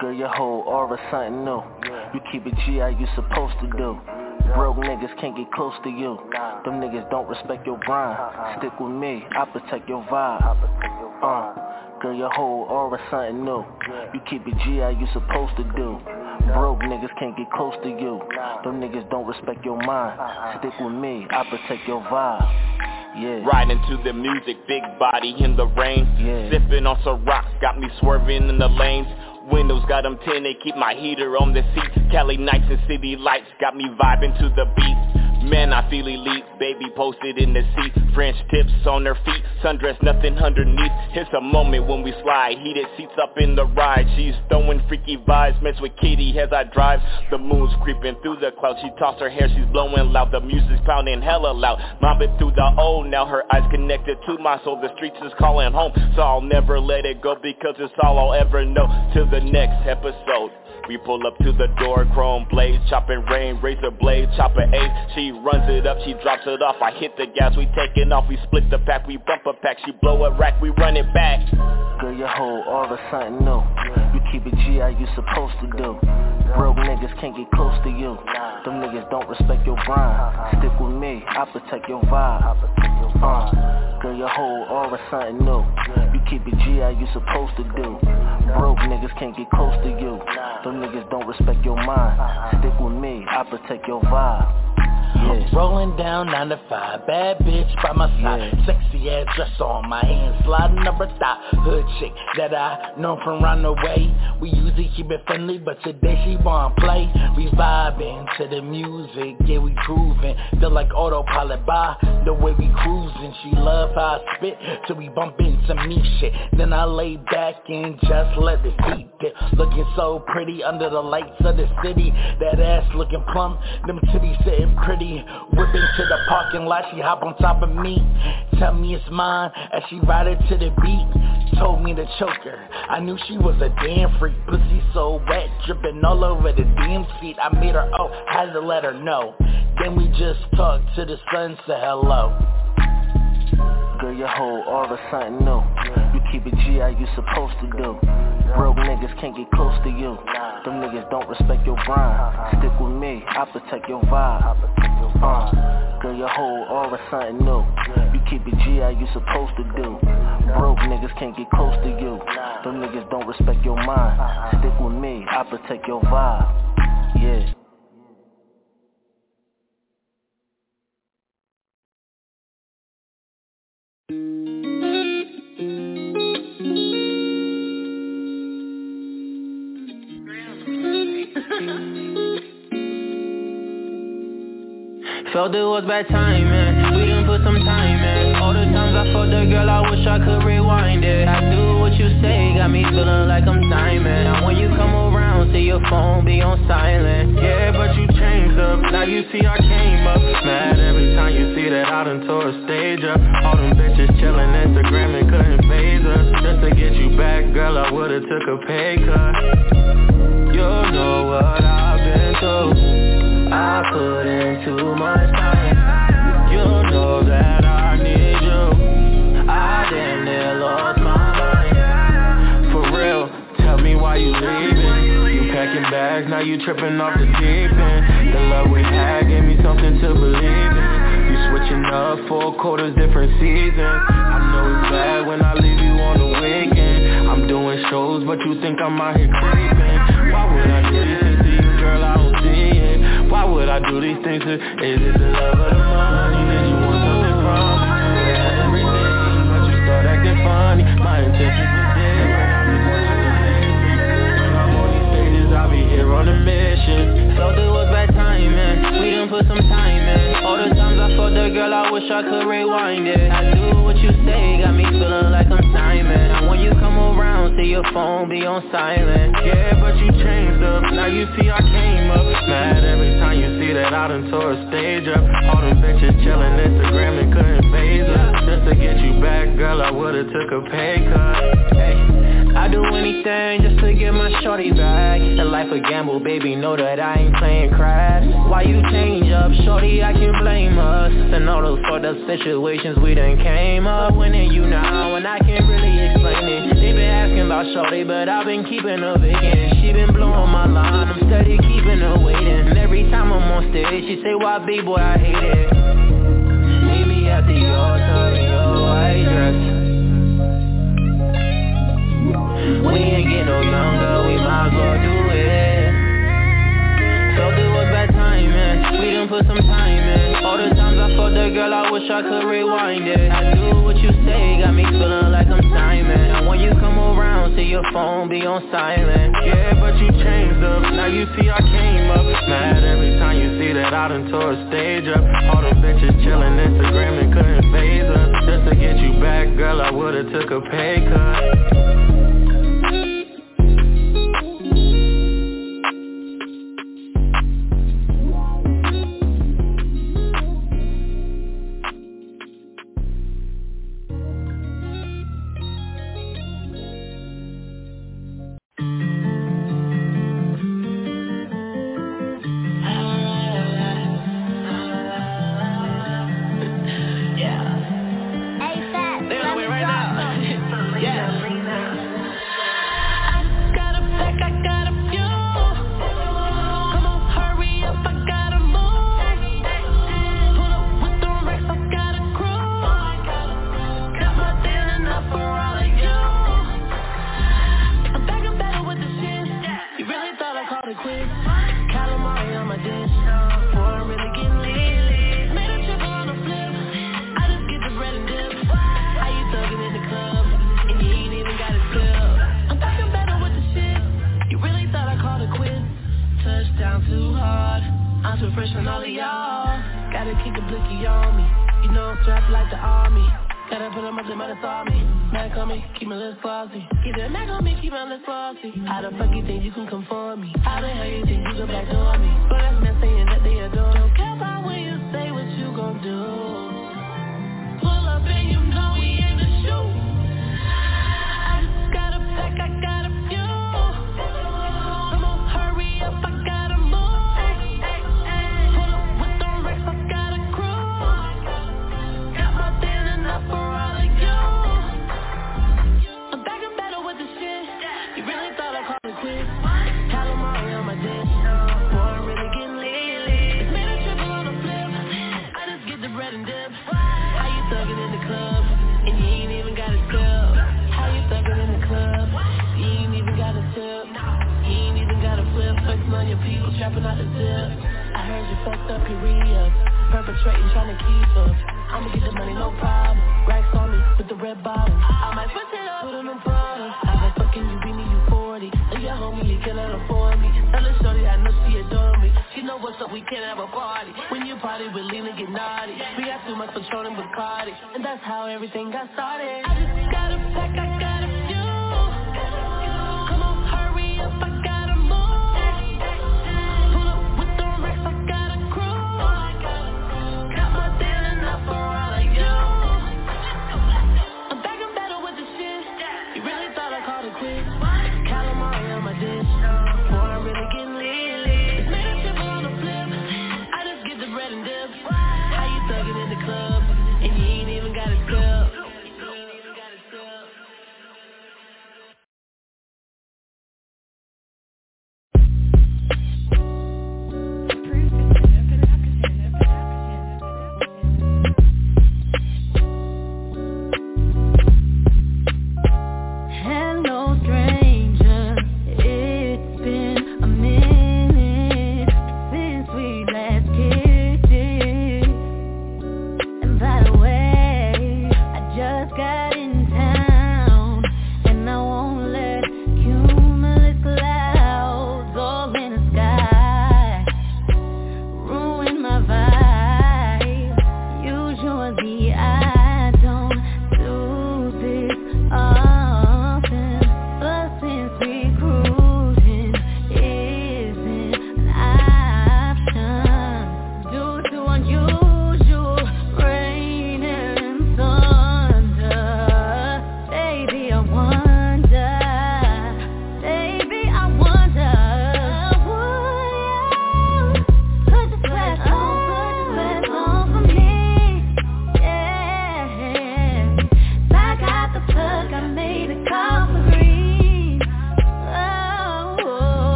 Girl, your whole aura something new. You keep it G how you supposed to do. Broke niggas can't get close to you. Them niggas don't respect your grind. Stick with me, I protect your vibe. Uh, girl, your whole aura something new. You keep it G how you supposed to do. Broke niggas can't get close to you. Them niggas don't respect your mind. Stick with me, I protect your vibe. Yeah. Riding to the music, big body in the rain. Yeah. Sipping on some rocks, got me swerving in the lanes. Windows got them tinted, keep my heater on the seat. Cali nights and city lights got me vibing to the beat. Man, I feel elite, baby posted in the seat. French tips on her feet, sundress nothing underneath. It's a moment when we slide, heated seats up in the ride. She's throwing freaky vibes, mess with Katie as I drive. The moon's creeping through the clouds, she toss her hair, she's blowing loud. The music's pounding hella loud, mobbing through the old. Now her eyes connected to my soul, the streets is calling home. So I'll never let it go because it's all I'll ever know. Till the next episode we pull up to the door, chrome blades, chopping rain, razor blade, chopper eight. She runs it up, she drops it off. I hit the gas, we taking off. We split the pack, we bump a pack. She blow a rack, we run it back. Girl, your whole aura something new. You keep it G how you supposed to do. Broke niggas can't get close to you. Them niggas don't respect your grind. Stick with me, I protect your vibe. Uh, girl, your whole aura something new. You keep it G how you supposed to do. Broke niggas can't get close to you. Them niggas don't respect your mind. Stick with me, I protect your vibe. Yeah. Rolling down 9 to 5, bad bitch by my side. Yeah. Sexy ass dress on my hand, sliding up her thigh. Hood chick that I know from round the way. We usually keep it friendly, but today she wanna play. We vibing to the music, yeah we grooving. Feel like autopilot by the way we cruising. She love how I spit, till we bump into me shit. Then I lay back and just let the heat dip Looking so pretty under the lights of the city. That ass looking plump, them titties sitting pretty Whipping to the parking lot, she hop on top of me. Tell me it's mine as she ride it to the beat. Told me to choke her, I knew she was a damn freak. Pussy so wet, dripping all over the damn seat. I made her, oh, had to let her know. Then we just talked to the sun, said hello. Girl, your whole aura something new. You keep it G how you supposed to do. Broke niggas can't get close to you. Them niggas don't respect your grind. Stick with me, I protect your vibe. Uh, girl, your whole aura something new. You keep it G how you supposed to do. Broke niggas can't get close to you. Them niggas don't respect your mind. Stick with me, I protect your vibe. Yeah. Felt it was bad timing, we didn't put some time in. All the times I fucked the girl, I wish I could rewind it. I do what you say, got me feeling like I'm diamond. And when you come around, see your phone be on silent. Yeah, but you changed up, now you see I came up. Mad every time you see that I done tore a stage up. All them bitches chillin' Instagram and couldn't phase us. Just to get you back, girl, I would've took a pay cut. You know what I've been through. I put in too much time. You know that I need I damn near lost my mind For real, tell me why you leaving. You packing bags, now you tripping off the deep end. The love we had gave me something to believe in. You switching up four quarters, different seasons. I know it's bad when I leave you on the weekend. I'm doing shows, but you think I'm out here creeping. Why would I do these things to you, girl, I don't see it. Why would I do these things to Is it the love of the money that you want something from funny. My intentions is different, I I'm on these stages, I'll be here on a mission. Felt it was bad timing, we didn't put some time in. All the times I fucked the girl, I wish I could rewind it. I do what you say, got me feeling like I'm Simon. And when you come around, see your phone be on silent. Yeah, but you changed up, now you see I came up. Mad every time you see that I done tore a stage up. All them bitches chillin' Instagram girl, I would've took a pay cut. Hey, I do anything just to get my shorty back. And life a gamble, baby, know that I ain't playing crash Why you change up, shorty, I can blame us. And all those fucked up situations we done came up When in you now, and I can't really explain it. They been asking about shorty, but I've been keeping her vacant. She been blowing my line, I'm steady keeping her waiting. And every time I'm on stage, she say, why B-boy, I hate it. Meet me at the altar dress. We ain't get no younger, we might as well do it. So it was bad timing, we done put some time in. All the times I fucked the girl, I wish I could rewind it. I do what you say, got me feeling like I'm Simon. And when you come around, see your phone be on silent. Yeah, but you changed up, now you see I came up. Mad every time you see that I done tore a stage up. All the bitches chillin' Instagram and couldn't phase us. Just to get you back, girl, I would've took a pay cut.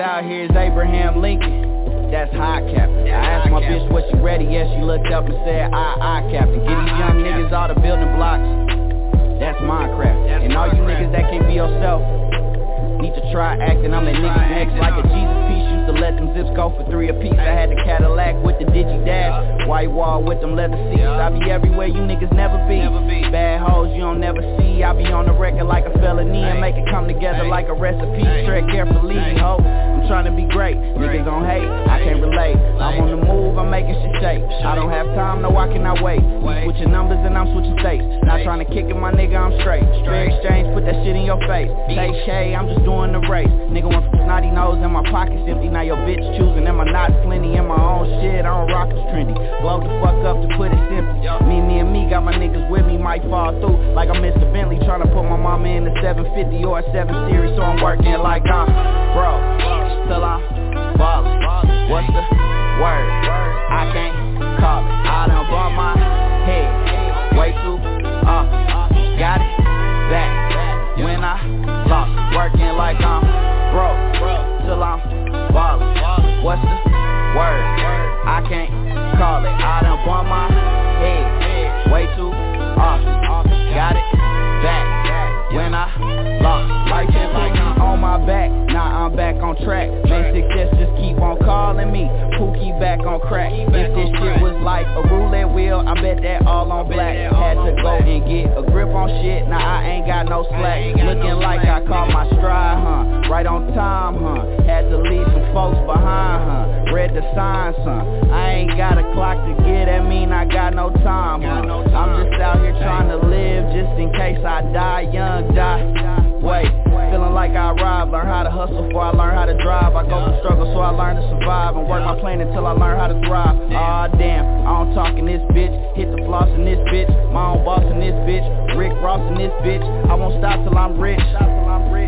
Out here is Abraham Lincoln. That's high captain. I asked my bitch was she ready, yeah, she looked up and said, I, I, captain. Get these young niggas all the building blocks. That's Minecraft. And all you niggas that can't be yourself, need to try acting. I'm that niggas next like a Jesus piece. Used to let them zips go for three apiece. I had the Cadillac with the Digi Dash. White wall with them leather seats. I be everywhere you niggas never be. Bad hoes you don't never see. I be on the record like a felony And make it come together like a recipe. Tread carefully, ho. I'm trying to be great. Niggas don't hate, I can't relate. I'm on the move, I'm making shit shake. I don't have time, no I cannot wait. Switching numbers and I'm switching states. Not trying to kick it, my nigga, I'm straight. Fair exchange, put that shit in your face. Take I'm just doing the race. Nigga went from snotty nose in my pockets empty. Now your bitch choosing, am I not shit, I don't rock as trendy Blow the fuck up to put it simple Me, me and me, got my niggas with me, might fall through Like I'm Mr. Bentley, to put my mama in the 750 or a 7 Series So I'm working like I'm bro Till I'm ballin' What's the word? I can't call it I done bump my head Way too up Got it back When I lost Working like I'm broke Till I'm ballin'. What's the word? I can't call it. I done bump my head way too often. Got it back when I lost. Like that like my back. Now I'm back on track. Man, success just keep on calling me. Pookie back on crack. If this shit was like a roulette wheel, I bet that all on black. Had to go and get a grip on shit. Now I ain't got no slack. Looking like I caught my stride, huh? Right on time, huh? Had to leave some folks behind, huh? Read the signs, huh? I ain't got a clock to get at me, I got no time, huh? I'm just out here trying to live just in case I die young, die. Wait, feeling like I arrived, learn how to hustle before I learn how to drive. I go through struggle so I learn to survive and work my plan until I learn how to thrive. Aw oh, damn, I don't talk in this bitch, hit the floss in this bitch, my own boss in this bitch, Rick Ross in this bitch. I won't stop till I'm rich.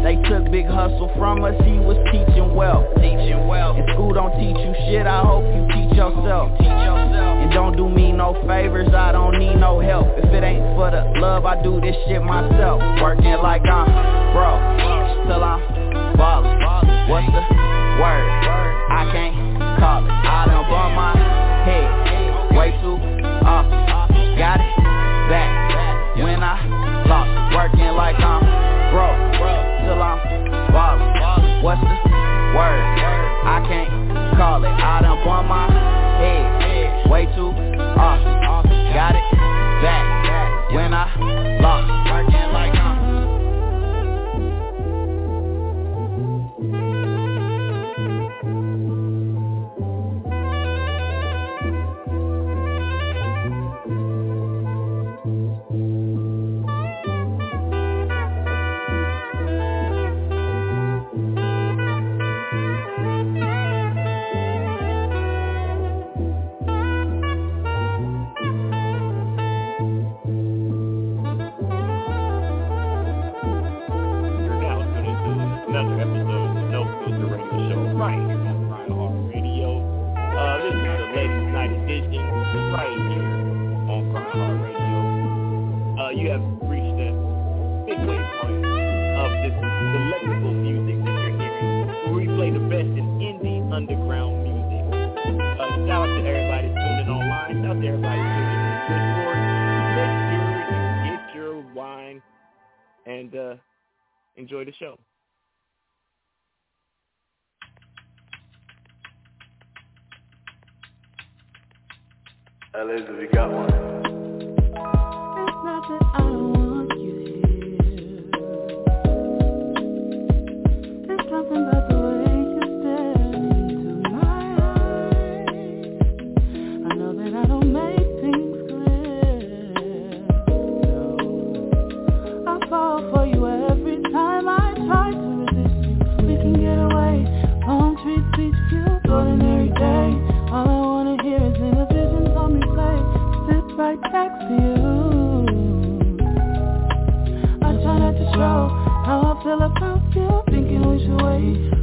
They took big hustle from us, he was teaching well. Teaching well. And school don't teach you shit, I hope you teach yourself. Teach yourself. And don't do me no favors, I don't need no help. If it ain't for the love, I do this shit myself. Working like I'm bro, till I'm ballin'. What's the word? I can't call it. I done bump my head way too often. Got it back when I lost. Working like I'm broke till I'm ballin'. What's the word? I can't call it. I done bump my head way too often. Got it back when I lost. Enjoy the show. If you got one. control How I feel about you, thinking we should wait.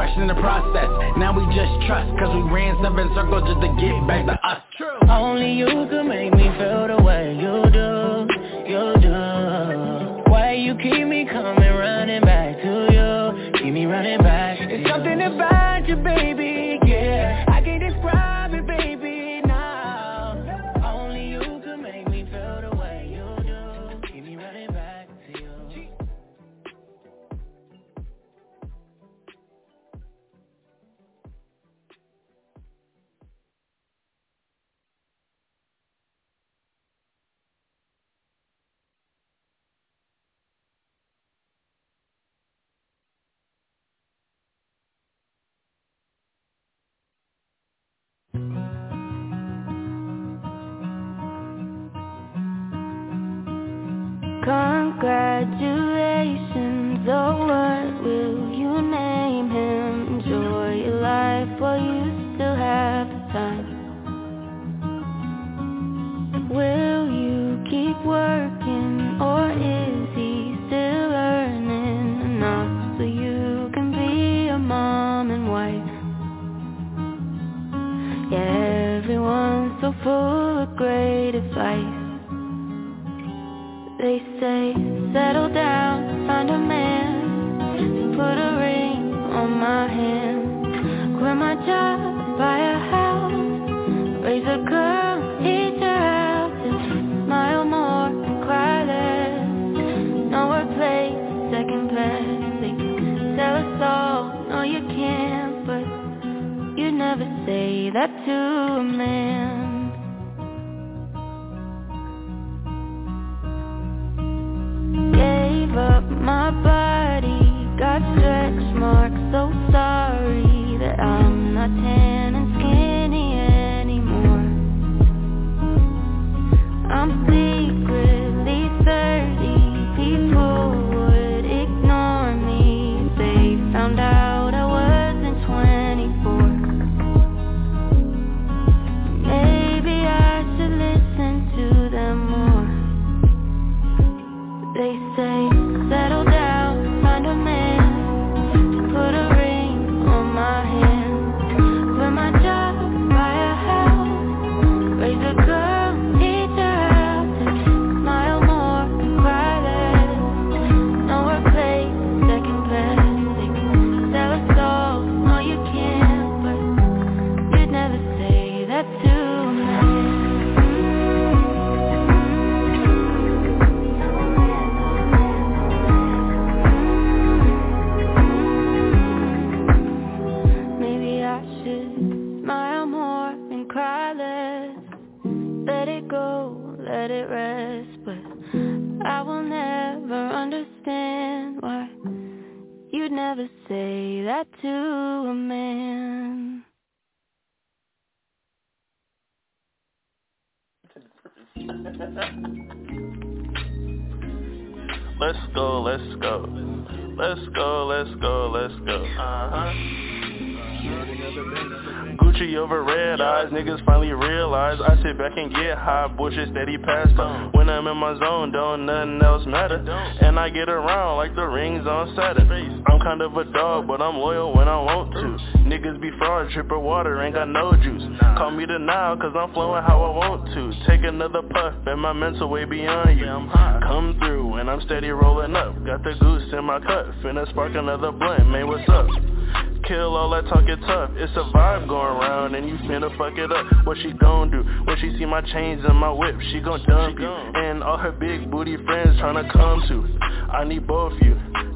question the process. Now we just trust Cause we ran seven circles just to get back to us. True. Only you can make me feel the way you do, you do. Why you keep me coming running back to you Keep me running back It's something about you baby. Let's go, let's go, let's go. Uh-huh. Gucci over red eyes, niggas finally realize I sit back and get high, bullshit steady past up. My zone, don't nothing else matter. And I get around like the rings on Saturn. I'm kind of a dog, but I'm loyal when I want to. Niggas be fraud, of water, ain't got no juice. Call me the now, cause I'm flowing how I want to. Take another puff, and my mental way beyond you. Come through, and I'm steady rolling up. Got the goose in my cut, finna spark another blunt, man, what's up? Kill all that talking tough, it's a vibe going around and you finna fuck it up. What she gon' do, when she see my chains and my whip, she gon' dump you. And all her big booty friends tryna come to. I need both you,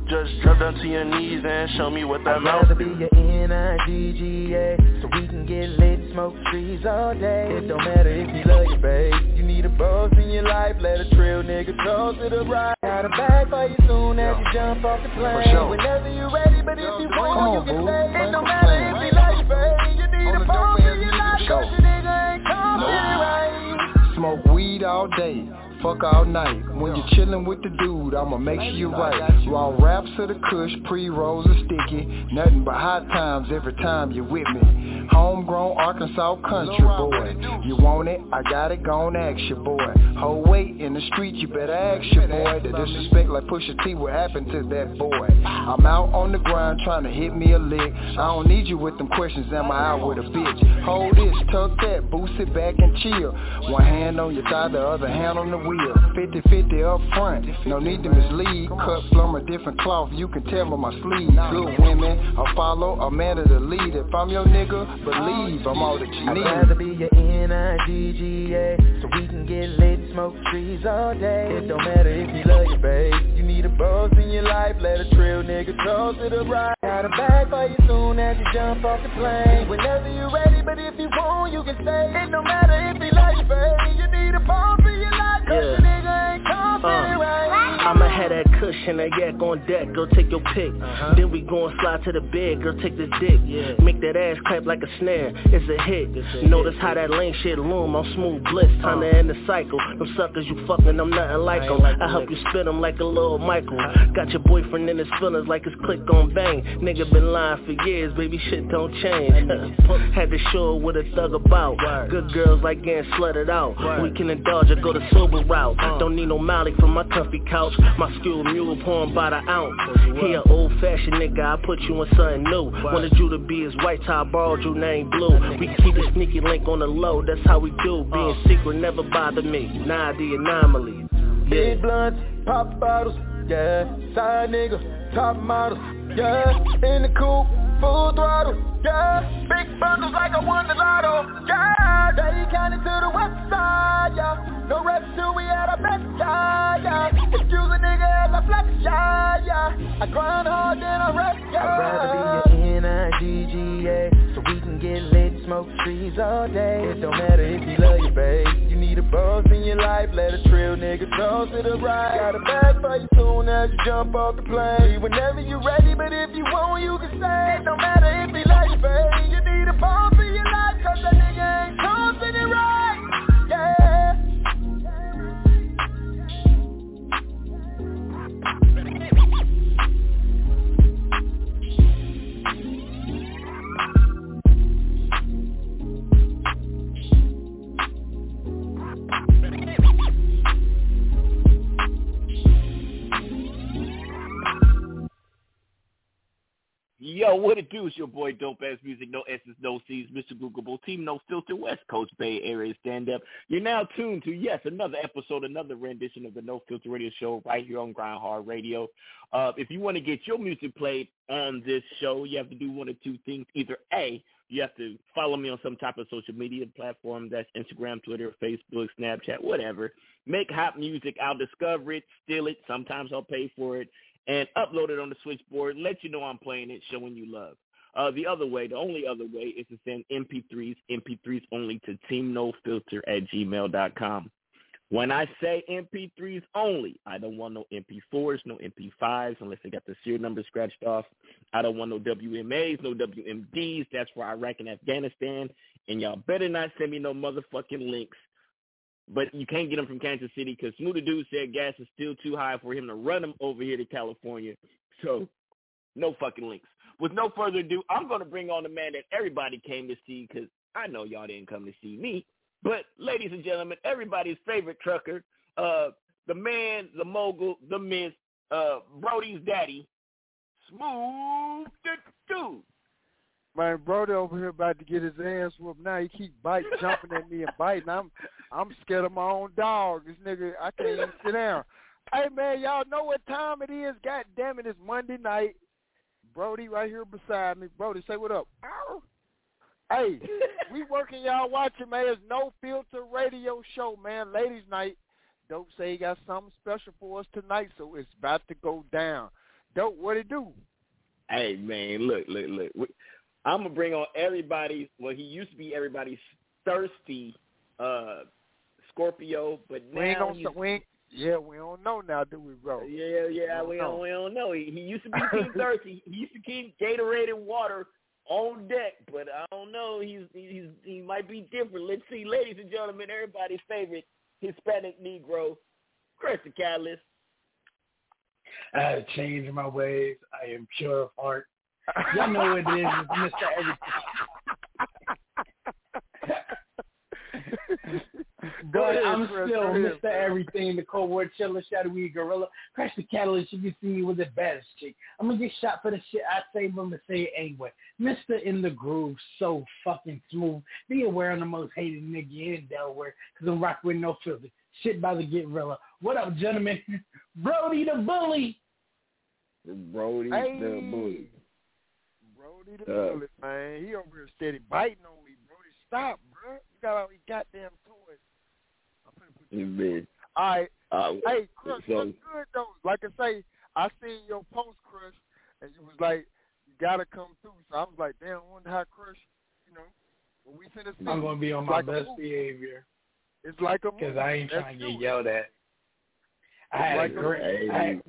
just drop down to your knees and show me what that mouth do. be your N-I-G-G-A So we can get lit, smoke trees all day. It don't matter if you love your babe. You need a boss in your life, let a trail nigga toss it up right Got a bag for you soon as you jump off the plane sure. Whenever you ready, but if you want, on, you can stay It Plan don't for matter if you babe You need a dope in your life Cause your nigga ain't coming right Smoke weed all day, fuck all night. When you're chillin' with the dude, I'ma make sure you right. Raw raps of the kush, pre-rolls are sticky. Nothing but hot times every time you're with me. Homegrown Arkansas country boy. You want it? I got it, gon' ask your boy. Hold weight in the street, you better ask your boy. The disrespect like Pusha T, what happened to that boy? I'm out on the grind trying to hit me a lick. I don't need you with them questions, am I out with a bitch? Hold this, tuck that, boost it back and chill. One hand on your thigh, the other hand on the wheel. 50-50 up front, no need to mislead. Cut from a different cloth, you can tell by my sleeve. Good women, I follow, a man of the lead. If I'm your nigga, believe I'm all that you need. I'd rather be your N-I-G-G-A So we can get lit, smoke trees all day. It don't matter if you love your babe. You need a boss in your life, let a trail nigga toss it up right Got a bag for you soon as you jump off the plane. Whenever you're ready, but if you want, you can stay. It don't matter if you love your babe. You need a boss in your life, cause Yeah. your nigga ain't coming Uh, right that cushion, that yak on deck, girl take your pick. Uh-huh. Then we gon' slide to the bed, girl take this dick. Yeah. Make that ass clap like a snare, it's a hit. Notice how that lame shit loom, I'm smooth bliss Time to end the cycle, them suckers you fucking, I'm nothing like I them ain't like I help you spin them like a little Michael. Got your boyfriend in his feelings like his click on bang. Nigga been lying for years, baby shit don't change. Had to show what a thug about. Good girls like getting slutted out. We can indulge or go the sober route. Don't need no Molly from my comfy couch. My skilled mule pouring by the ounce. He an old fashioned nigga, I put you in something new. Wanted you to be his white tie, borrowed your name blue. We keep a sneaky link on the low, that's how we do. Being uh. secret never bother me, nah the anomaly. Big blunts, pop bottles, yeah. Side nigga, top models, yeah. In the coupe, full throttle, yeah. Big bundles like I won the lotto, yeah. To the yeah. No till we at our best, yeah. Excuse a nigga as I flex, yeah, yeah. I grind hard, then I rest, yeah. I'd rather be your N-I-G-G-A, so we can get lit, smoke trees all day. It don't matter if you love you, babe. Boss in your life, let a trail nigga cross to the right. Got a bag for you soon as you jump off the plane. See Whenever you're ready, but if you want, you can stay. It don't matter if you love you, babe. You need a boss in your life, cause that nigga ain't crossing Yo, what it do? It's your boy Dope Ass Music, no S's, no C's, Mr. Googleable Team, no filter, West Coast Bay Area stand up. You're now tuned to yes, another episode, another rendition of the No Filter Radio Show right here on Grind Hard Radio. Uh, if you want to get your music played on this show, you have to do one of two things. Either A, you have to follow me on some type of social media platform. That's Instagram, Twitter, Facebook, Snapchat, whatever. Make hot music. I'll discover it, steal it. Sometimes I'll pay for it and upload it on the switchboard, let you know I'm playing it, showing you love. Uh, the other way, the only other way is to send MP3s, MP3s only to teamnofilter at gmail.com. When I say MP3s only, I don't want no MP4s, no MP5s, unless they got the serial number scratched off. I don't want no WMAs, no WMDs. That's for Iraq and Afghanistan. And y'all better not send me no motherfucking links but you can't get him from Kansas City because Smoothie Dude said gas is still too high for him to run him over here to California. So no fucking links. With no further ado, I'm going to bring on the man that everybody came to see because I know y'all didn't come to see me. But ladies and gentlemen, everybody's favorite trucker, uh, the man, the mogul, the myth, uh, Brody's daddy, Smooth Dude. My brother over here about to get his ass whooped. Now he keep biting, jumping at me and biting. I'm I'm scared of my own dog. This nigga, I can't even sit down. Hey man, y'all know what time it is? God damn it, it's Monday night. Brody right here beside me. Brody, say what up. Ow. Hey, we working y'all watching, man. It's no filter radio show, man. Ladies night. Dope say he got something special for us tonight, so it's about to go down. Dope, what it do? Hey man, look, look, look. I'm gonna bring on everybody's. Well, he used to be everybody's thirsty uh Scorpio, but now we ain't gonna, he's, we ain't, yeah, we don't know now, do we, bro? Yeah, yeah, we don't, we don't, we don't know. He, he used to be Team Thirsty. He used to keep Gatorade and water on deck, but I don't know. He's he's he might be different. Let's see, ladies and gentlemen, everybody's favorite Hispanic Negro, Chris the Catalyst. I have changed my ways. I am pure of heart. Y'all know what it is, Mr. Everything. but I'm still Mr. Everything, the Cold War Chiller, Shadowy Gorilla. Crash the Catalyst, you can see me with the baddest chick. I'm gonna get shot for the shit I say, but I'm gonna say it anyway. Mr. In the Groove, so fucking smooth. Be aware I'm the most hated nigga in Delaware, cause I'm rocking with no filter. Shit by the Gorilla. What up, gentlemen? Brody the Bully. Brody hey. the Bully. Brody the uh, bullet, man. He over here steady biting on me, Brody. Stop, bro. You got all these goddamn toys. I'm gonna put you Man. All right. Uh, hey, Chris, so, what's good though? Like I say, I seen your post, Chris, and you was like, you gotta come through. So I was like, damn, I wonder how Chris, you know, when we finna see. I'm gonna be on my like best behavior. It's like a because I ain't That's trying to get yelled at. I had like a great. I had,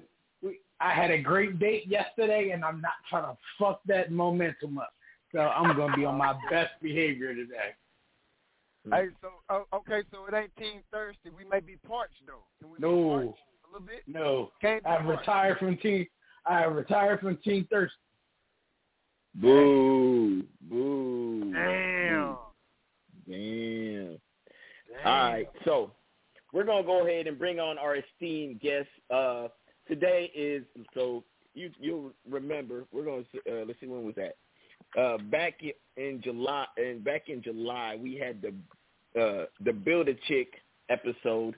I had a great date yesterday, and I'm not trying to fuck that momentum up. So I'm gonna be on my best behavior today. Hey, so uh, okay, so it ain't Team Thirsty. We may be parched though. Can we no, be parched a little bit? No, Can't I retired from Team. I retired from Team Thirsty. Boo, boo. Damn. Damn. Damn. All right, so we're gonna go ahead and bring on our esteemed guest. Uh, today is so you you'll remember we're going to uh, let's see when was that uh, back in July and back in July we had the uh, the build a chick episode.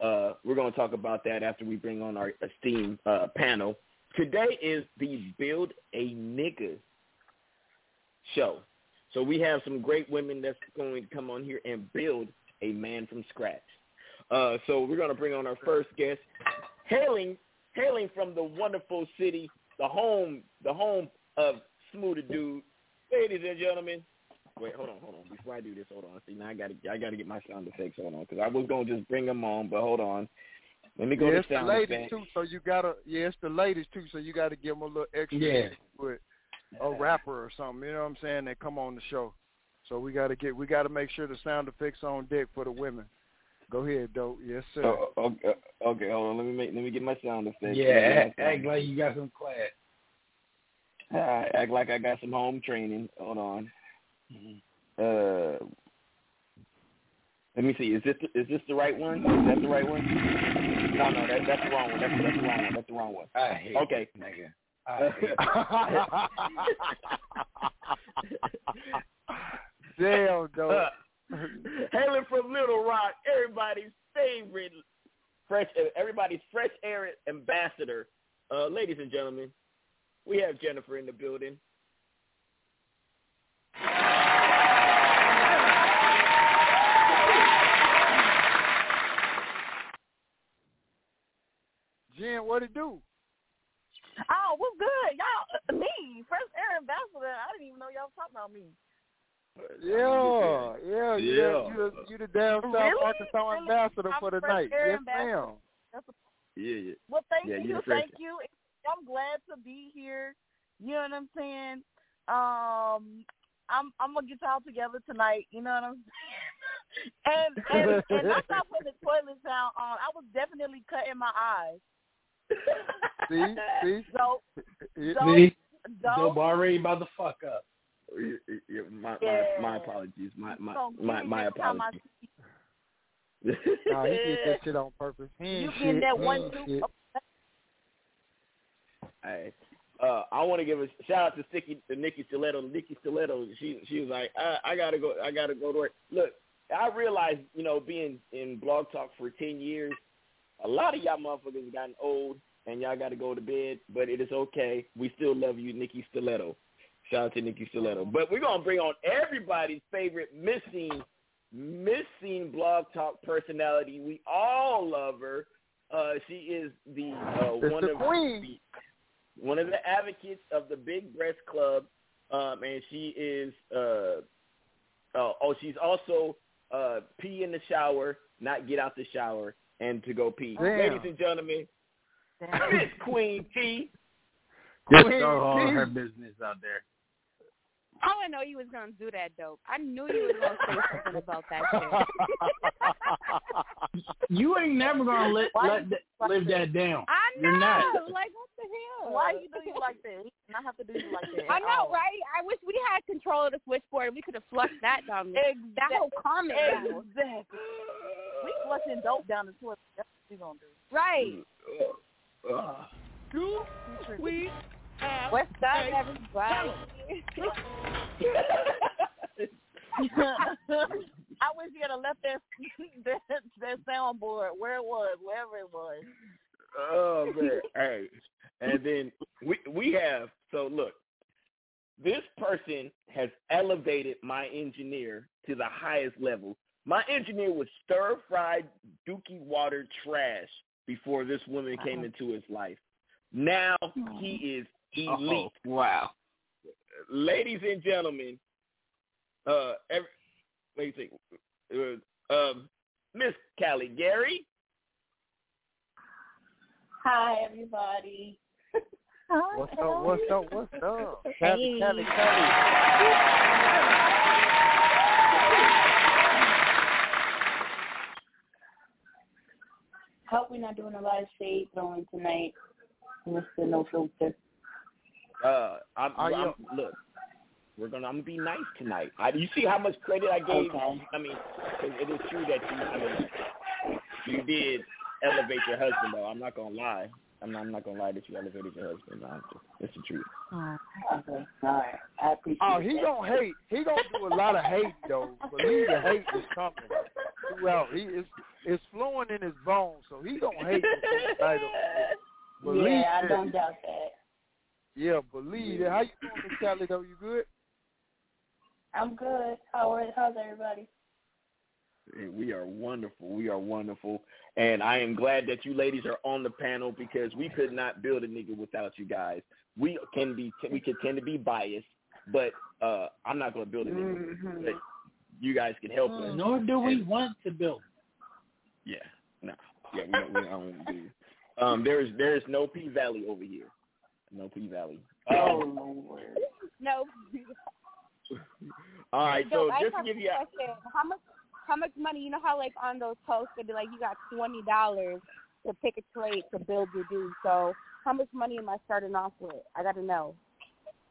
Uh, we're going to talk about that after we bring on our esteemed uh, panel. Today is the build a nigga show. So we have some great women that's going to come on here and build a man from scratch. Uh, so we're going to bring on our first guest, hailing hailing from the wonderful city, the home, the home of Smoothie Dude. Ladies and gentlemen, wait, hold on, hold on. Before I do this, hold on. See, now I gotta, I gotta get my sound effects. Hold on, because I was gonna just bring them on, but hold on. Let me go yeah, to it's the ladies too, so you gotta. Yeah, it's the ladies too, so you gotta give them a little extra. Yeah. With a rapper or something, you know what I'm saying? That come on the show. So we gotta get, we gotta make sure the sound effects on deck for the women. Go ahead, dope. Yes, sir. Oh, oh okay, oh, okay, hold on. Let me make, let me get my sound effects. Yeah, act, act like you got some class. All right, act like I got some home training. Hold on. Mm-hmm. Uh, let me see. Is this is this the right one? Is that the right one? No, no, that, that's the wrong one. That's, that's the wrong one. That's the wrong one. I hate okay. you, nigga. I hate Damn, dope. Hailing from Little Rock, everybody's favorite fresh, everybody's fresh air ambassador. Uh, ladies and gentlemen, we have Jennifer in the building. Jen, what it do? Oh, what's good? Y'all, me, first air ambassador. I didn't even know y'all was talking about me. Yeah, yeah, yeah. Yeah. You, the, you the damn south Really? Arkansas Really? ambassador I'm for the first night. air Yes, ma'am. That's a, Yeah, yeah. well, thank Yeah, you, you thank you. I'm glad to be here. You know what I'm saying? Um, I'm I'm gonna get y'all together tonight. You know what I'm saying? And and and that's not putting the toilet sound on. I was definitely cutting my eyes. See, see, So Yeah. so See? so Dope already about to fuck up. Yeah, yeah, my, Yeah. my my apologies. My my my, my next time I apologies. Nah, he did that shit on purpose. He you ain't shit. that one ain't shit. Hey, uh, I want to give a shout out to Sticky, to Nikki Stiletto. Nikki Stiletto, she she was like, I, I gotta go, I gotta go to work. Look, I realized, you know, being in Blog Talk for ten years, a lot of y'all motherfuckers gotten old, and y'all got to go to bed. But it is okay. We still love you, Nikki Stiletto. Shout out to Nikki Stiletto. But we're gonna bring on everybody's favorite missing, missing Blog Talk personality. We all love her. Uh, she is the uh, It's one the of queen. the one of the advocates of the Big Breast Club, um, and she is uh, uh, oh she's also uh, pee in the shower, not get out the shower, and to go pee. Damn. Ladies and gentlemen, Miss Queen T. Just Queen throw all her business out there. I didn't know you was gonna do that, dope. I knew you was gonna say something about that shit. You ain't never gonna let, Why let that, live that? that down. I know. You're not. Like what the hell? Why you do you like that? He did not have to do you like that. I at know, right? I wish we had control of the switchboard. We could have flushed that down there. That whole comment. battle. Exactly. We flushing dope down the toilet. That's what we gonna do. Right. Uh, Do we West Side everybody. I wish you had left that that, that soundboard where it was, wherever it was. oh man, hey, and then we we have so look, this person has elevated my engineer to the highest level. My engineer was stir fried dookie water trash before this woman came into his life. Now he is elite. Oh, wow. Ladies and gentlemen, uh, every, let me think. Uh, um, Miss Callie Gary. Hi, everybody. What's up? What's up? What's up? Hey. Cali, Cali, Cali. Hope we're not doing a lot of shade throwing tonight, Mr. No Filter. Uh, I'm, Are you- I'm, look, we're gonna. I'm gonna be nice tonight. I, you see how much credit I gave? Okay. I mean, 'cause it is true that you. I mean, you did elevate your husband, though. I'm not gonna lie. I'm not, I'm not gonna lie that you elevated your husband. No, it's the truth. Okay, all right. I appreciate Oh, he that. gonna hate. He gonna do a lot of hate though. Believe the hate is coming throughout. He is it's flowing in his bones, so he gonna hate this title. Believe yeah, I don't doubt that. Yeah, believe it. How you doing, Miss Callie? Though you good? I'm good. How are, how's everybody? Hey, We are wonderful. We are wonderful. And I am glad that you ladies are on the panel because we could not build a nigga without you guys. We can be we can tend to be biased, but uh, I'm not going to build it. Mm-hmm. But you guys can help us. Nor do we want to build. Yeah, no, yeah, we don't, we don't do. Um, there is there is no P Valley over here. No P Valley. Oh, Um, No. all right, so I just to have give you, a, question. how much how much money? You know how like on those posts they be like, you got twenty dollars to pick a trade to build your dude. So how much money am I starting off with? I got to know.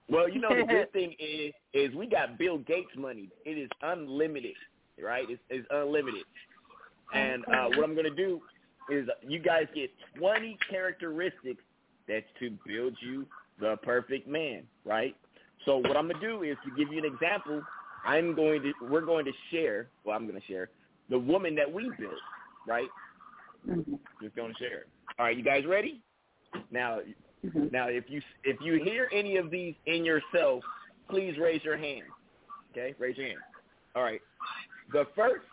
well, you know the good thing is is we got Bill Gates money. It is unlimited, right? It's, it's unlimited. And uh, what I'm going to do is you guys get 20 characteristics that's to build you the perfect man, right? So what I'm going to do is to give you an example. I'm going to we're going to share. Well, I'm going to share the woman that we built, right? Mm-hmm. Just going to share. it. All right, you guys ready? Now, mm-hmm. now if you if you hear any of these in yourself, please raise your hand. Okay, raise your hand. All right. The first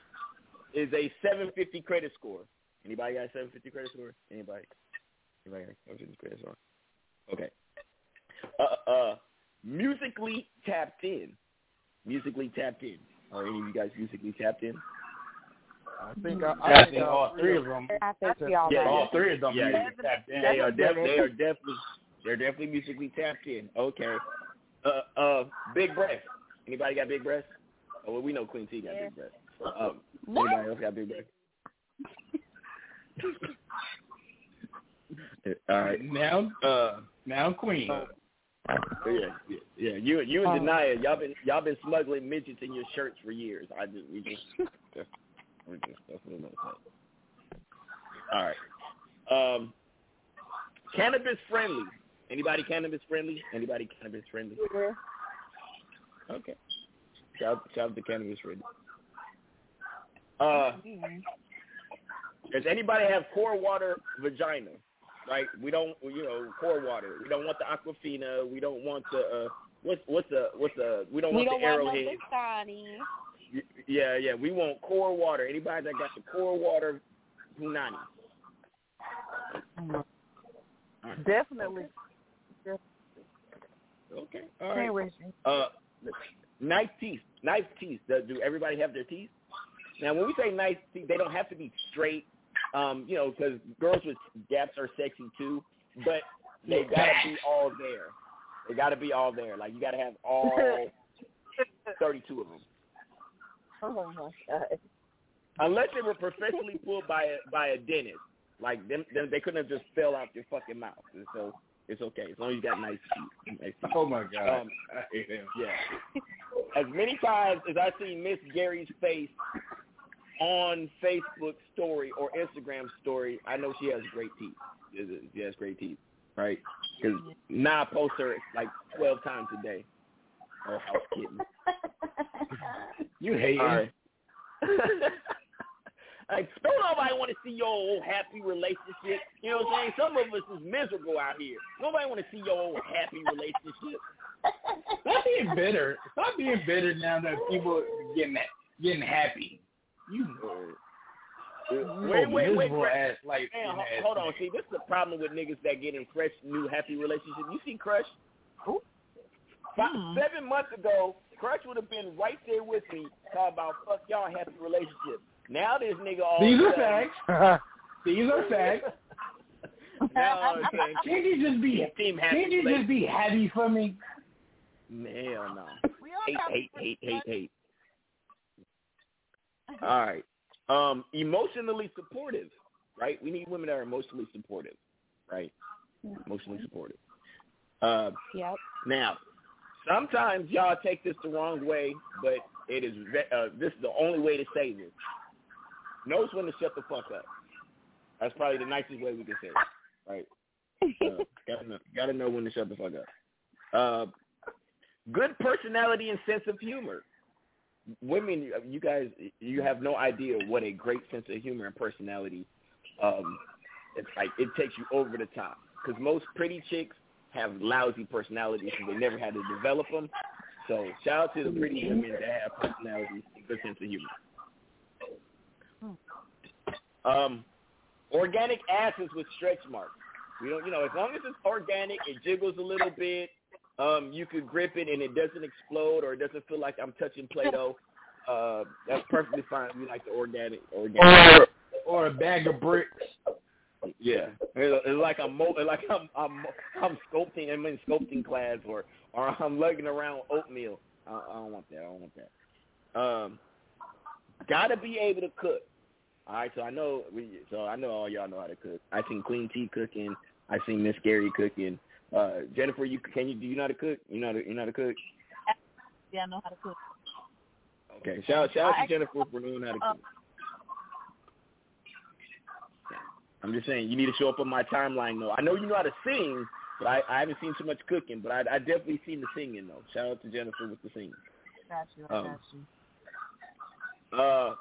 is a 750 credit score. Anybody got a 750 credit score? Anybody? Anybody got a 750 credit score? Okay. Uh, uh, musically tapped in. Musically tapped in. Are any of you guys musically tapped in? I think I, I I think all three of them. I think we all Yeah, right. All three of them. Yeah, music tapped in. They are def- they are definitely they're definitely musically tapped in. Okay. Uh uh big breath. Anybody got big breath? Oh well we know Queen T got big breath. Um anybody else got big breath? All right. Now, Uh now Queen. yeah, yeah, yeah. You you and Denia, y'all been y'all been smuggling midgets in your shirts for years. I just we just we just that's what I'm gonna say. All right. Um cannabis friendly. Anybody cannabis friendly? Anybody cannabis friendly? Okay. Shout shout out to cannabis friendly. Uh does anybody have core water vagina? Right? We don't you know, core water. We don't want the aquafina, we don't want the uh what's what's the what's the we don't We want don't the want no arrowhead. Dasani. Yeah, yeah. We want core water. Anybody that got the core water punani. Definitely. Okay. All Hey, right. Uh, nice teeth. Nice teeth. Do, do everybody have their teeth? Now, when we say nice teeth, they don't have to be straight. Um, you know, because girls with gaps are sexy too, but they gotta be all there. They gotta be all there. Like you gotta have all thirty-two of them. Oh my god. Unless they were professionally pulled by a by a dentist, like them, them they couldn't have just fell out your fucking mouth. And so it's okay as long as you got nice teeth. Nice teeth. Oh my God. Um, I hate him. Yeah. As many times as I see Miss Gary's face on Facebook story or Instagram story, I know she has great teeth. She has great teeth, right? Because now I post her like twelve times a day. Oh, house kitten. You hate All him. like, don't nobody want to see your old happy relationship. You know what I'm saying? Some of us is miserable out here. Nobody want to see your old happy relationship. Stop being bitter. Stop being bitter now that people are getting getting happy. You Wait, wait, wait, miserable wait. ass life. Man, in ho- ass hold on. nigga. See, this is the problem with niggas that get in fresh, new, happy relationships. You see Crush? Five, Seven months ago, Crush would have been right there with me talking about fuck y'all happy relationship. Now this nigga all These are facts. These are facts. Now I'm Can't you just be team happy can't you just be happy for me? Hell no. Hate, hate, hate, hate, hate. All right. Um, emotionally supportive, right? We need women that are emotionally supportive, right? Emotionally supportive. Uh, Yep. now, sometimes y'all take this the wrong way, but it is uh, this is the only way to say this. Knows when to shut the fuck up. That's probably the nicest way we can say it, right? Uh, gotta know, gotta know when to shut the fuck up. Uh, good personality and sense of humor. Women, you guys, you have no idea what a great sense of humor and personality. Um, it's like it takes you over the top because most pretty chicks have lousy personalities and they never had to develop them. So shout out to the pretty women that have personalities and good sense of humor. Um, organic asses with stretch marks. We don't, you know, as long as it's organic, it jiggles a little bit. Um, you could grip it and it doesn't explode or it doesn't feel like I'm touching Play-Doh, uh, that's perfectly fine. We like the organic, organic. Or, or a bag of bricks. Yeah, it's, like I'm mo- like I'm I'm I'm sculpting. I'm in sculpting class, or or I'm lugging around oatmeal. I, I don't want that. I don't want that. Um, gotta be able to cook. All right, so I know we. So I know all y'all know how to cook. I seen Queen T cooking. I seen Miss Gary cooking. Uh, Jennifer, you can you do you know how to cook? You know how to, you know how to cook? Yeah, I know how to cook. Okay, shout shout out to Jennifer for knowing how to uh, cook. I'm just saying you need to show up on my timeline though. I know you know how to sing, but I, I haven't seen too much cooking. But I, I definitely seen the singing though. Shout out to Jennifer with the singing. Got you. I Um, got you. Uh,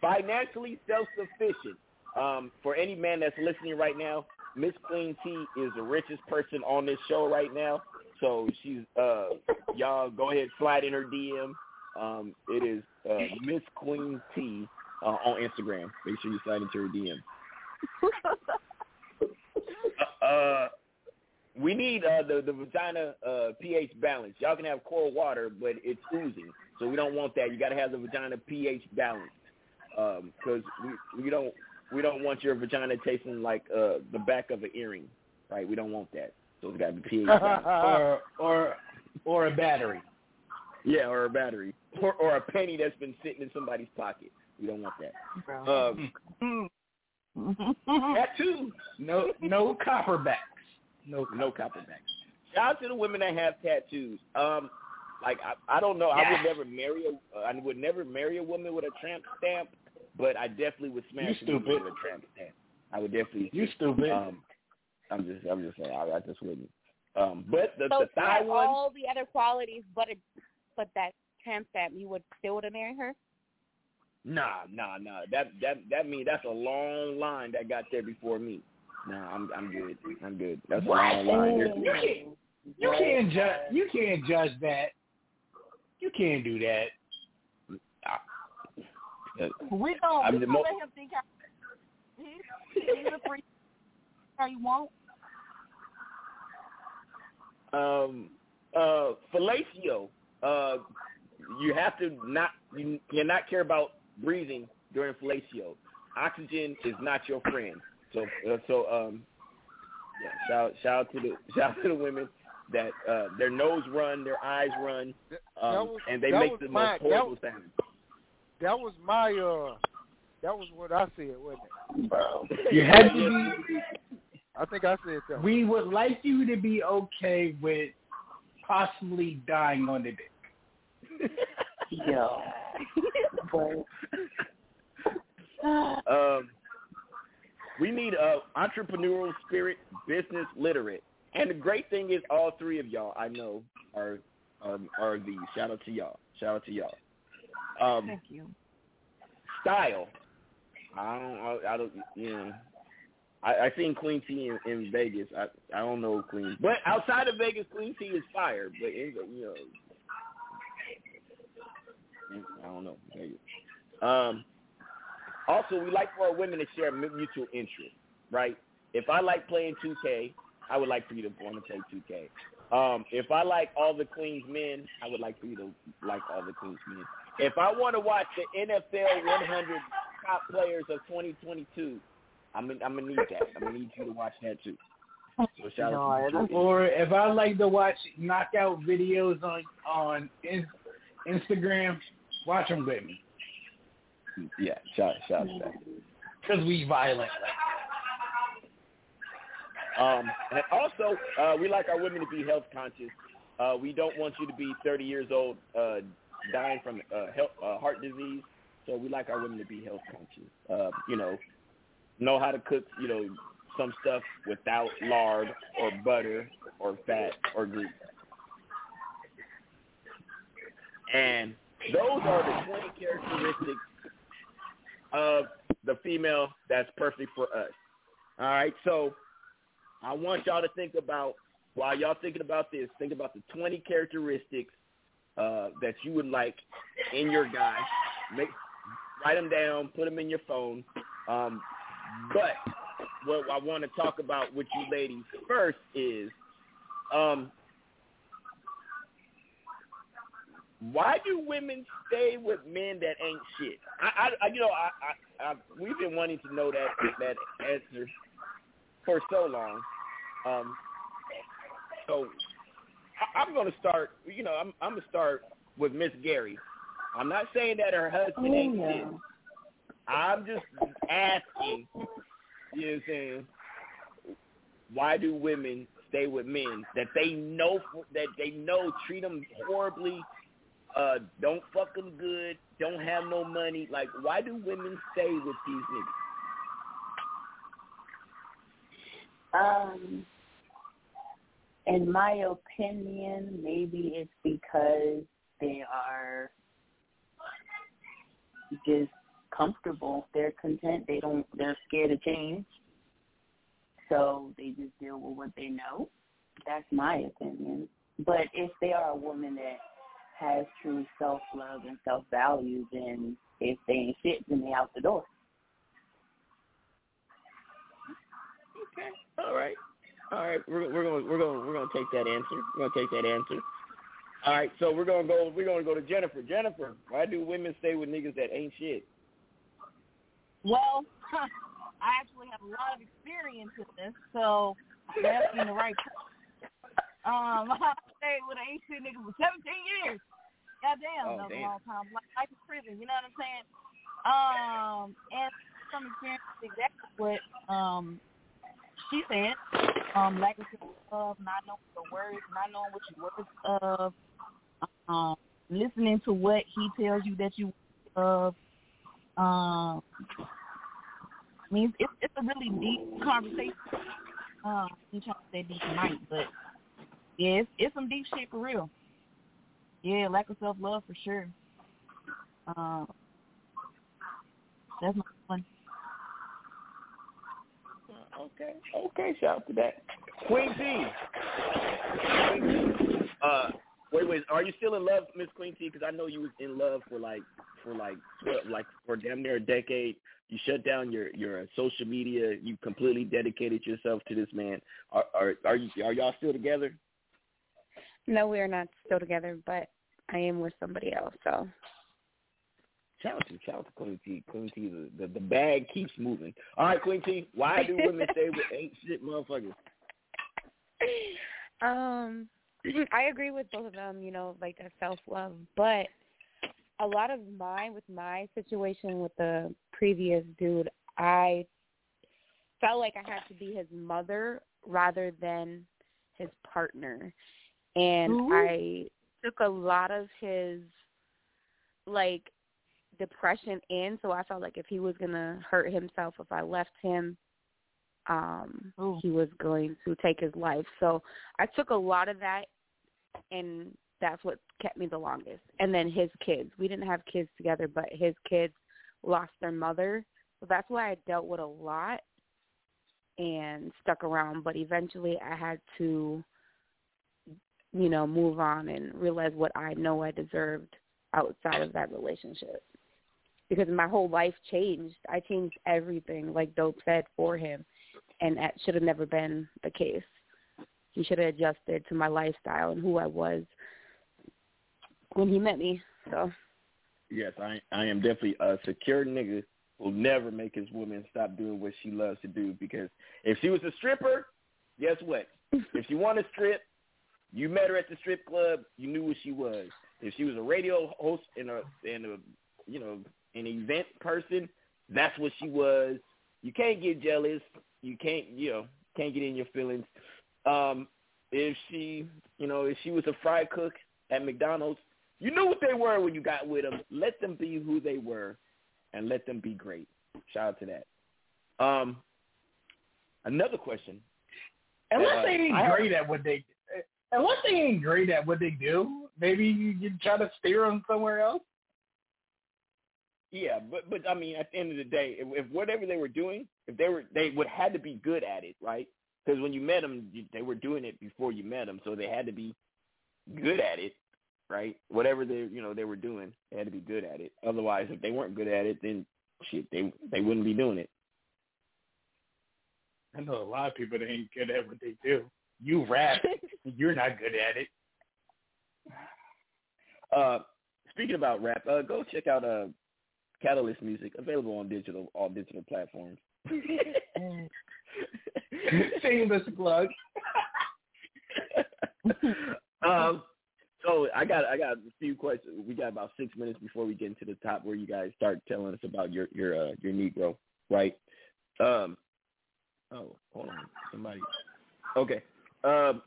financially self-sufficient. Um, for any man that's listening right now, Miss Queen T is the richest person on this show right now. So she's uh, y'all go ahead slide in her DM. Um, it is uh, Miss Queen T uh, on Instagram. Make sure you slide into her DM. uh, we need uh, the the vagina uh, pH balance. Y'all can have cold water, but it's oozing, so we don't want that. You got to have the vagina pH balanced because we we don't we don't want your vagina tasting like uh, the back of an earring, right? We don't want that. So it's got to be pH balanced. or or or a battery. Yeah, or a battery, or or a penny that's been sitting in somebody's pocket. We don't want that. Um, tattoos. No no copper backs. No no copper backs. Shout out to the women that have tattoos. Um, like I, I don't know. I would never marry a. I would never marry a woman with a tramp stamp, but I definitely would smash You a stupid. with a tramp stamp. I would definitely. You stupid. Um, I'm just, I'm just saying. I, I just wouldn't. Um, but the, so the she thigh had one. all the other qualities, but it, but that tramp stamp, you would still would have married her. Nah, nah, nah. That that that mean that's a long line that got there before me. Nah, I'm I'm good. I'm good. That's a long line. There's- You can't, you can't judge. You can't judge that. You can't do that. We don't. I'm we the don't mo- let him think how he's, he's a free. How you won't? um uh fellatio uh you have to not you cannot care about breathing during fellatio oxygen is not your friend so uh, so um yeah shout shout out to the shout out to the women that uh their nose run their eyes run um was- and they make the my- most horrible was- sound That was my uh, that was what I said, wasn't it? You had to be. I think I said that. We would like you to be okay with possibly dying on the dick. Yo. um, we need a entrepreneurial spirit, business literate, and the great thing is, all three of y'all I know are are, are these. Shout out to y'all. Shout out to y'all. Um, Thank you. style. I don't. I, I don't. You know. I, I seen Queen T in, in Vegas. I I don't know Queen, but outside of Vegas, Queen T is fire. But in, you know, I don't know. Vegas. Um. Also, we like for our women to share mutual interest, right? If I like playing 2K, I would like for you to want to play 2K. Um, if I like all the Queens men, I would like for you to like all the Queens men. If I want to watch the NFL 100 top players of 2022, I'm gonna, I'm gonna need that. I'm gonna need you to watch that too. So shout out to. Or if I like to watch knockout videos on on in, Instagram, watch them with me. Yeah, shout shout out to that. Cause we violent. Um, and also, uh, we like our women to be health conscious. Uh, we don't want you to be 30 years old uh, dying from uh, health, uh, heart disease. So we like our women to be health conscious. Uh, you know, know how to cook. You know, some stuff without lard or butter or fat or grease. And those are the 20 characteristics of the female that's perfect for us. All right, so I want y'all to think about while y'all thinking about this, think about the 20 characteristics uh, that you would like in your guy. Make write them down, put them in your phone. Um, but what I want to talk about with you ladies first is um, why do women stay with men that ain't shit? I, I, I you know, I, I, I, we've been wanting to know that that answer for so long. Um, so I, I'm going to start. You know, I'm, I'm going to start with Miss Gary. I'm not saying that her husband Oh, ain't shit. I'm just asking. You know what I'm saying? Why do women stay with men that they know that they know treat them horribly, uh, don't fuck them good, don't have no money? Like, why do women stay with these niggas? Um, in my opinion, maybe it's because they are just comfortable. They're content. They don't. They're scared of change, so they just deal with what they know. That's my opinion. But if they are a woman that has true self love and self value, then if they ain't shit, then they out the door. Okay, all right, all right. We're we're gonna we're gonna we're gonna take that answer. We're gonna take that answer. All right, so we're gonna go. We're gonna go to Jennifer. Jennifer, why do women stay with niggas that ain't shit? Well, I actually have a lot of experience in this, so you're asking the right. Um, I stayed with an ancient nigga for 17 years. Goddamn, Oh, that was damn. a long time. Like life is prison, you know what I'm saying? Um, and from experience, exactly what um she said. Um, lack of self-love, not knowing the words, not knowing what your words of, um, listening to what he tells you that you of. Um, I mean, it's it's a really deep conversation. Um, I'm trying to say deep tonight, but yeah, it's, it's some deep shit for real. Yeah, lack of self love for sure. Um, that's my one. Okay, okay. Shout out to that. Queen T. Queen T. Uh, wait, wait. Are you still in love, Miss Queen T? Because I know you was in love for like for like what, like for damn near a decade. You shut down your your uh, social media. You completely dedicated yourself to this man. Are are are you are y'all still together? No, we are not still together, but I am with somebody else. So Shout out to shout out to Queen T. Queen T. The, the the bag keeps moving. All right, Queen T. Why do women stay with ain't shit motherfuckers? Um, I agree with both of them, you know, like that self love. But a lot of mine with my situation with the previous dude, I felt like I had to be his mother rather than his partner. And Ooh. I took a lot of his like depression in, so I felt like if he was gonna hurt himself if I left him, um he was going to take his life. So I took a lot of that and that's what kept me the longest. And then his kids. We didn't have kids together, but his kids lost their mother. So that's why I dealt with a lot and stuck around, but eventually I had to you know, move on and realize what I know I deserved outside of that relationship. Because my whole life changed. I changed everything, like Dope said, for him. And that should have never been the case. He should have adjusted to my lifestyle and who I was when he met me. So Yes, I I am definitely a secure nigga will never make his woman stop doing what she loves to do because if she was a stripper, guess what? if she wanted to strip, you met her at the strip club, you knew what she was. If she was a radio host and a and a you know an event person, that's what she was. You can't get jealous. You can't you know can't get in your feelings. Um, if she you know if she was a fry cook at McDonald's, you knew what they were when you got with them. Let them be who they were, and let them be great. Shout out to that. Um, another question. Unless Uh, they ain't I great at what they, unless they ain't great at what they do, maybe you, you try to steer them somewhere else. Yeah, but but I mean, at the end of the day, if, if whatever they were doing, if they were, they would had to be good at it, right? Because when you met them, you, they were doing it before you met them, so they had to be good at it, right? Whatever they you know they were doing, they had to be good at it. Otherwise, if they weren't good at it, then shit, they they wouldn't be doing it. I know a lot of people that ain't good at what they do. You rap, you're not good at it. Uh, speaking about rap, uh, go check out uh, Catalyst Music, available on digital all digital platforms. Shameless plug. um, so I got I got a few questions. We got about six minutes before we get into the top, where you guys start telling us about your your uh, your Negro, right? Um, oh, hold on, somebody. Okay. Um,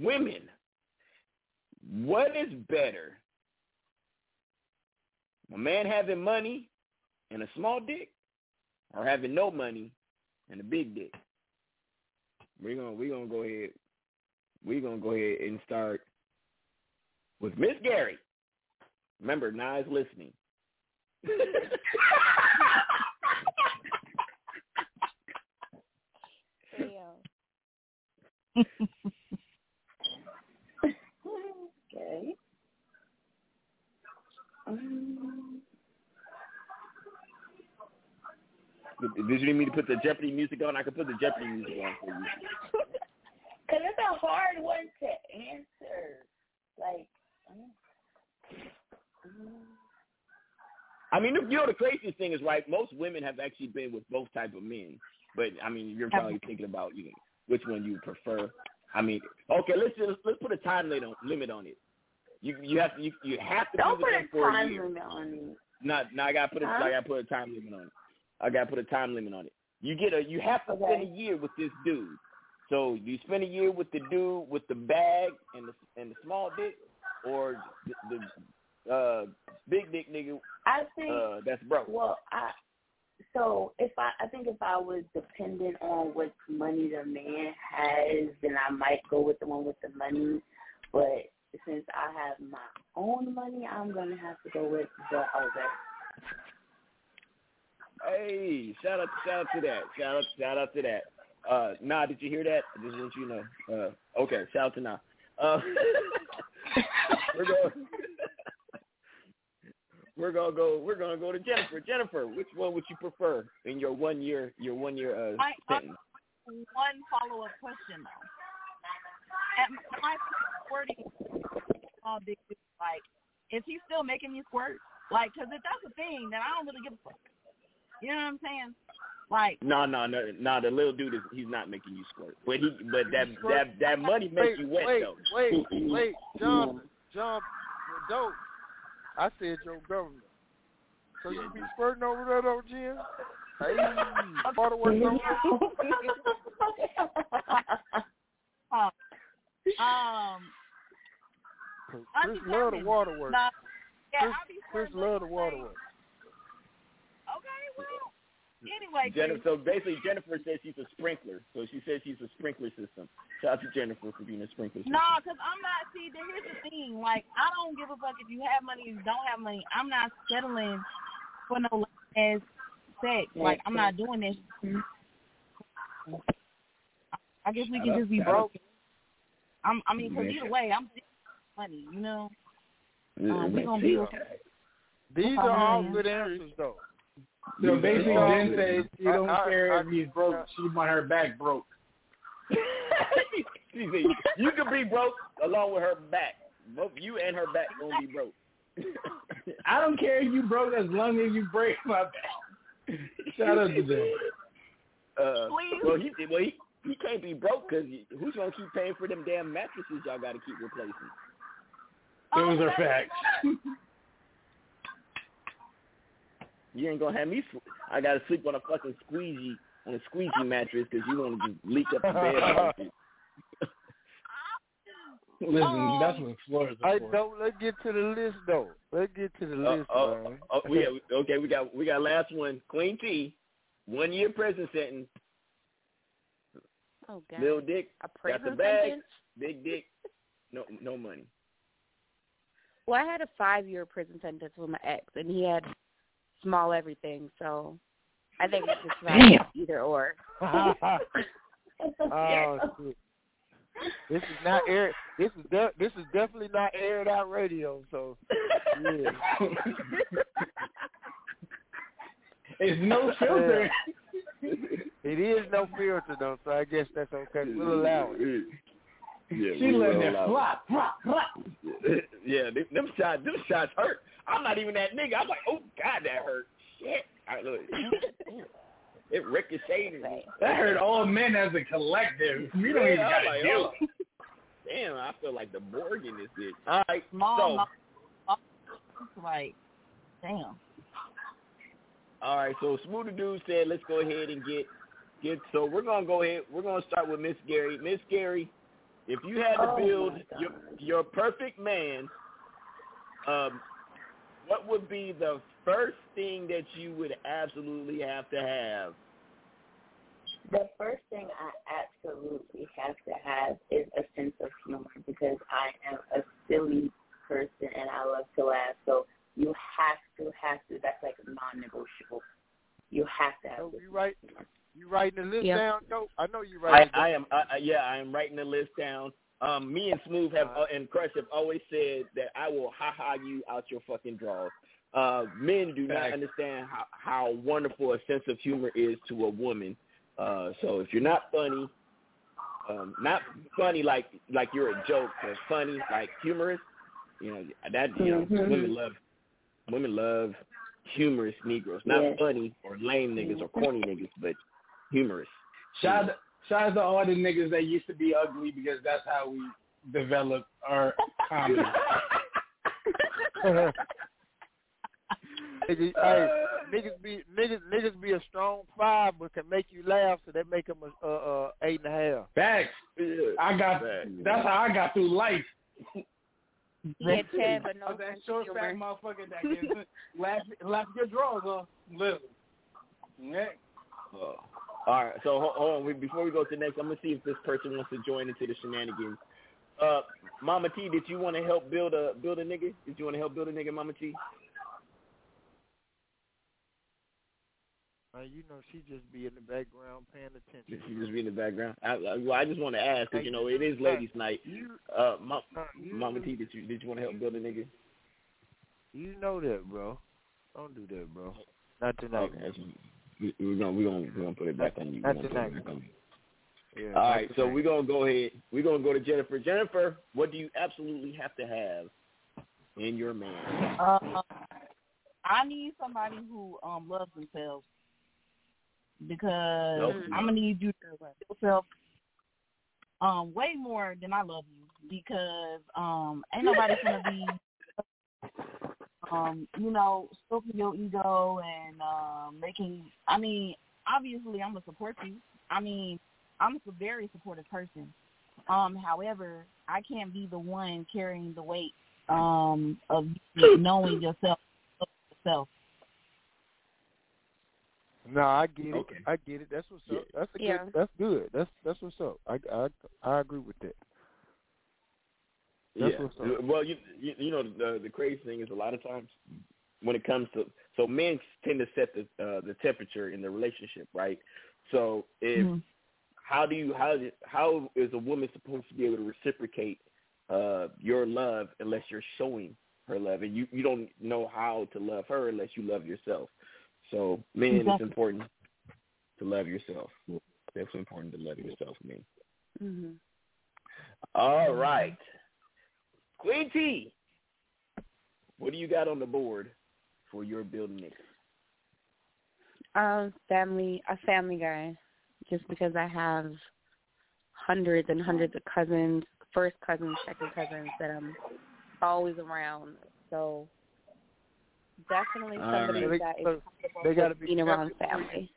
women, what is better? A man having money and a small dick, or having no money and a big dick? We're gonna we're gonna go ahead. We're gonna go ahead and start with Miss Gary. Remember, Nas listening. okay. Um, Did you need me to put the Jeopardy music on? I can put the Jeopardy music on for you. Cause it's a hard one to answer. Like, I mean, you know, the craziest thing is, right? Most women have actually been with both type of men, but I mean, you're probably thinking about you know which one you prefer. I mean, okay, let's just let's put a time limit on, limit on it. You you have to you, you have to don't put a time limit on it. No, no, I gotta put a, Huh? I gotta put a time limit on it. I gotta put a time limit on it. You get a, you have to Okay. spend a year with this dude. So you spend a year with the dude with the bag and the and the small dick, or the, the uh big dick nigga I think. uh that's broke. Well, I so if I I think if I was dependent on what money the man has, then I might go with the one with the money. But since I have my own money, I'm gonna have to go with the other. Hey, shout out shout out to that. Shout out shout out to that. Uh nah, did you hear that? I just want you to know. Uh okay, shout out to Nah. Uh we're going We're gonna go we're gonna go to Jennifer. Jennifer, which one would you prefer in your one year your one year uh I, one follow up question though. At my squirting, uh, big like, is he still making me squirt? Like, cause if that's a thing, then I don't really give a fuck. You know what I'm saying? Like, No, no, no, no. The little dude is he's not making you squirt, but he, but that that that money makes wait, you wet wait, though. wait, wait, John, John, dope. I said your government. So you be squirting over there, though, Jen? Hey, waterworks over uh, um, Chris love the waterworks. Nah, yeah, Chris, Chris love the waterworks. Okay, well, anyway, Jennifer, so basically, Jennifer says she's a sprinkler. So she says she's a sprinkler system. Shout out to Jennifer for being a sprinkler system. No, because I'm not. See, then here's the thing. Like, I don't give a fuck if you have money, if you don't have money. I'm not settling for no ass sex. Like, I'm not doing this. I guess we can just be broke. I'm. I mean, because either way, I'm money. You know. Um, we gonna be okay. These are all good answers, though. So basically, These are Jen says she don't I- I- care I- if he's broke. She want her back broke. She said, you could be broke along with her back. Both you and her back gonna be broke. I don't care if you broke as long as you break my back. Shout out to them. Uh, well, he well he he can't be broke because who's gonna keep paying for them damn mattresses y'all got to keep replacing? Those are facts. You ain't gonna have me. sw- I gotta sleep on a fucking squeegee on a squeegee mattress because you want to just leak up the bed. all over. Listen, that's what Florida's Hey, for. don't let's get to the list though. Let's get to the Uh, list, oh, man. oh, yeah, okay, we got we got last one. Queen T, one year prison sentence. Oh God. Little Dick A got the bag. sentence? Big Dick, no no money. Well, I had a five year prison sentence with my ex, and he had small everything. So I think it's just about Damn. either or. oh shit. This is not air. This is de- this is definitely not aired out radio. So yeah. It's no filter. It is no filter though, so I guess that's okay. We'll allow it. Yeah, she we let roll that out. flop, flop, flop. yeah, them, them shots, them shots hurt. I'm not even that nigga. I'm like, oh god, that hurt. Shit. I look. it ricocheted. That hurt all men as a collective. We don't even Yeah, I'm gotta like, deal. oh, Damn, I feel like the Borg in this bitch. All right, Mom, so like, damn. all right, so Smoothie Dude said, let's go ahead and get get. So we're gonna go ahead. We're gonna start with Miss Gary. Miss Gary, if you had to Oh, build my your your perfect man, um, what would be the first thing that you would absolutely have to have? The first thing I absolutely have to have is a sense of humor because I am a silly person and I love to laugh. So you have to, have to. That's like non-negotiable. You have to have. You right? You writing the list Yeah. down, dope? I know you I, writing. I am, I, I- yeah, I am writing the list down. Um, me and Smooth have uh, and Crush have always said that I will ha ha you out your fucking drawers. Uh, men do not understand how, how wonderful a sense of humor is to a woman. Uh, so if you're not funny, um, not funny like like you're a joke, but funny like humorous, you know that you know Mhm. women love women love humorous Negroes, not Yeah. funny or lame niggas or corny niggas, but humorous. Shout out, shout out to all the niggas that used to be ugly because that's how we developed our comedy. Niggas, hey, niggas be niggas niggas be a strong five, but can make you laugh, so they make them a, a, a eight and a half. Facts. I got. That's how I got through life. Yeah, Ted, but no I that short fat motherfucker that can laugh laugh your drawers off. Listen. Yeah. Oh. All right, so hold, hold on. We, before we go to the next, I'm gonna see if this person wants to join into the shenanigans. Uh, Mama T, did you want to help build a build a nigga? Did you want to help build a nigga, Mama T? Man, you know she just be in the background paying attention. She just be in the background. I, I, well, I just want to ask because you know it is ladies' night. Uh, Ma- Mama T, did you did you want to help build a nigga? You know that, bro. Don't do that, bro. Not tonight. Okay, we're gonna we're gonna we're gonna put it back on you. We're Not gonna put back on you. Yeah, All not right, so tonight. we're gonna go ahead. We're gonna go to Jennifer. Jennifer, what do you absolutely have to have in your man? Uh, I need somebody who um loves themselves because Nope. I'm gonna need you to love yourself um way more than I love you because um ain't nobody gonna be um you know stroking your ego and um making I mean obviously I'm gonna support you I mean I'm a very supportive person um however I can't be the one carrying the weight um of you knowing yourself yourself No, I get it. I get it. That's what's up. That's a Yeah. good. That's good. That's that's what's up. I I I agree with that. That's yeah. Well, you, you you know the the crazy thing is a lot of times when it comes to so men tend to set the uh, the temperature in the relationship, right? So if Mhm. how do you how how is a woman supposed to be able to reciprocate uh your love unless you're showing her love and you you don't know how to love her unless you love yourself. So men, it's important to love yourself. Definitely important to love yourself, men. hmm All right. Queen T, what do you got on the board for your building next? Um, family, a family guy, just because I have hundreds and hundreds of cousins, first cousins, second cousins that I'm always around. So definitely All somebody right. that is So comfortable they gotta be being around family family.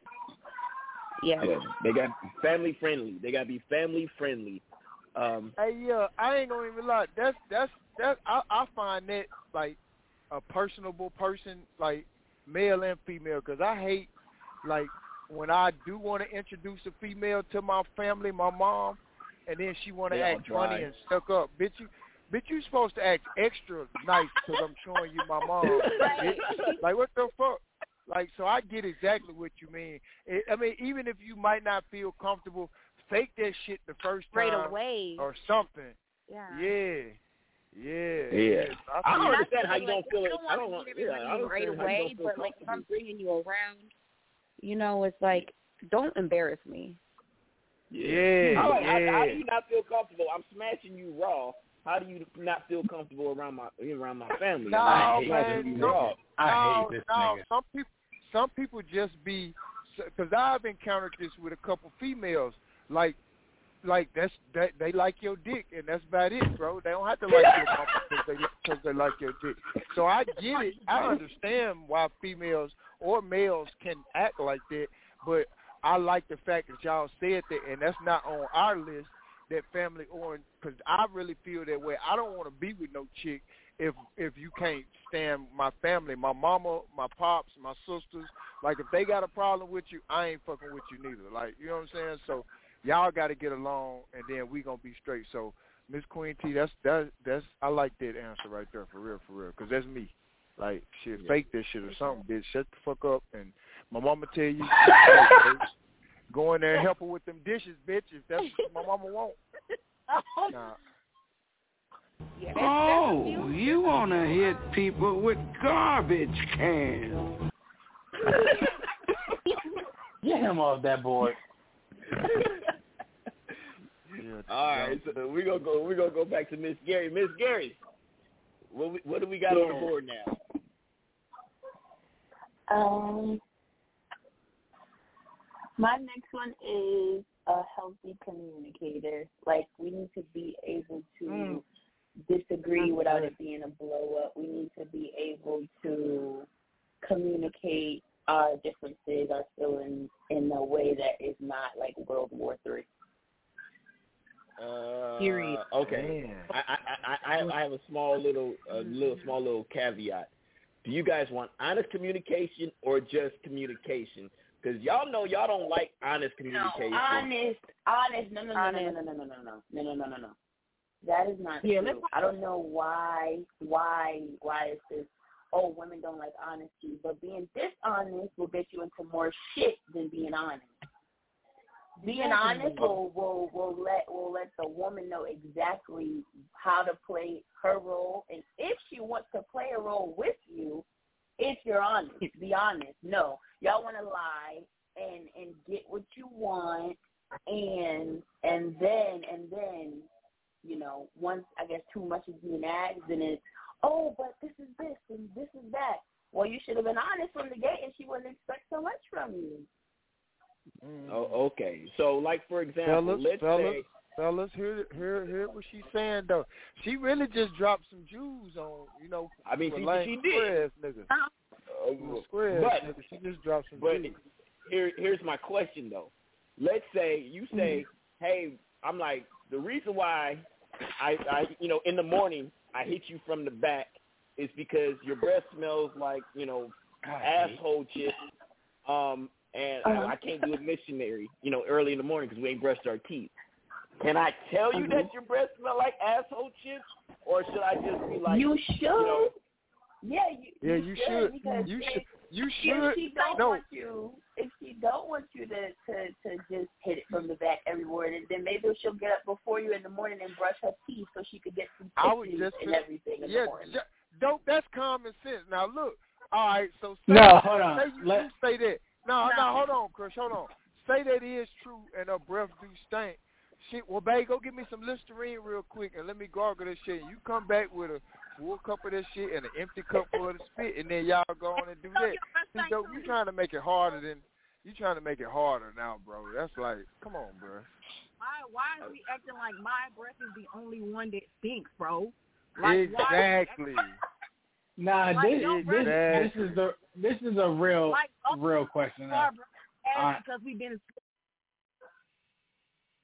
Yeah. Yeah, they got family friendly. They got to be family friendly. Um, Hey, yeah, I ain't gonna even lie. That's that's that. I I find that like a personable person, like male and female, because I hate like when I do want to introduce a female to my family, my mom, and then she want to act funny and stuck up. Bitch, you, bitch, you supposed to act extra nice because I'm showing you my mom. bitch. Like what the fuck? Like so, I get exactly what you mean. It, I mean, even if you might not feel comfortable, fake that shit the first Right time away. or something. Yeah. Yeah. Yeah. Yeah. I don't understand how you don't feel it. I don't want. to Yeah, I don't right understand how you away, but like if I'm bringing you around, you know, it's like don't embarrass me. Yeah, How, like, how, how yeah. do you not feel comfortable? I'm smashing you raw. How do you not feel comfortable around my around my family? No, I'm man, smashing you no, raw. no, no. Some people, some people just be, because I've encountered this with a couple females. Like, like that's that they like your dick, and that's about it, bro. They don't have to like your mama because they because they like your dick. So I get it. I understand why females or males can act like that, but I like the fact that y'all said that, and that's not on our list. That family orange, because I really feel that way. I don't want to be with no chick if if you can't stand my family, my mama, my pops, my sisters. Like if they got a problem with you, I ain't fucking with you neither. Like you know what I'm saying? So y'all got to get along, and then we gonna be straight. So Miss Queen T, that's that that's I like that answer right there for real, for real, because that's me. Like shit, fake this shit or something, bitch. Shut the fuck up, and my mama tell you, go in there and help her with them dishes, bitch. If that's what my mama want. Nah. Oh, you want to hit people with garbage cans. Get him off that board. All right, so we gonna go. We gonna go back to Miss Gary. Miss Gary, what we, what do we got on the board now? Um, my next one is a healthy communicator. Like we need to be able to Mm. disagree without it being a blow up. We need to be able to communicate our differences, our feelings in a way that is not like World War Three. Uh, Period. Okay. I, I I I I have a small little a little small little caveat. Do you guys want honest communication or just communication? Because y'all know y'all don't like honest communication. No, Honest, honest. No, no, no, Honest. no, no, no, no, no, no, no, no, no, no, no. That is not Yeah, true. I don't know why, why, why is this? Oh, women don't like honesty, but being dishonest will get you into more shit than being honest. Being honest will will will let will let the woman know exactly how to play her role, and if she wants to play a role with you, if you're honest, be honest. No, y'all want to lie and and get what you want, and and then and then, you know, once I guess too much is being asked, then it's oh, but this is this and this is that. Well, you should have been honest from the gate, and she wouldn't expect so much from you. Oh, okay. So, like for example, fellas, let's fellas, say fellas, hear hear hear what she's saying though. She really just dropped some Jews on, you know. I mean, she- she did. ass niggas. Uh, Some square ass but niggas. She just dropped some but Jews. here here's my question though. Let's say you say, hey, I'm like the reason why I I you know in the morning I hit you from the back is because your breath smells like you know asshole chip. Um, and Uh-huh. I, I can't do a missionary, you know, early in the morning because we ain't brushed our teeth. Can I tell you that your breath smell like asshole chips, or should I just be like, you should. know, Yeah, you, Yeah, you should. because You if, should. You if she don't No. want you, if she don't want you to to to just hit it from the back every morning, then maybe she'll get up before you in the morning and brush her teeth so she could get some I tissues just and say- everything in yeah, the morning. ju- dope. That's common sense. Now look. All right. So say, No, hold on. Say you Let- do say that. No, no, No. hold on, Chris. Hold on. Say that is true and her breath do stink. Shit, well, babe, go get me some Listerine real quick and let me gargle this shit. You come back with a full cup of this shit and an empty cup full of the spit, and then y'all go on and do that. See, you trying to make it harder than you trying to make it harder now, bro. That's like, come on, bro. Why why are we acting like my breath is the only one that stinks, bro? Like, why Exactly. Nah, Like, this, your this, breath- this is the this is a real Like, oh, real question. our now. Uh, because we've been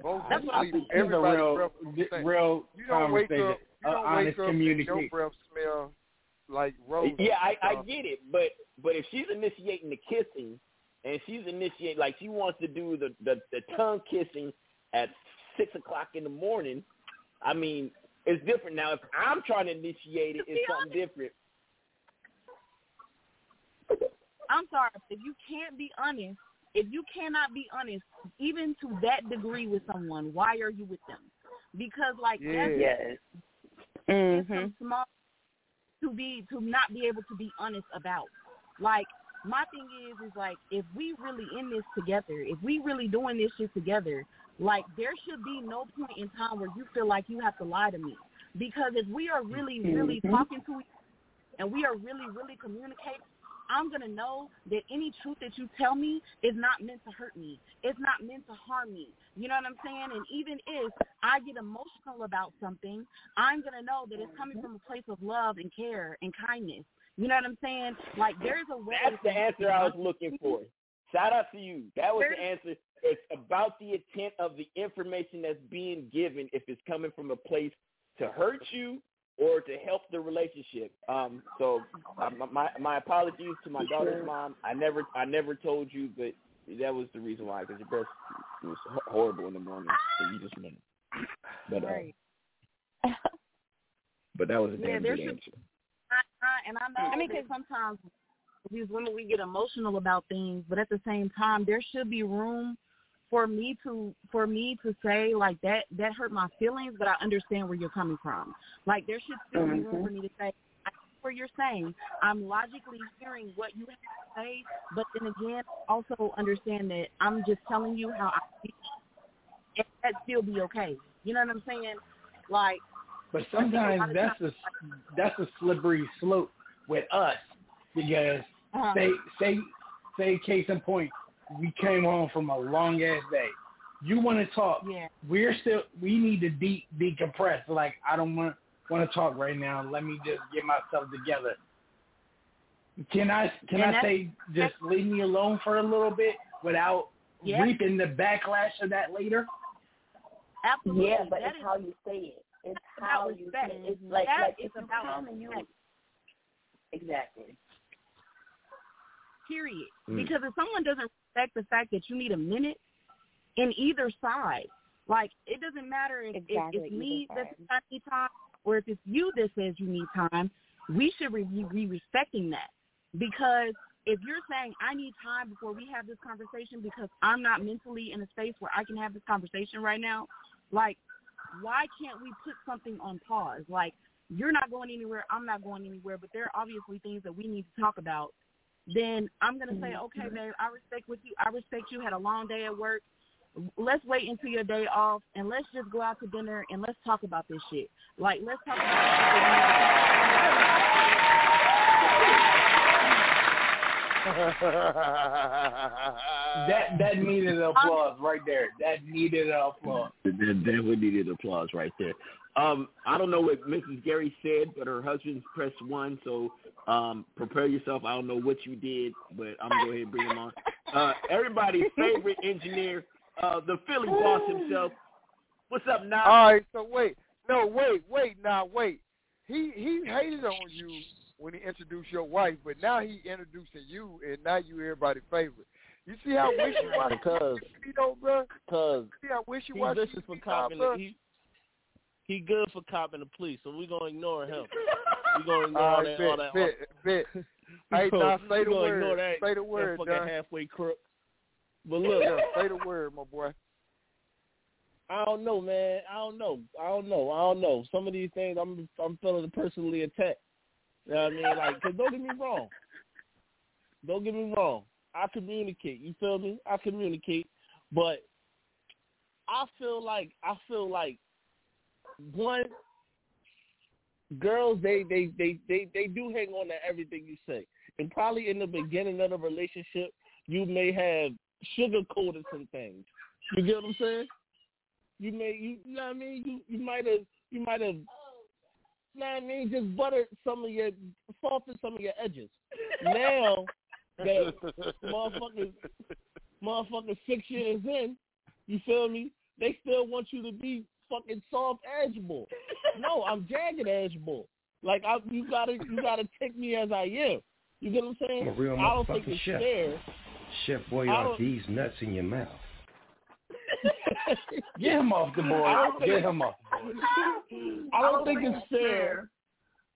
Both That's what I you, think is a real- breath di- stink. real You don't wake up. You Uh, don't honest wake up your communication. breath smell like rose. Yeah, I, I get it, but but if she's initiating the kissing, and she's initiating like she wants to do the the, the tongue kissing at six o'clock in the morning, I mean it's different now. If I'm trying to initiate it, it's something different. I'm sorry, if you can't be honest, if you cannot be honest, even to that degree with someone, why are you with them? Because like that's Yes. it's some small to be to not be able to be honest about. Like my thing is is like if we really in this together, if we really doing this shit together, Like there should be no point in time where you feel like you have to lie to me. Because if we are really, really Mhm. talking to each and we are really, really communicating, I'm gonna know that any truth that you tell me is not meant to hurt me. It's not meant to harm me. You know what I'm saying? And even if I get emotional about something, I'm gonna know that it's coming from a place of love and care and kindness. You know what I'm saying? Like there's a way. That's the answer I was looking for. Shout out to you. That was the answer. It's about the intent of the information that's being given. If it's coming from a place to hurt you or to help the relationship. Um, so uh, my my apologies to my daughter's mom. I never I never told you, but that was the reason why. Because your breast was horrible in the morning, so you just went. But uh, Right. but that was a Yeah, damn there good answer. I, I, and I know I mean, cause sometimes these women we get emotional about things, but at the same time, there should be room for me to for me to say like that that hurt my feelings, but I understand where you're coming from. Like there should still be room for me to say. I Where you're saying, I'm logically hearing what you have to say, but then again, also understand that I'm just telling you how I feel, and that still be okay. You know what I'm saying? Like, But sometimes that's a that's a slippery slope with us because Uh-huh. say say say case in point, we came home from a long ass day. You want to talk? Yeah. We're still we need to de- decompress. Like I don't want want to talk right now. Let me just get myself together. Can I can And I say just leave me alone for a little bit without Yeah. reaping the backlash of that later? Absolutely. Yeah, but That it's is- how you say it. It's about how you respect. say it. It's like That like is if you about come you exactly. period. Mm. Because if someone doesn't respect the fact that you need a minute in either side, like it doesn't matter if, Exactly, if it's me either that says need time or if it's you that says you need time, we should be, be respecting that. Because if you're saying I need time before we have this conversation because I'm not mentally in a space where I can have this conversation right now, like why can't we put something on pause? Like you're not going anywhere, I'm not going anywhere, but there are obviously things that we need to talk about then I'm gonna say, mm-hmm. okay, babe, I respect what you. I respect you had a long day at work. Let's wait until your day off and let's just go out to dinner and let's talk about this shit. Like let's talk that that needed applause right there. That needed applause. That, that would needed applause right there. Um, I don't know what Mrs. Gary said, but her husband's pressed one, so um, prepare yourself. I don't know what you did, but I'm gonna go ahead and bring him on. Uh, everybody's favorite engineer, uh, the Philly boss himself. What's up, now? All right, so wait, no, wait, wait, now wait. He he hated on you when he introduced your wife, but now he introducing you, and now you everybody's favorite. You see how wishy washy Because- you know, bro? Cause See how wishy he washy vicious for copping. He he good for copping the police, so we gonna ignore him. We gonna ignore All all right, that. all bet, that. bet, bet. Hey, now say the word. Ignore that, Say the word, that fucking Don. halfway crook. But look, Yeah, say the word, my boy. I don't know, man. I don't know. I don't know. I don't know. Some of these things, I'm I'm feeling personally attacked. You know what I mean? Like, cause don't get me wrong. Don't get me wrong. I communicate. You feel me? I communicate, but I feel like I feel like one girls they they they they they do hang on to everything you say, and probably in the beginning of the relationship, you may have sugar coated some things. You get what I'm saying? You may you, you know what I mean? You you might have you might have you know what I just buttered some of your softened some of your edges. Now that motherfuckers motherfuckers six years in, you feel me? They still want you to be fucking soft edgeable. No, I'm jagged edgeable. Like I you gotta you gotta take me as I am. You get what I'm saying? I'm a real I don't think it's chef. fair. Chef Boy, are these nuts in your mouth? Get him off the board. Get him off. I don't think it's fair.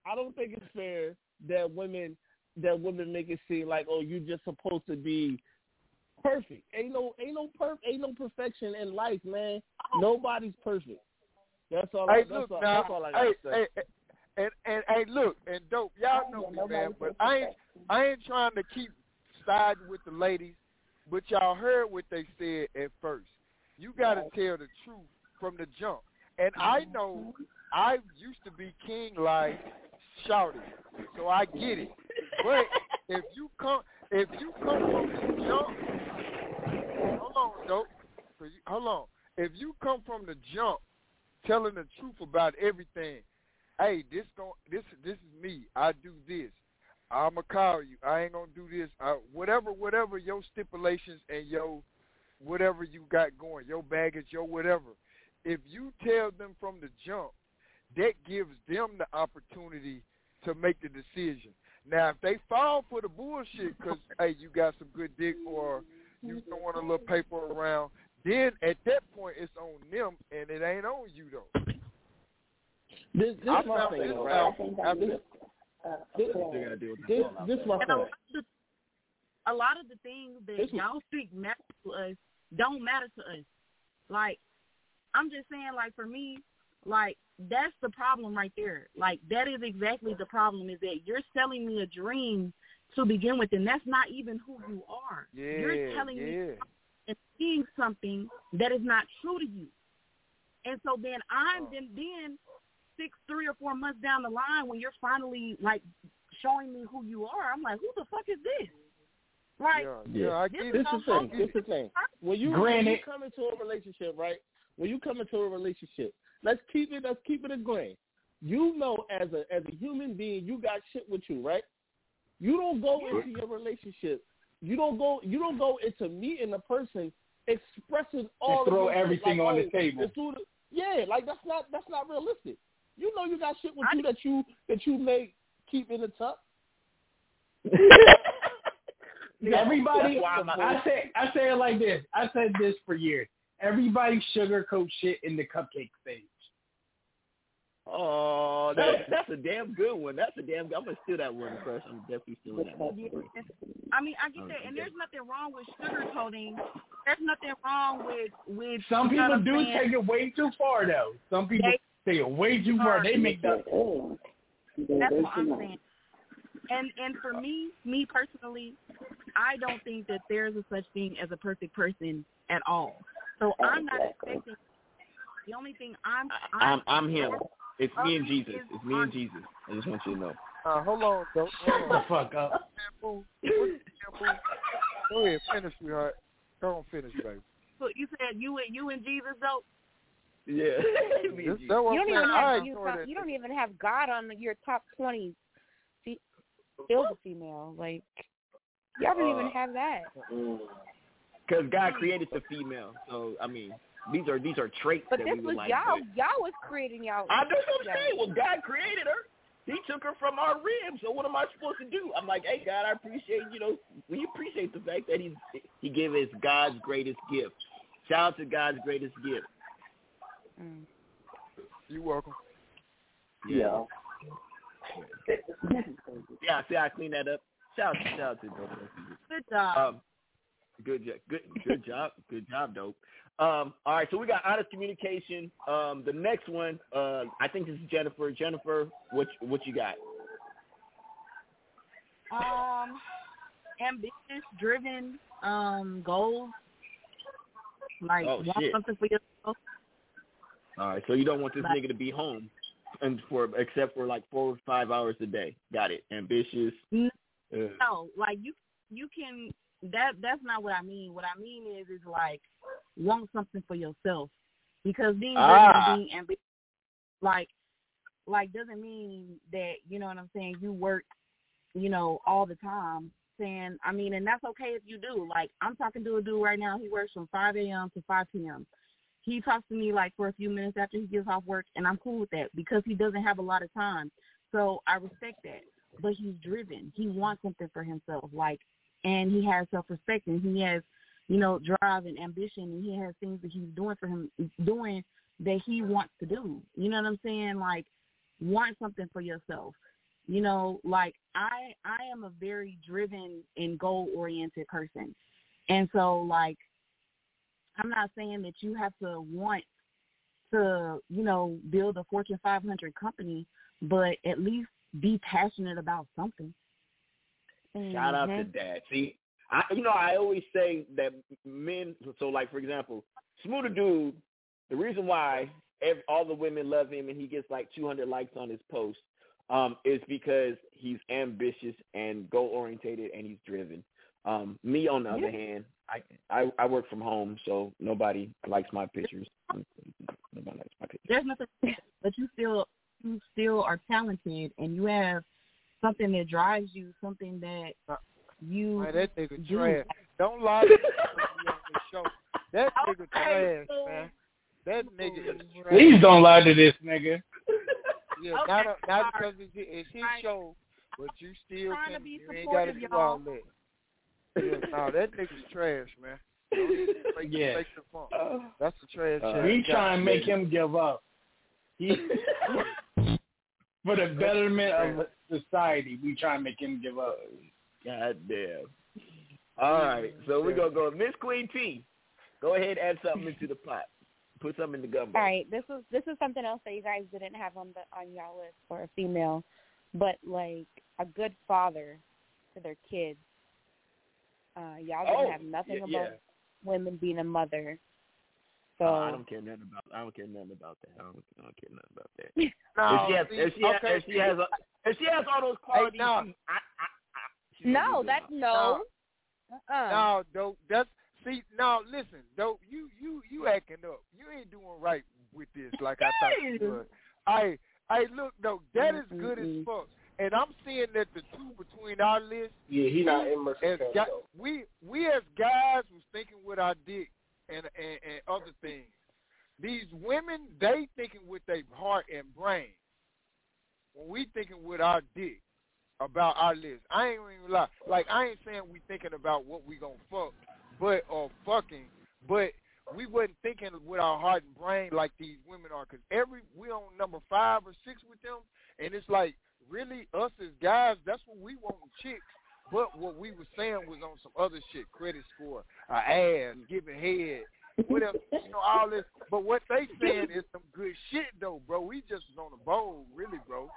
I don't think it's fair that women that women make it seem like oh you're just supposed to be perfect. Ain't no ain't no perf ain't no perfection in life, man. Nobody's perfect. That's all. I, Hey, that's look all. now. That's all I gotta hey, say. hey, hey, and and hey, look, and dope, y'all know me, man. But I ain't I ain't trying to keep siding with the ladies, but y'all heard what they said at first. You got to tell the truth from the jump. And I know I used to be king like shouting, so I get it. But if you come, if you come from the jump, hold on, dope. Hold on. If you come from the jump, telling the truth about everything, hey, this gon' this this is me. I do this. I'ma call you. I ain't gonna do this. Uh, whatever, whatever your stipulations and your whatever you got going, your baggage, your whatever. If you tell them from the jump, that gives them the opportunity to make the decision. Now, if they fall for the bullshit because hey, you got some good dick or you throwing a little paper around, then at that point it's on them and it ain't on you though. This this I my found thing, this right? out. This, this, this, this my And a thing. lot, of the, a lot of the things that This was- y'all think matter to us don't matter to us. Like, I'm just saying, like for me, like that's the problem right there. Like that is exactly the problem. Is that you're selling me a dream to begin with, and that's not even who you are. you're Yeah, telling me and seeing something that is not true to you. And so then I'm Oh. then then six, three or four months down the line when you're finally like showing me who you are, I'm like, who the fuck is this? Like, Yeah, I this get This is is the thing. This is the thing. When you, when you come into a relationship, right? When you come into a relationship, let's keep it. Let's keep it a grain. You know, as a as a human being, you got shit with you, right? You don't go into your relationship. You don't go. You don't go into meeting a person expressing all. throw of everything like, on the oh, table. as soon as- yeah, like that's not that's not realistic. You know, you got shit with you that you that you may keep in the tuck. Everybody, I'm I say, I say it like this. I said this for years. Everybody sugarcoat shit in the cupcake stage. Oh, that's that's a damn good one. That's a damn. Good, I'm gonna steal that one first. I'm definitely stealing that one. I mean, I get oh, that, and there's nothing wrong with sugarcoating. There's nothing wrong with with. Some people do saying? take it way too far, though. Some people take it way too far. They make the. That's what I'm saying. And and for me, me personally, I don't think that there's a such thing as a perfect person at all. So I'm not expecting. The only thing I'm I'm I'm him. It's me and Jesus. It's me and Jesus. I just want you to know. Uh, hold on, though. Hold on. the fuck up. Shampoo. What's shampoo? Go ahead, finish, sweetheart. Go on, finish, baby. But you said you and you and Jesus though. Yeah. That's, that's what You don't saying. even have you, you don't even have God on your top twenty. Fe- Still the female, like y'all don't even Uh, have that. Because God created the female, so I mean, these are these are traits But that this we was like. y'all. but- Y'all was creating y'all. I know what I'm saying. Well, God created her. He took her from our ribs. So what am I supposed to do? I'm like, hey, God, I appreciate you know, we appreciate the fact that he he gave us God's greatest gift. Shout out to God's greatest gift. Mm. You welcome. Yeah. Yeah, see, I cleaned that up. Shout out, shout out to Dope. Good job. Um, good job. Good, good job. Good job, Dope. Um, all right, so we got honest communication. Um, the next one, uh, I think this is Jennifer. Jennifer, what what you got? Um, ambitious, driven, um, goals. Like Oh, want shit. something for yourself. All right, so you don't want this Like- nigga to be home, and for except for like four or five hours a day. Got it. Ambitious. N- Uh, No, like you you can that that's not what I mean. What I mean is is like want something for yourself. Because being Ah. being ambitious like like doesn't mean that, you know what I'm saying, you work, you know, all the time. Saying I mean, and that's okay if you do. Like I'm talking to a dude right now, he works from five AM to five PM. He talks to me like for a few minutes after he gets off work and I'm cool with that because he doesn't have a lot of time. So I respect that. But he's driven. He wants something for himself. Like and he has self respect and he has, you know, drive and ambition and he has things that he's doing for him doing that he wants to do. You know what I'm saying? Like want something for yourself. You know, like I I am a very driven and goal oriented person. And so like I'm not saying that you have to want to, you know, build a Fortune 500 company, but at least be passionate about something. Shout out to Mhm. dad. See, I you know I always say that men. So like for example, Smooth dude. The reason why every, all the women love him and he gets like 200 likes on his post um, is because he's ambitious and goal orientated and he's driven. Um, me, on the other hand, I, I I work from home, so nobody likes my pictures. Nobody likes my pictures. There's nothing, but you still you still are talented, and you have something that drives you, something that you Man, that nigga do. trash. Don't lie to me on the show. That nigga Okay, trash, man. That nigga is trash. Please don't lie to this nigga. Yeah, not a, not because it's, it's his show, but you still can. You ain't got to supportive, do y'all. that. Yeah, no, that nigga's trash, man. Make, Yeah. make the fun. That's the trash. Uh, we try and make him give up. He, for the betterment of society, we try and make him give up. God damn. All right, so we're gonna go Miss Queen T. Go ahead, and add something into the pot. Put something in the gumbo. All right, this is this is something else that you guys didn't have on the on y'all list for a female, but like a good father to their kids. Uh, y'all Oh, didn't have nothing yeah, about yeah. women being a mother. So Uh, I don't care nothing about. I don't care nothing about that. I don't, I don't care nothing about that. No, if she has, see, if she has, okay, if she has, a, if she has all those qualities, no. I, I, I, no, that's enough. no. Uh-uh. No, dope. That's see. No, listen, dope. You you you acting up. You ain't doing right with this like I thought you would. I I look though. That is good as fuck. And I'm seeing that the two between our list. Yeah, he not in Mercer County, guy- we we as guys was thinking with our dick and and, and other things. These women, they thinking with their heart and brain. When we thinking with our dick about our list, I ain't even lie. Like I ain't saying we thinking about what we gonna fuck, but or fucking, but we wasn't thinking with our heart and brain like these women are. Cause every we on number five or six with them, and it's like really us as guys, that's what we want in chicks. But what we was saying was on some other shit, credit score, a ass, giving head, what else, you know, all this. But what they saying is some good shit though, bro. We just was on the bowl, really, bro.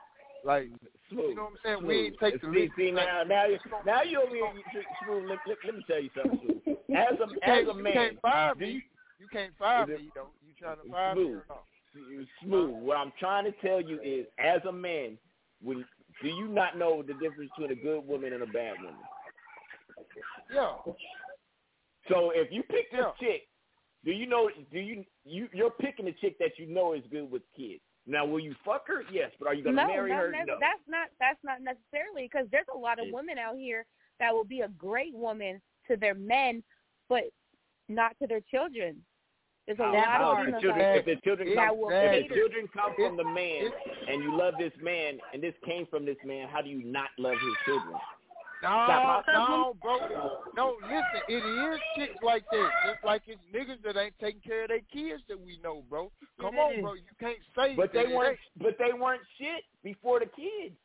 Like, you know what I'm saying? We ain't take the see, lead. see now, now, you, now you over here. Smooth, let, let, let me tell you something. Smooth. As a you as can't, a you can't fire me. you, You can't fire me though. You trying to fire me smooth, or not? smooth. What I'm trying to tell you is, as a man, when do you not know the difference between a good woman and a bad woman? Yeah. So if you pick this chick, do you know? Do you you you're picking a chick that you know is good with kids? Now, will you fuck her? Yes, but are you gonna no, marry not her? nec- No. that's not that's not necessarily because there's a lot of women out here that will be a great woman to their men, but not to their children. There's a How- lot of if the children, if the children that come, will if the children come from the man, and you love this man, and this came from this man, how do you not love his children? No, no, bro. No, listen, it is chicks like that. Just like it's niggas that ain't taking care of their kids that we know, bro. Come on, bro. You can't say But that they weren't. But they weren't shit before the kids.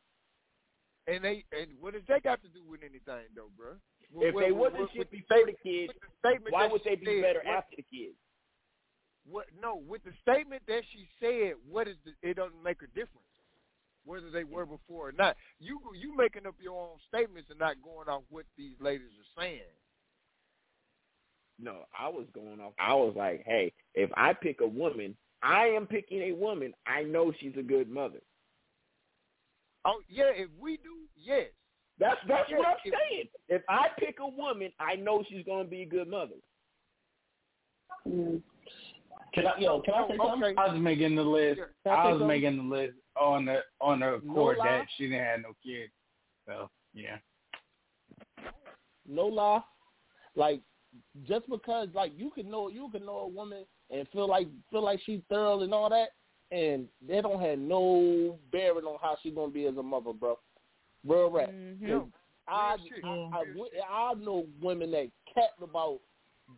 And they and what does that got to do with anything though, bro? If they wasn't shit before the kids, statement why would they be better after the kids? What? No, with the statement that she said, what is the, it doesn't make a difference whether they were before or not. You you making up your own statements and not going off what these ladies are saying. No, I was going off. I was like, hey, if I pick a woman, I am picking a woman. I know she's a good mother. Oh yeah, if we do, yes. That's that's what I'm If- saying. If I pick a woman, I know she's going to be a good mother. Mm. Can I, yo, can I say something? I was making the list. Can I I was something? making the list on the on the No court lie. that she didn't have no kids. So yeah. no lie, like just because like you can know you can know a woman and feel like feel like she's thorough and all that, and they don't have no bearing on how she gonna be as a mother, bro. Real rap. Mm-hmm. 'Cause I, I, I, I know women that cat about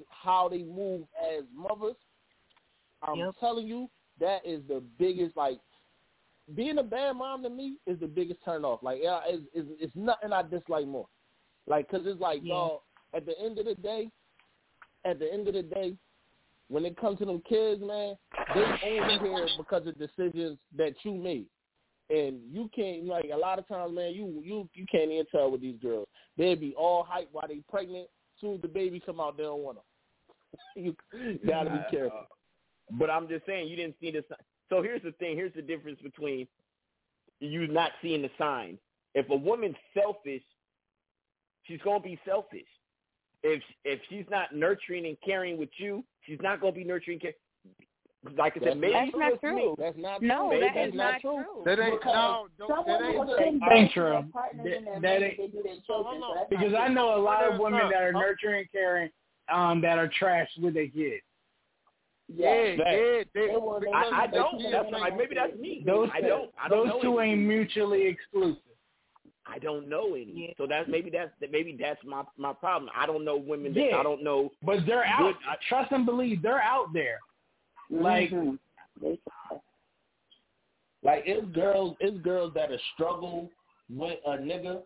how they move as mothers. I'm telling you, that is the biggest like being a bad mom to me is the biggest turn off. Like, yeah, it's, it's, it's nothing I dislike more. Like, cause it's like, dog. At the end of the day, at the end of the day, when it comes to them kids, man, they only here because of decisions that you made, and you can't like a lot of times, man. You you you can't even tell with these girls. They'd be all hype while they pregnant. Soon as the baby come out, they don't want them. you gotta be Uh, careful. But I'm just saying you didn't see the. sign. So here's the thing. Here's the difference between you not seeing the sign. If a woman's selfish, she's gonna be selfish. If if she's not nurturing and caring with you, she's not gonna be nurturing. Care. Like I said, maybe That's not true. me. That's not No, Maybe that that's is not true. That ain't no. Don't, that ain't. Ain't true. That, that ain't, because I know a lot of women that are nurturing, caring, um, that are trash with their kids. Yeah, yeah. They, I, I don't. That's not, maybe that's me. Those I don't. I don't those know two any. ain't mutually exclusive. I don't know any. So that's maybe that's maybe that's my my problem. I don't know women that Yeah. I don't know. But they're out. Good- I- Trust and believe, they're out there. Like Like it's girls, it's girls that are struggle with a nigga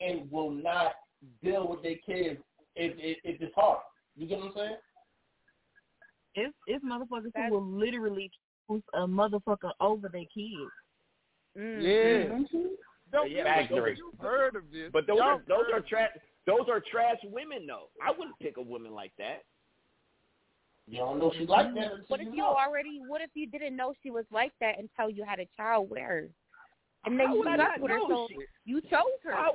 and will not deal with their kids if if, if it's hard. You get what I'm saying? It's it's motherfuckers who will literally choose a motherfucker over their kids. Mm-hmm. Yeah. Don't Yeah, yeah, but those- you heard of this? But those are those are trash. Those are trash women, though. I wouldn't pick a woman like that. You don't know she like that What if you you know. already? What if you didn't know she was like that until you had a child with her, and then How you would I not with her, so she- you chose her. How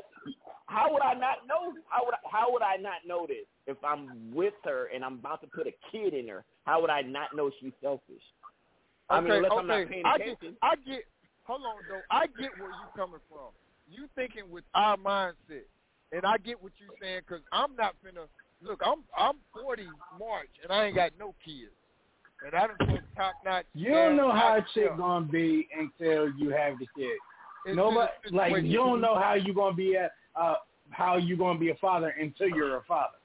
how would I not know? How would I, how would I not know this if I'm with her and I'm about to put a kid in her? How would I not know she's selfish? I mean, okay, unless okay. I'm not paying I get, I get. Hold on, though. I get where you're coming from. You thinking with our mindset, and I get what you're saying because I'm not finna. Look, I'm I'm 40 March, and I ain't got no kids, and I done put top notch. You don't know how a chick gonna be until you have the kid. It's Nobody just- like you don't know how you gonna be a uh how you gonna be a father until you're a father.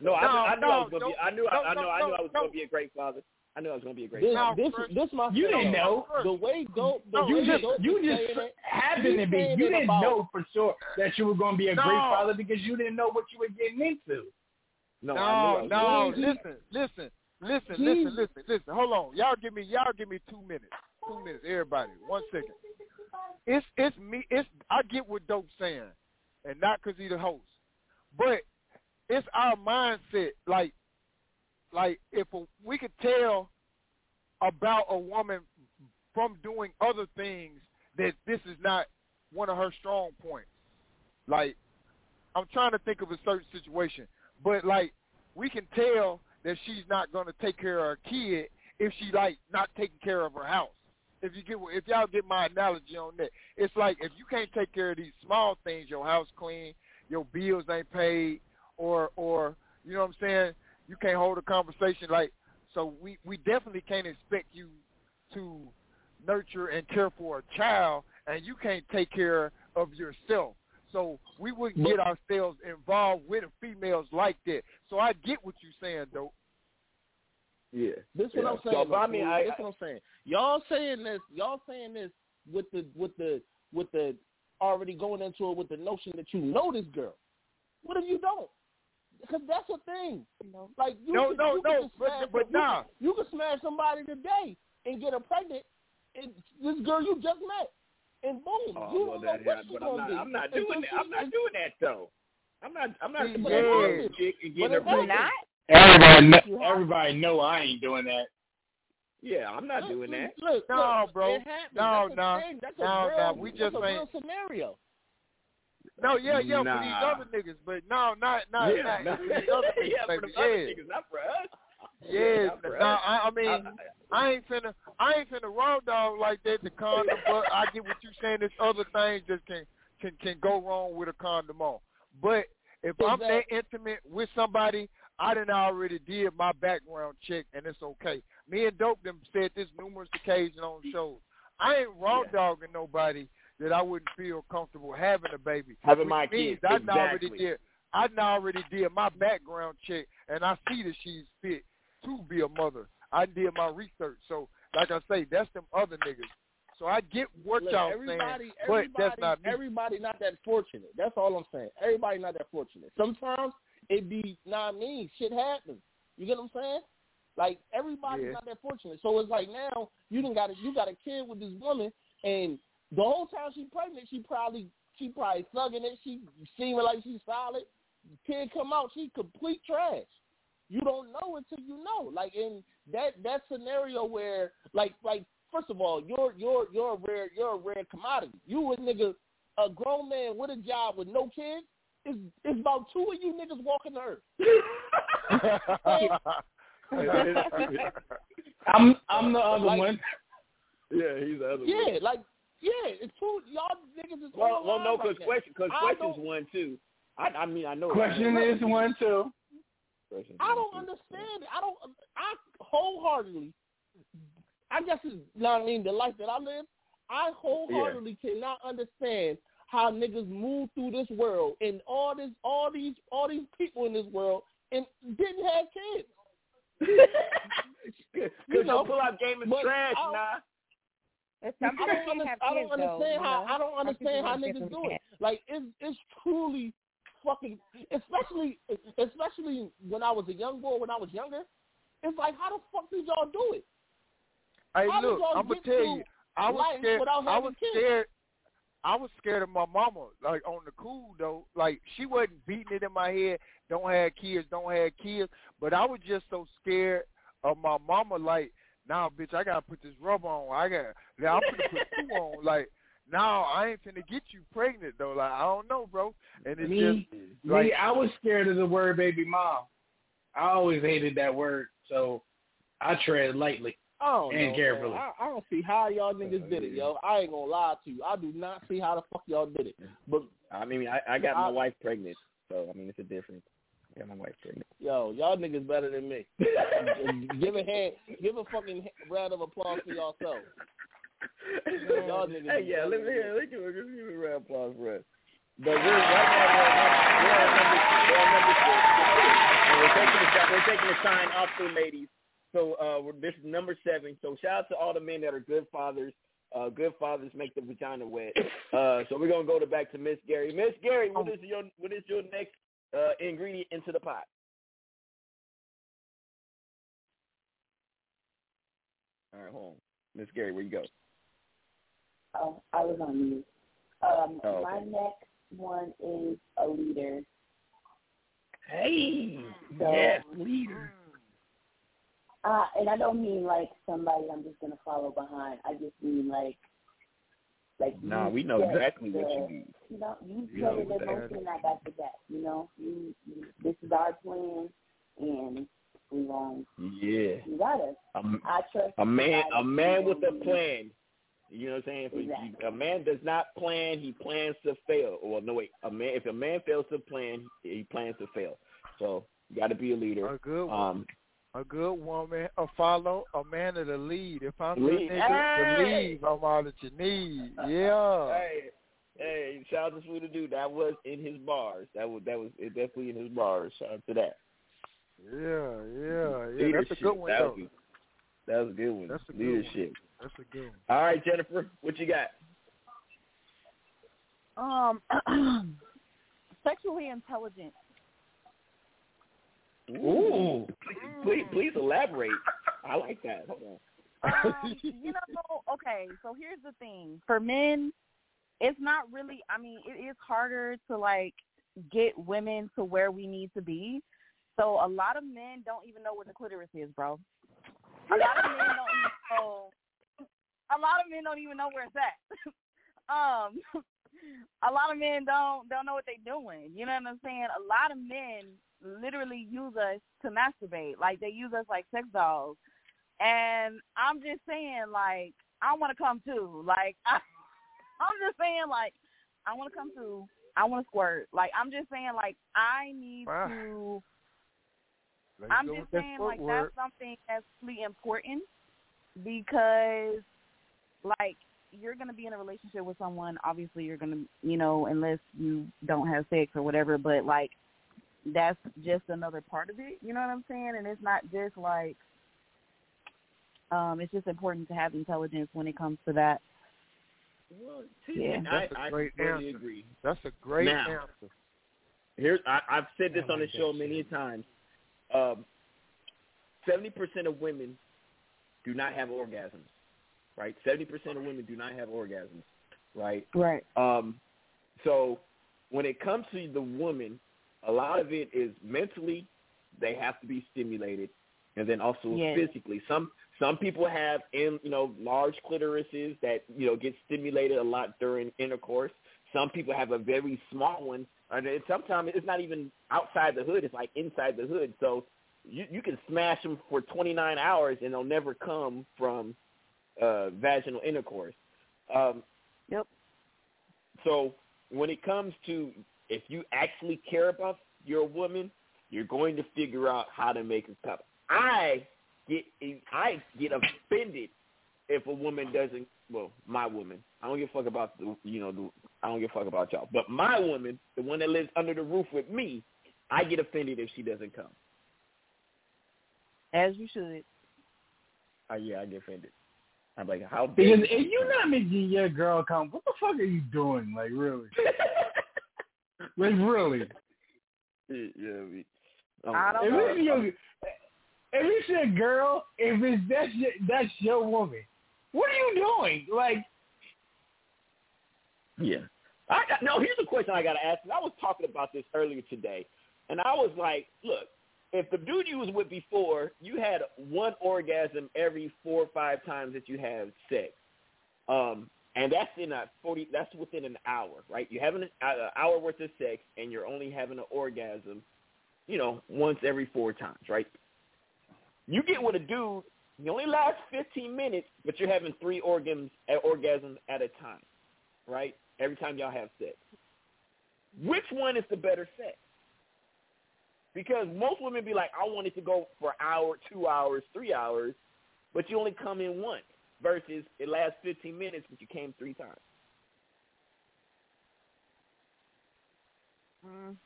No, I, No, I knew I no, was gonna be. no, I knew. no, I, I no, know. I knew I was no. gonna be a great father. I knew I was gonna be a great This father. this Chris, this my You thing, didn't know. The way dope the You way just dope you just saying it, happened to be. You didn't about- know for sure that you were gonna be a great father because you didn't know what you were getting into. No, No, no, I was gonna be- listen, listen, listen, listen, listen, listen. Hold on, y'all give me, y'all give me two minutes, two minutes, everybody, one second. It's it's me. It's I get what Dope's saying, and not because he's the host, but it's our mindset. Like, like if a, we could tell about a woman from doing other things that this is not one of her strong points. Like, I'm trying to think of a certain situation, but like we can tell that she's not going to take care of her kid if she like not taking care of her house. If you get if y'all get my analogy on that, it's like if you can't take care of these small things, your house clean, your bills ain't paid, or or you know what I'm saying, you can't hold a conversation like. So we we definitely can't expect you to nurture and care for a child, and you can't take care of yourself. So we wouldn't get ourselves involved with females like that. So I get what you're saying, though. Yeah, this is what Yeah. I'm So, saying. but I mean, I- this is what I'm saying. Y'all saying this. Y'all saying this with the with the with the already going into it with the notion that you know this girl. What if you don't? Because that's a thing. Like you No, can, no, you no, just but- smash, but you, nah. can, you can smash somebody today and get her pregnant. And this girl you just met, and boom, Oh, you well, don't know what yeah, she's but I'm gonna not. be. I'm not Until doing that. I'm not doing that though. I'm not. I'm not. Yeah. supporting chick and getting her But it's pregnant. Everybody, know, everybody know I ain't doing that. Yeah, I'm not doing that. Look, No, look, bro. It. No, that's no. thing. That's a No, real, no, we that's just a ain't- real scenario. No, yeah, yeah, for these other niggas, but no, not not yeah, not nah. for these other niggas, yeah, for baby. the other yeah. niggas, not for us. Yeah, not for nah. I, I mean, I- I ain't finna, I ain't finna raw dog like that the condom, but I get what you're saying. There's other things that can can can go wrong with a condom on. But if I'm that intimate with somebody, I done already did my background check, and it's okay. Me and Dope them said this numerous occasions on shows. I ain't raw dogging nobody that I wouldn't feel comfortable having a baby. Having my means kid, I done already did. I done already did my background check, and I see that she's fit to be a mother. I did my research. So, like I say, that's them other niggas. So I get what Look, y'all everybody, saying, but that's not me. everybody not that fortunate. That's all I'm saying. Everybody not that fortunate. Sometimes it be not me. Shit happens. You get what I'm saying? Like everybody's Yeah. not that fortunate. So it's like now you didn't got a, you got a kid with this woman, and the whole time she pregnant, she probably she probably thugging it. She seeming like she's solid. Kid come out, she complete trash. you don't know until you know. Like in that that scenario where like like first of all, you're you're you're a rare you're a rare commodity. You a nigga a grown man with a job with no kids is is about two of you niggas walking the earth. I'm I'm the other Like- one. Yeah, he's the other one. yeah, like yeah, it's two y'all niggas is Well, on well, the no, because right question, cause I question's one too. I, I mean, I know. Question is one too. Question's I don't understand it. I don't. I wholeheartedly. I guess it's not know I mean. The life that I live, I wholeheartedly cannot understand how niggas move through this world and all this, all these, all these people in this world and didn't have kids. Because You know, your pull-out game is but trash, I- nah. Some I don't, under, I don't kids, though, understand you how know? I don't understand how niggas do it. Like it's it's truly fucking especially especially when I was a young boy when I was younger. It's like how the fuck did y'all do it? Hey, How did look, y'all I'm gonna tell you, I was scared. I was kids? scared. I was scared of my mama, like on the cool though. Like she wasn't beating it in my head. Don't have kids. Don't have kids. But I was just so scared of my mama. Like, nah, bitch, I gotta put this rubber on. I got. Now I'm gonna put two on. Like, now I ain't finna get you pregnant though. Like, I don't know, bro. And it's Me, just like me, I was scared of the word baby mom. I always hated that word, so I tread lightly. I don't And know, carefully. I, I don't see how y'all niggas did it, yo. I ain't gonna lie to you. I do not see how the fuck y'all did it. But I mean, I, I got my wife pregnant, so I mean, it's a difference. I got my wife pregnant. yo, y'all niggas better than me. give a hand, give a fucking round of applause for yourself. Y'all niggas. Hey, yeah, let me, than yeah, let's give, a round of applause for us. But we're right now we're at number, we're at number, we're six. And we're taking the we're taking the sign off the ladies. So uh, this is number seven. So shout out to all the men that are good fathers. Uh, good fathers make the vagina wet. Uh, so we're gonna go to back to Miss Gary. Miss Gary, what is your what is your next uh, ingredient into the pot? All right, hold on. Miss Gary, where you go? Oh, I was on mute. Um, Oh, My next one is a leader. Hey, So- yes, leader. Uh, and I don't mean like somebody I'm just gonna follow behind. I just mean like, like Nah, you we know set exactly what you mean. You know, you You set know it what in that motion. I got the back. You know, you, you this is our plan, and we going Yeah. You got us. A, I trust a man, a man with a plan. You know what I'm saying? If you- a man does not plan, he plans to fail. Well, no wait. A man, if a man fails to plan, he plans to fail. So you got to be a leader. A good one. Um, a good woman, a follow, a man of the lead. If I'm Lead. the nigga, Hey! believe I'm all that you need. Yeah. Hey, hey, shout out to Sweeter Dude. That was in his bars. That was that was definitely in his bars. Shout out to that. Yeah, yeah, yeah. That's a good one That though. was, a- that was a good one. That's a good Leadership. That's a good one. All right, Jennifer, what you got? Um, sexually intelligent. Ooh, please, please, please elaborate. I like that. Um, you know, okay. So here's the thing: for men, it's not really. I mean, it is harder to like get women to where we need to be. So a lot of men don't even know what the clitoris is, bro. A lot of men don't even know. A lot of men don't even know where it's at. um, a lot of men don't don't know what they're doing. You know what I'm saying? A lot of men literally use us to masturbate. Like they use us like sex dolls. And I'm just saying, like, I want to come too. Like, I, I'm just saying, like, I want to come too. I want to squirt. Like, I'm just saying, like, I need Wow. to. Let's I'm just saying, like, footwork. that's something that's really important because, like, you're going to be in a relationship with someone. Obviously, you're going to, you know, unless you don't have sex or whatever, but, like, that's just another part of it. You know what I'm saying? And it's not just like, um, it's just important to have intelligence when it comes to that. Well, Yeah. That's a I, great I totally answer. agree. That's a great Now, answer. Here's I, I've said this I on the like that show many times. Um, Seventy percent of women do not have orgasms, right? Seventy percent of women do not have orgasms, right? Right. Um, so when it comes to the woman, a lot of it is mentally they have to be stimulated, and then also Yes. physically. Some some people have in you know large clitorises that you know get stimulated a lot during intercourse. Some people have a very small one, and sometimes it's not even outside the hood; it's like inside the hood. So you you can smash them for 29 hours, and they'll never come from uh, vaginal intercourse. Um, yep. So when it comes to if you actually care about your woman, you're going to figure out how to make her come. I get I get offended if a woman doesn't. Well, my woman. I don't give a fuck about the you know the. I don't give a fuck about y'all. But my woman, the one that lives under the roof with me, I get offended if she doesn't come. As you should. Uh, yeah, I get offended. I'm like, how dare Because if you're not making your girl come, what the fuck are you doing? Like really? like really? Yeah, I mean, I don't if know. It's your, if it's your girl, if it's that's your, that's your woman, what are you doing? Like, Yeah. I got, no, here's a question I got to ask. I was talking about this earlier today, and I was like, look, if the dude you was with before, you had one orgasm every four or five times that you have sex, um, and that's in a forty, that's within an hour, right? You're having an uh, hour worth of sex, and you're only having an orgasm, you know, once every four times, right? You get with a dude, you only last 15 minutes, but you're having three orgasms, orgasms at a time, right? Every time y'all have sex. Which one is the better sex? Because most women be like, I want it to go for hour, two hours, three hours, but you only come in once versus it lasts 15 minutes, but you came three times. Mm.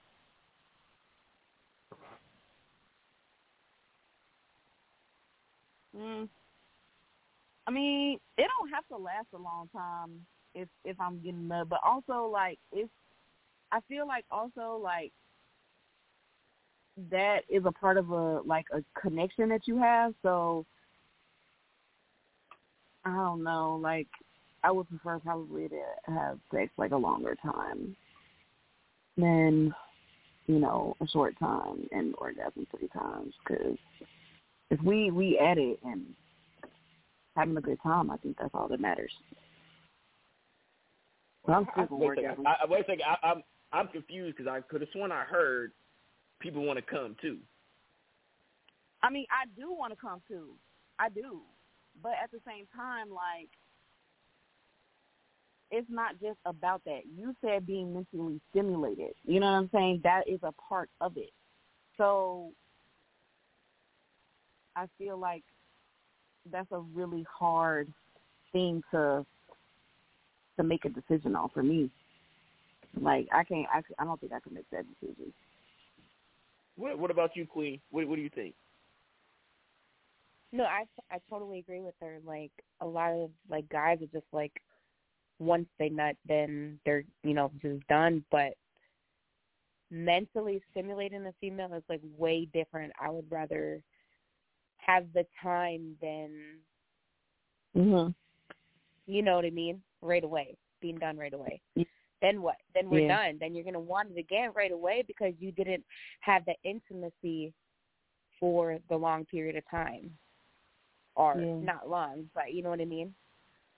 Mm. I mean, it don't have to last a long time if if I'm getting nut, but also like it's. I feel like also like that is a part of a like a connection that you have. So I don't know, like I would prefer probably to have sex like a longer time than you know a short time and orgasm three times because if we we at it and having a good time, I think that's all that matters. I'm still gonna wait a second. I, wait a second. I, I'm I'm confused because I could have sworn I heard people want to come too. I mean, I do want to come too. I do. But at the same time, like, it's not just about that. You said being mentally stimulated. You know what I'm saying? That is a part of it. So I feel like that's a really hard thing to to make a decision on for me. Like I can't. I, I don't think I can make that decision. What What about you, Queen? What What do you think? No, I I totally agree with her. Like a lot of like guys are just like once they nut, then they're you know just done. But mentally stimulating a female is like way different. I would rather have the time than Mhm. you know what I mean right away, being done right away. Then what? Then we're Yeah. done. Then you're gonna want it again right away because you didn't have the intimacy for the long period of time, or Yeah. not long, but you know what I mean.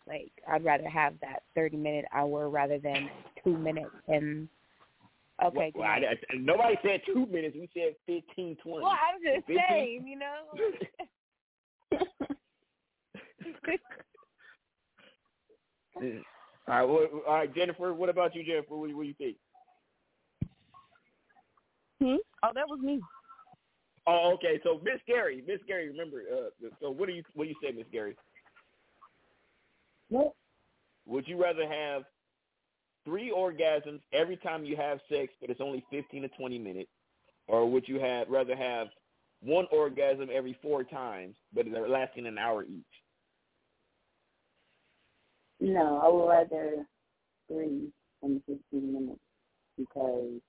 Like I'd rather have that thirty minute hour rather than two minutes and okay. Well, I, I, nobody said two minutes. We said fifteen, twenty. Well, I'm just 15? saying, you know. Yeah. All right, well, all right, Jennifer. What about you, Jennifer? What, do you- what do you think? Hmm? Oh, that was me. Oh, okay. So Miss Gary, Miss Gary, remember. Uh, so what do you what do you say, Miss Gary? What? Would you rather have three orgasms every time you have sex, but it's only fifteen to twenty minutes, or would you have rather have one orgasm every four times, but they're lasting an hour each? No, I would rather three in the 15 minutes because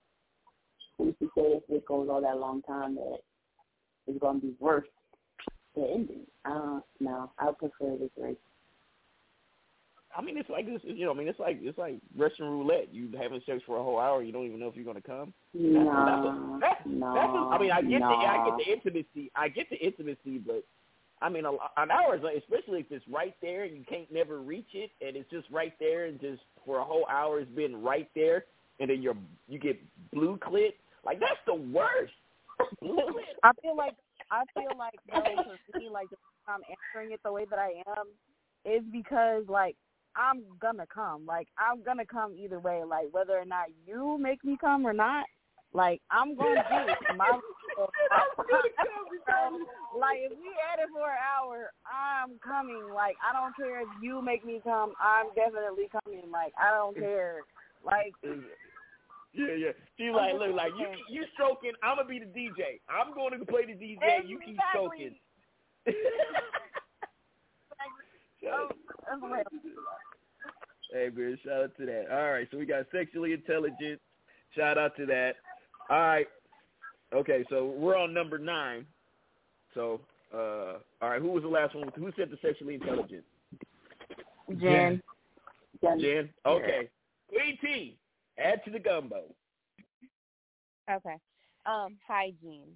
who's to say if it goes all that long time that it's going to be worth the ending? Uh, no, I prefer the three. I mean, it's like this. You know, I mean, it's like it's like Russian roulette. You having sex for a whole hour, you don't even know if you're gonna come. No, that's, that's, no, that's a, I mean, I get no. the I get the intimacy. I get the intimacy, but I mean, a, an hour is especially if it's right there and you can't never reach it, and it's just right there, and just for a whole hour it's been right there, and then you're you get blue clit. Like that's the worst. I feel like I feel like though for me, like I'm answering it the way that I am is because like I'm gonna come. Like I'm gonna come either way. Like whether or not you make me come or not, like I'm gonna do it. My, like if we at it for an hour, I'm coming. Like I don't care if you make me come. I'm definitely coming. Like I don't care. Like Yeah, yeah. She's like, look, like you you stroking. I'm gonna be the DJ. I'm going to play the DJ. You keep stroking. Oh, that's real. Hey man, shout out to that. All right, so we got sexually intelligent. Shout out to that. All right. Okay, so we're on number nine. So, uh, all right, who was the last one? Who said the sexually intelligent? Jen. Jen. Okay. Et. Add to the gumbo. Okay. Um, hygiene.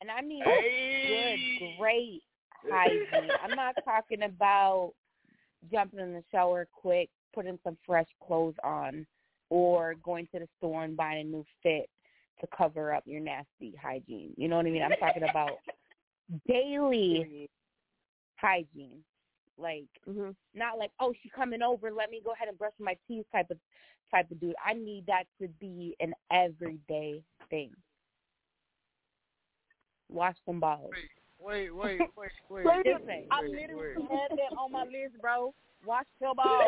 And I mean Hey. good, great hygiene. I'm not talking about jumping in the shower quick, putting some fresh clothes on, or going to the store and buying a new fit to cover up your nasty hygiene. You know what I mean? I'm talking about daily hygiene. Like mm-hmm. not like, oh, she's coming over, let me go ahead and brush my teeth type of type of dude. I need that to be an everyday thing. Wash some balls. Wait, wait, wait, wait. Listen, wait, I wait, literally wait. had that on my list, bro. Wash your balls.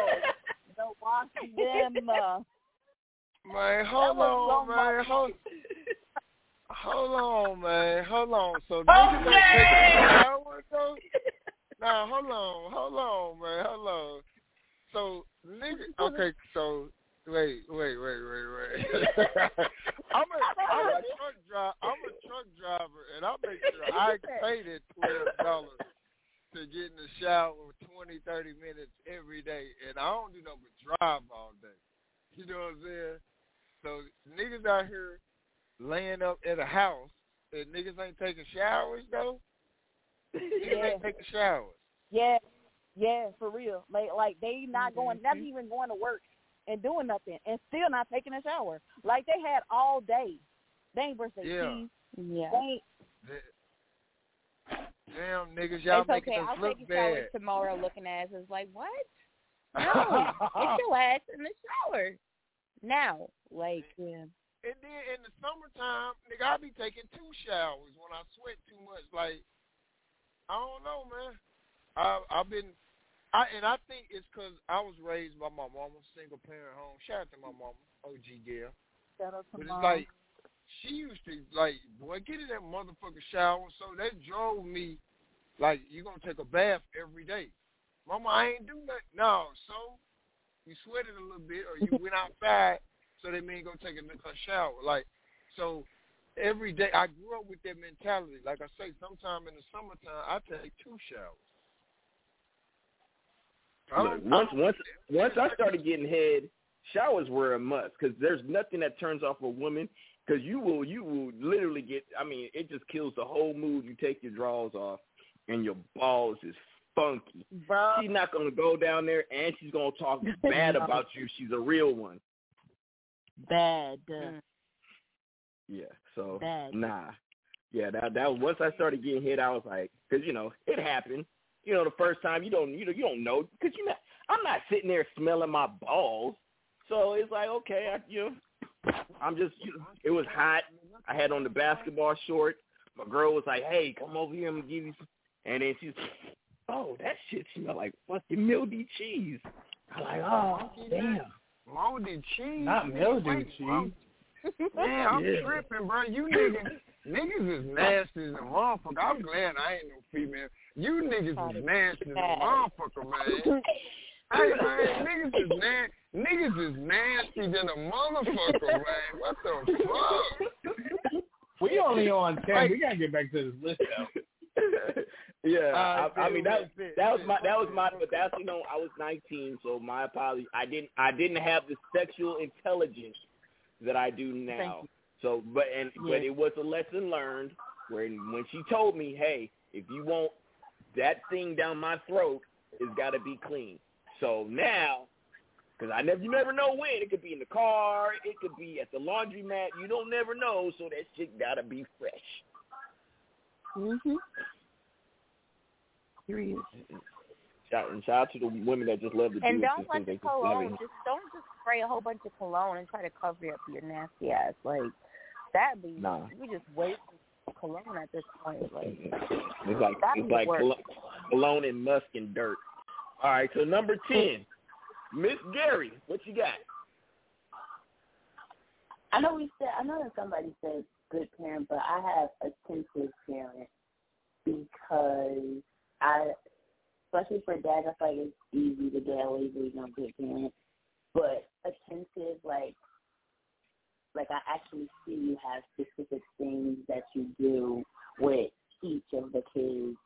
Don't wash them. Uh, Man, hold on, man. Hold, hold on, man. Hold on. So niggas ain't taking a shower though? Nah, hold on, hold on, man. Hold on. So nigga, okay. So wait, wait, wait, wait, wait. I'm a, I'm a truck driver. I'm a truck driver, and I make sure I pay that twelve dollars to get in the shower 20, 30 minutes every day, and I don't do nothing but drive all day. You know what I'm saying? So niggas out here laying up at a house and niggas ain't taking showers though. Niggas Yeah. ain't taking showers. yeah, yeah, for real. Like, like they not mm-hmm. going, not even going to work and doing nothing, and still not taking a shower. Like they had all day. They ain't brush their Yeah. teeth. Yeah. They ain't, Damn niggas, y'all it's making okay. us I'll look take a shower bad. tomorrow looking at us. It's like, what? No. Get your ass in the shower. Now. Like, yeah. And then in the summertime, nigga, I be taking two showers when I sweat too much. Like, I don't know, man. I I've been, I and I think it's 'cause I was raised by my mama, single parent home. Shout out to my mama, OG girl. shout out to But it's mom. like she used to like, boy, get in that motherfucking shower. So that drove me like you gonna take a bath every day. Mama, I ain't do nothing. No, so you sweated a little bit or you went outside, so that mean go take a, a shower. Like so every day I grew up with that mentality. Like I say, sometime in the summertime I take two showers. I Look, once once once I started getting head, showers were a must because there's nothing that turns off a woman because you will you will literally get. I mean, it just kills the whole mood. You take your drawers off and your balls is funky. Bro. She's not gonna go down there and she's gonna talk bad No. about you. She's a real one. bad. Mm. Yeah. So Bad. nah. Yeah. That that once I started getting hit, I was like, because you know it happened. You know, the first time you don't you know you don't know because you not. I'm not sitting there smelling my balls. So it's like okay, I, you know, I'm just you know, it was hot. I had on the basketball short. My girl was like, "Hey, come over here. I'm gonna give you." Some. And then she's, "Oh, that shit smell like fucking mildy cheese." I'm like, "Oh, damn." Moldy cheese. Not mildew Wait, cheese. Man, I'm Yeah. tripping, bro. You niggas, niggas is nasty as a motherfucker. I'm glad I ain't no female. You niggas is nasty as a motherfucker, man. Hey, man, niggas is nasty. Niggas is nasty than a motherfucker, man. What the fuck? We only on ten. We gotta get back to this list though. Yeah, Uh, I, I mean that fit, that was my that was my but that's you know I was 19, so my apology. I didn't I didn't have the sexual intelligence that I do now. So, but and but it was a lesson learned when when she told me, hey, if you want that thing down my throat, it's got to be clean. So now, because I never you never know when it could be in the car, it could be at the laundromat. You don't never know, so that shit got to be fresh. Mhm. Period. Shout, and shout out to the women that just love to do And it don't just 'cause let the just cologne just don't just spray a whole bunch of cologne and try to cover up your nasty ass. Like that'd be Nah. we just waste cologne at this point. Like It's like it's like worse. cologne and musk and dirt. All right, so number ten, Miss Gary, what you got? I know we said I know that somebody said good parent, but I have attentive parent because I, especially for dad, I feel like it's easy to get away with being good parent. But attentive, like, like I actually see you have specific things that you do with each of the kids.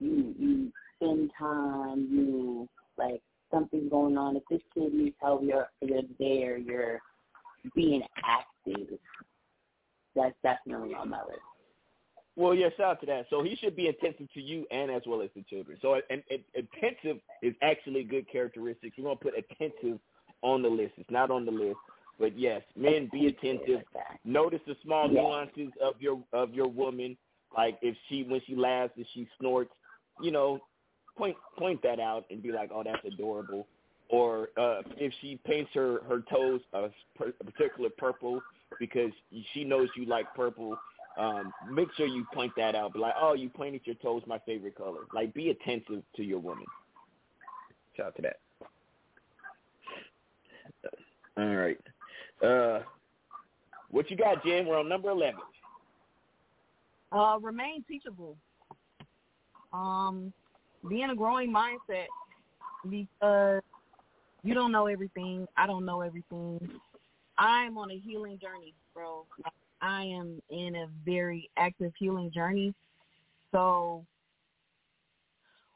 You you spend time. You like something's going on. If this kid needs help, you're you're there. You're being active. That's definitely on my list. Well, yeah, shout out to that. So he should be attentive to you and as well as the children. So and, and attentive is actually a good characteristics. We're gonna put attentive on the list. It's not on the list, but yes, men be attentive. Notice the small Yeah. nuances of your of your woman. Like if she when she laughs, if she snorts, you know, point point that out and be like, oh, that's adorable. Or uh, if she paints her her toes a, a particular purple because she knows you like purple, um, make sure you point that out. Be like, oh, you painted your toes my favorite color. Like, be attentive to your woman. Shout out to that. All right. Uh, what you got, Jen? We're on number eleven. Uh, remain teachable. Um, be in a growing mindset because you don't know everything. I don't know everything. I'm on a healing journey, bro. I am in a very active healing journey. So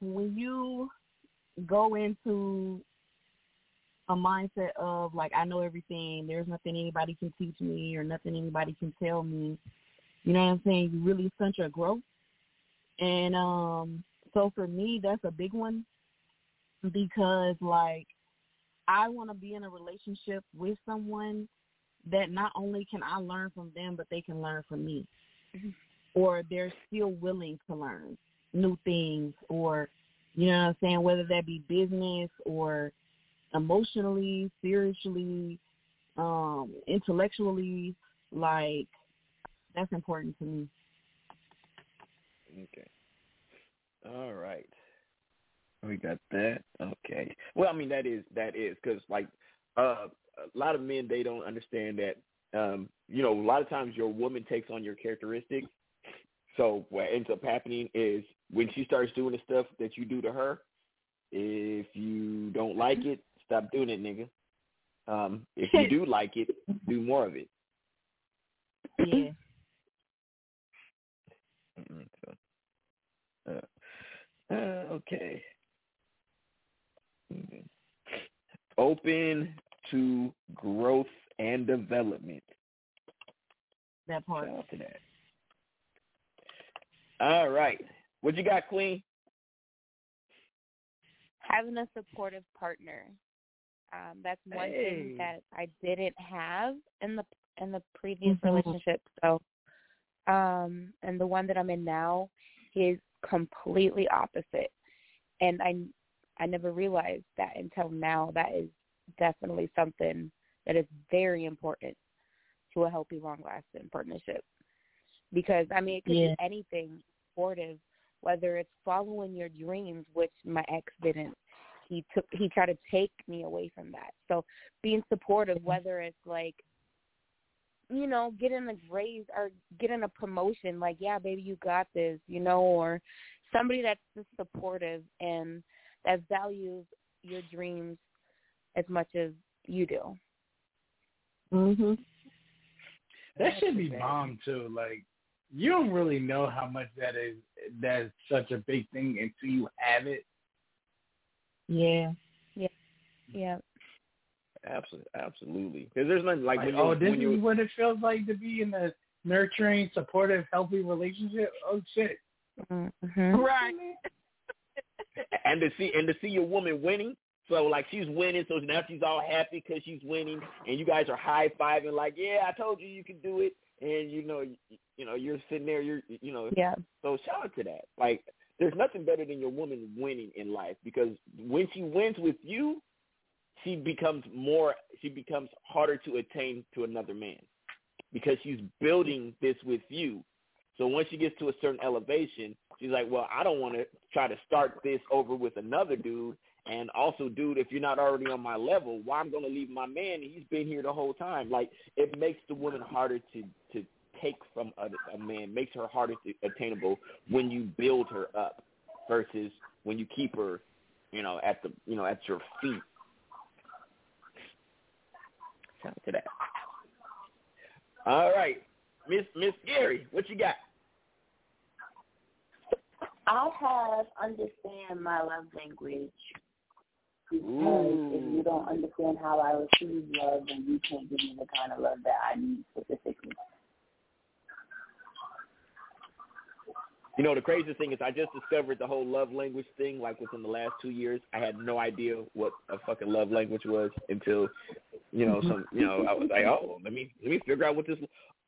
when you go into a mindset of like I know everything, there's nothing anybody can teach me or nothing anybody can tell me. You know what I'm saying? You really stunt your growth. And um so for me that's a big one because like I want to be in a relationship with someone that not only can I learn from them but they can learn from me. Or they're still willing to learn new things or you know what I'm saying, whether that be business or emotionally, spiritually, um, intellectually, like that's important to me. Okay. All right. We got that. Okay. Well, I mean that is that is because like uh, a lot of men they don't understand that. Um, you know, a lot of times your woman takes on your characteristics. So what ends up happening is when she starts doing the stuff that you do to her, if you don't like it, stop doing it, nigga. Um, if you do like it, do more of it. Yeah. Uh, uh, okay. Open to growth and development. That part. Shout out to that. All right. What you got, Queen? having a supportive partner. Um, that's one Hey. thing that I didn't have in the in the previous Mhm. relationship. So, um, and the one that I'm in now is completely opposite, and I I never realized that until now. That is definitely something that is very important to a healthy, long-lasting partnership. Because I mean, it could Yeah. be anything supportive, whether it's following your dreams, which my ex didn't. He took he tried to take me away from that. So being supportive, whether it's like you know, getting a raise or getting a promotion, like, yeah, baby, you got this, you know, or somebody that's just supportive and that values your dreams as much as you do. Mhm. That should be bomb too. Like you don't really know how much that is. That's such a big thing until you have it. Yeah. Yeah. Yeah. Absolutely, absolutely. Because there's nothing like, Like, when you oh, this when you is what it feels like to be in a nurturing, supportive, healthy relationship. Oh shit. Mm-hmm. Right. and to see and to see your woman winning. So like she's winning, so now she's all happy because she's winning, and you guys are high fiving like, yeah, I told you you could do it, and you know, you, you know, you're sitting there, you're, you know, Yeah. So shout out to that. Like, there's nothing better than your woman winning in life because when she wins with you, she becomes more, she becomes harder to attain to another man because she's building this with you. So once she gets to a certain elevation, she's like, well, I don't want to try to start this over with another dude. And also, dude, if you're not already on my level, why I'm to leave my man? He's been here the whole time. Like, it makes the woman harder to to take from a, a man, makes her harder to attainable when you build her up versus when you keep her, you know, at the you know at your feet. Shout out to that. All right, Miss Miss Gary, what you got? I have understand my love language because if you don't mm. understand how I receive love, then you can't give me the kind of love that I need specifically. You know, the craziest thing is I just discovered the whole love language thing like within the last two years. I had no idea what a fucking love language was until, you know, some you know, I was like, Oh, let me let me figure out what this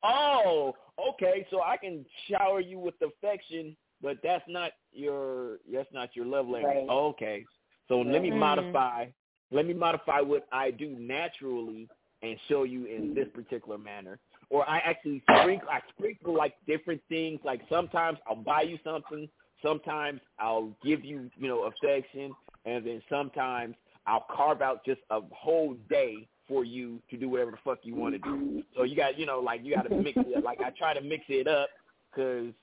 Oh, okay, so I can shower you with affection, but that's not your that's not your love language. Right. Okay. So let me Mhm. modify let me modify what I do naturally and show you in this particular manner. Or I actually sprinkle I sprinkle like different things. Like sometimes I'll buy you something, sometimes I'll give you, you know, affection, and then sometimes I'll carve out just a whole day for you to do whatever the fuck you want to do. So you got, you know, like you got to mix it. Up. Like I try to mix it up because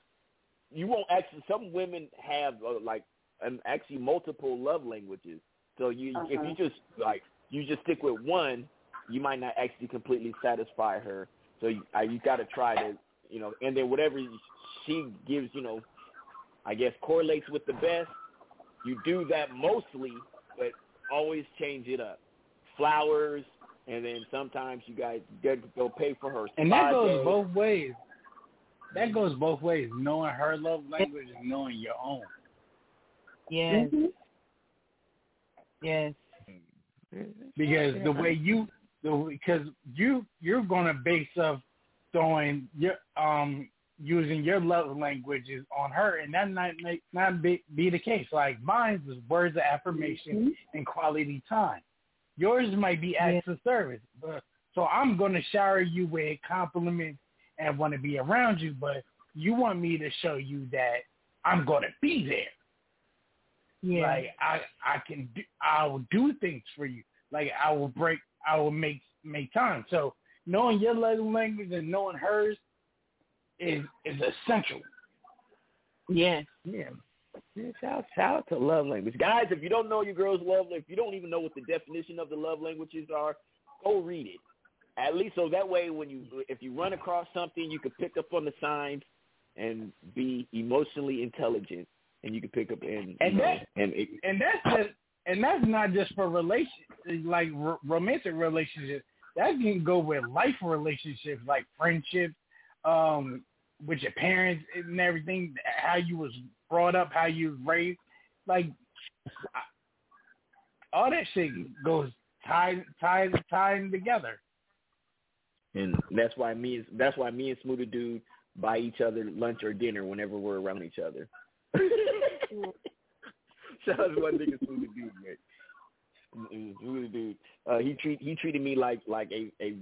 you won't actually. Some women have uh, like um, actually multiple love languages. So you, if Uh-huh. you just like you just stick with one, you might not actually completely satisfy her. So you, uh, you got to try to, you know, and then whatever she gives, you know, I guess correlates with the best. You do that mostly, but always change it up. Flowers, and then sometimes you guys get go pay for her. And that goes day. both ways. That goes both ways. Knowing her love language and knowing your own. Yes. Yes. because the way you the because you you're gonna base of throwing your um using your love languages on her and that not make not be, be the case. Like mine is words of affirmation and quality time. Yours might be acts of service but so i'm gonna shower you with compliments and want to be around you but you want me to show you that i'm gonna be there Yeah. like I I can do I will do things for you. Like I will break I will make make time. So knowing your love language and knowing hers is is essential. Yes. Yeah. Yeah, shout, shout out to love language. Guys, if you don't know your girl's love language, if you don't even know what the definition of the love languages are, go read it. At least so that way when you if you run across something you can pick up on the signs and be emotionally intelligent and you can pick up and And you know, that- and it, And that's just and that's not just for relation like r- romantic relationships. That can go with life relationships like friendships, um, with your parents and everything. How you was brought up, how you was raised, like all that shit goes tied tied tied together. and that's why me and that's why me and Smoothie Dude buy each other lunch or dinner whenever we're around each other. Shout out to my nigga Smoothie Dude, man. Mm, Smoothie Dude. Uh, he treat he treated me like like a a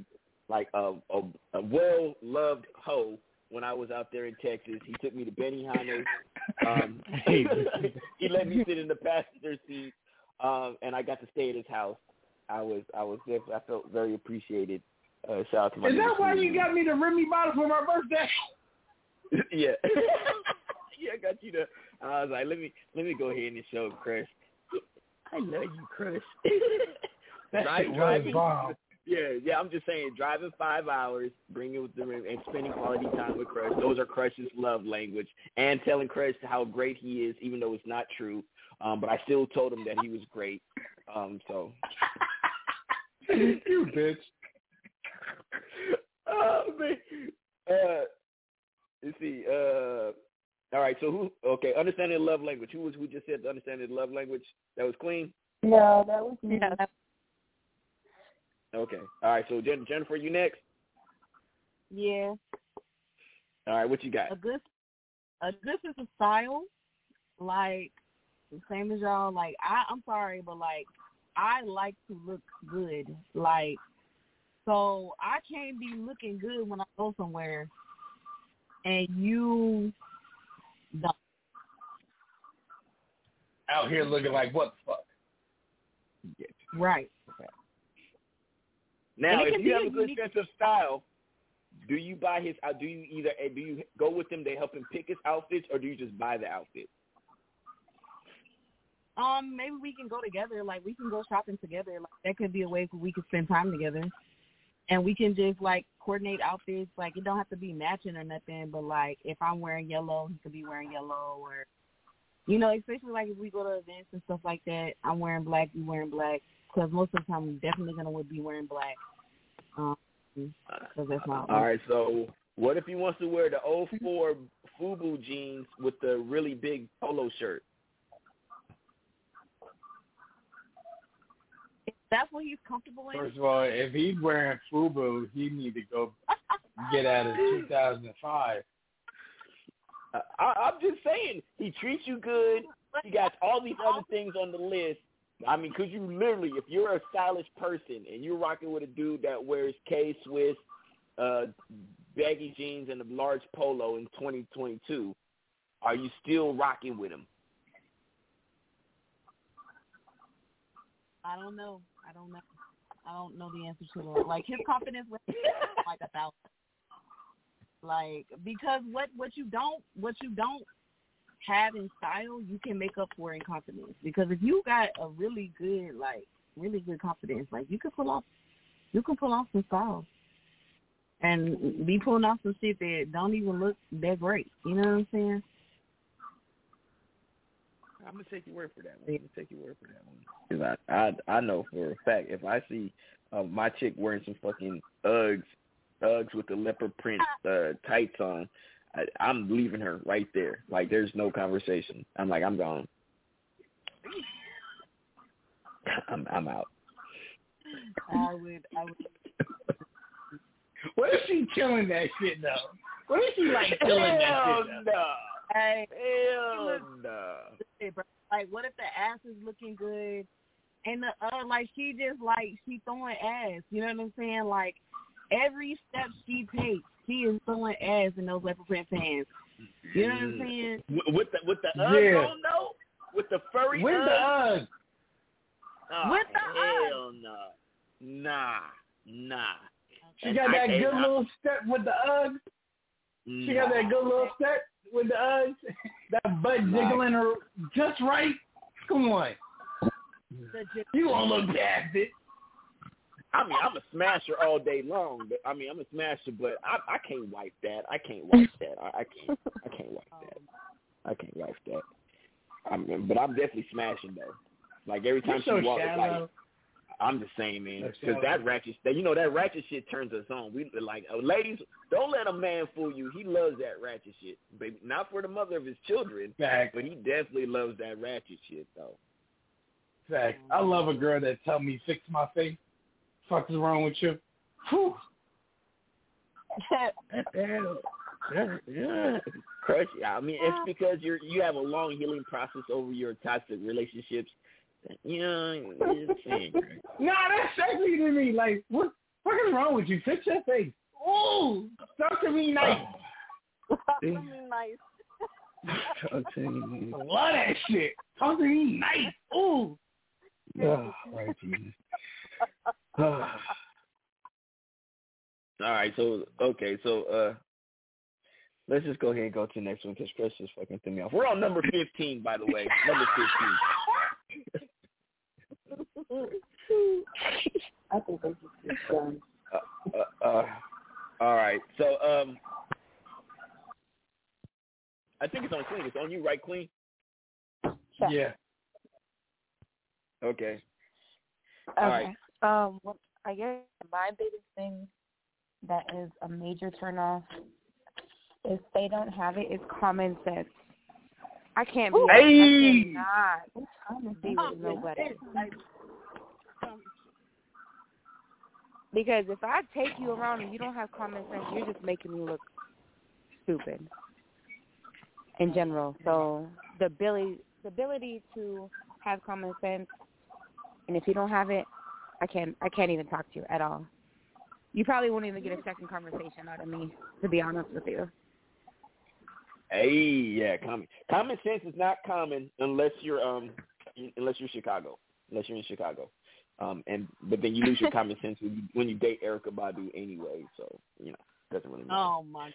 like a a, a well loved hoe when I was out there in Texas. He took me to Benny Benihana's. Um, he let me sit in the passenger seat, um, and I got to stay at his house. I was I was I felt very appreciated. Uh, shout out to my Is nigga that why Smoothie you got me the Remy bottle for my birthday? yeah. yeah, I got you to I was like, let me let me go ahead and show Chris. I love you, Chris. That Drive- shit was driving, bomb. Yeah, yeah. I'm just saying, driving five hours, bringing with the and spending quality time with Crush. Those are Crush's love language, and telling Crush how great he is, even though it's not true. Um, but I still told him that he was great. Um, so. you bitch. Oh man. Uh, let's see. Uh, all right. So who? Okay, understanding the love language. Who was who just said the understanding the love language? That was Queen. No, that was me. Yeah, that- Okay. All right. So Jen- Jennifer, you next. Yeah, All right. What you got? a good a good sense of style, like the same as y'all. Like I, I'm sorry, but like I like to look good. Like so, I can't be looking good when I go somewhere, and you don't. Out here looking like what the fuck? Right. Now, if you have a a good unique- sense of style, do you buy his? Uh, do you either uh, do you go with him? They help him pick his outfits, or do you just buy the outfit? Um, maybe we can go together. Like we can go shopping together. Like that could be a way for we could spend time together, and we can just like coordinate outfits. Like it don't have to be matching or nothing, but like if I'm wearing yellow, he could be wearing yellow, or you know, especially like if we go to events and stuff like that. I'm wearing black, you wearing black, because most of the time I'm definitely gonna would be wearing black. Um, that's my All right. So, what if he wants to wear the 04 FUBU jeans with the really big polo shirt? That's what he's comfortable in. First of all, if he's wearing FUBU, he need to go get out of 2005. Uh, I, I'm just saying, he treats you good. He got all these other things on the list. I mean, could you literally, if you're a stylish person and you're rocking with a dude that wears K Swiss, uh, baggy jeans and a large polo in 2022, are you still rocking with him? I don't know. I don't know. I don't know the answer to that. Like his confidence was like a thousand. Like because what what you don't what you don't have in style, you can make up for in confidence. Because if you got a really good like really good confidence, like you can pull off you can pull off some style. And be pulling off some shit that don't even look that great. You know what I'm saying? I'm gonna take your word for that one. I'm gonna take your word for that one. Cause I I I know for a fact if I see uh, my chick wearing some fucking Uggs, Uggs with the leopard print uh, tights on, I, I'm leaving her right there. Like there's no conversation. I'm like I'm gone. I'm I'm out. I would I would What if she killing that shit though? What is she like killing that shit though? no. Hey, Hell no. Like, what if the ass is looking good, and the uh, like she just like she throwing ass? You know what I'm saying? Like every step she takes, she is throwing ass in those leopard print pants. You know what I'm saying? With, with the with the Uggs Yeah. on though, with the furry With the Uggs. Uggs. Oh, With the hell no. Nah, nah. She And got I- that good I- little step with the Uggs. She got that good little step with the Uggs. That butt jiggling her just right. Come on. You won't look past it. I mean, I'm a smasher all day long. But I mean, I'm a smasher, but I I can't wipe that. I can't wipe that. I, I can't. I can't wipe that. I can't wipe that. I mean, but I'm definitely smashing though. Like every time You're so she walks, like shallow. I'm the same man. Because that ratchet, that you know, that ratchet shit turns us on. We like, uh, ladies, don't let a man fool you. He loves that ratchet shit, but not for the mother of his children. Fact. But he definitely loves that ratchet shit though. Fact. I love a girl that tell me fix my face. Fuck is wrong with you? Whew. yeah. Crush. I mean, it's because you're you have a long healing process over your toxic relationships. You know, it's saying, Nah, that's sexy to me. Like, what fuck is wrong with you? Fix your face. Ooh, talk to me nice. nice. Talk to me. I love that shit. Talk to me nice. Ooh. Oh, right, Jesus. All right, so okay, so uh let's just go ahead and go to the next one because Chris is fucking threw me off. We're on number fifteen, by the way. Number fifteen. I think they just Done. Uh, uh, uh, all right. So um, I think it's on Queen. It's on you, right, Queen? Yeah. Okay. All right. Okay. Um, well, I guess my biggest thing that is a major turnoff if they don't have it is common sense. I can't be. Hey! I cannot be with nobody. Because if I take you around and you don't have common sense, you're just making me look stupid. In general, so the ability, the ability to have common sense, and if you don't have it, I can't, I can't even talk to you at all. You probably won't even get a second conversation out of me, to be honest with you. Hey, yeah, common common sense is not common unless you're um unless you're Chicago, unless you're in Chicago. Um, and but then you lose your common sense when you when you date Erykah Badu anyway. So you know doesn't really matter. Oh my.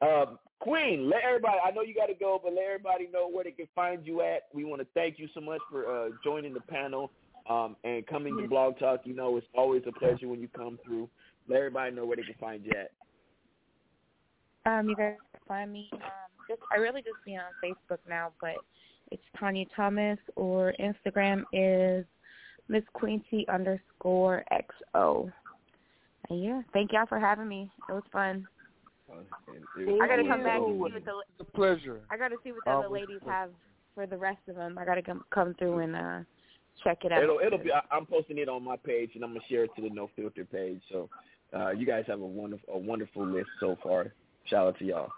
um, Queen, let everybody. I know you got to go, but let everybody know where they can find you at. We want to thank you so much for uh, joining the panel um, and coming to Blog Talk. You know, it's always a pleasure when you come through. Let everybody know where they can find you at. Um, you guys can find me. Um, just I really just be on Facebook now, but it's Tanya Thomas or Instagram is Miss Quincy underscore XO. And yeah, thank y'all for having me. It was fun. I gotta come back and see what the It's a pleasure. I gotta see what the other ladies have for the rest of them. I gotta come come through and uh check it out. It'll it'll be. I, I'm posting it on my page, and I'm gonna share it to the No Filter page. So, uh, you guys have a wonderful a wonderful list so far. Shout out to y'all.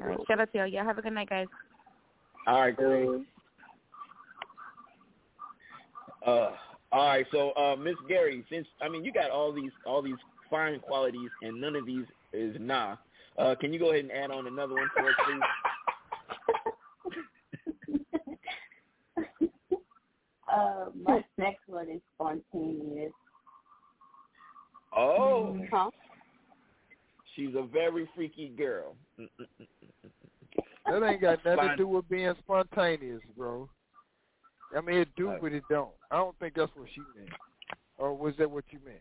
All right, shout out to y'all. Yeah, have a good night, guys. All right, great. Uh, all right. So, uh, Miss Gary, since I mean you got all these all these fine qualities, and none of these is nah. Uh, can you go ahead and add on another one for us, please? Uh, my next one is spontaneous. Oh, Huh? she's a very freaky girl. That ain't got nothing to do with being spontaneous, bro. I mean, it do, but it don't. I don't think that's what she meant. Or was that what you meant?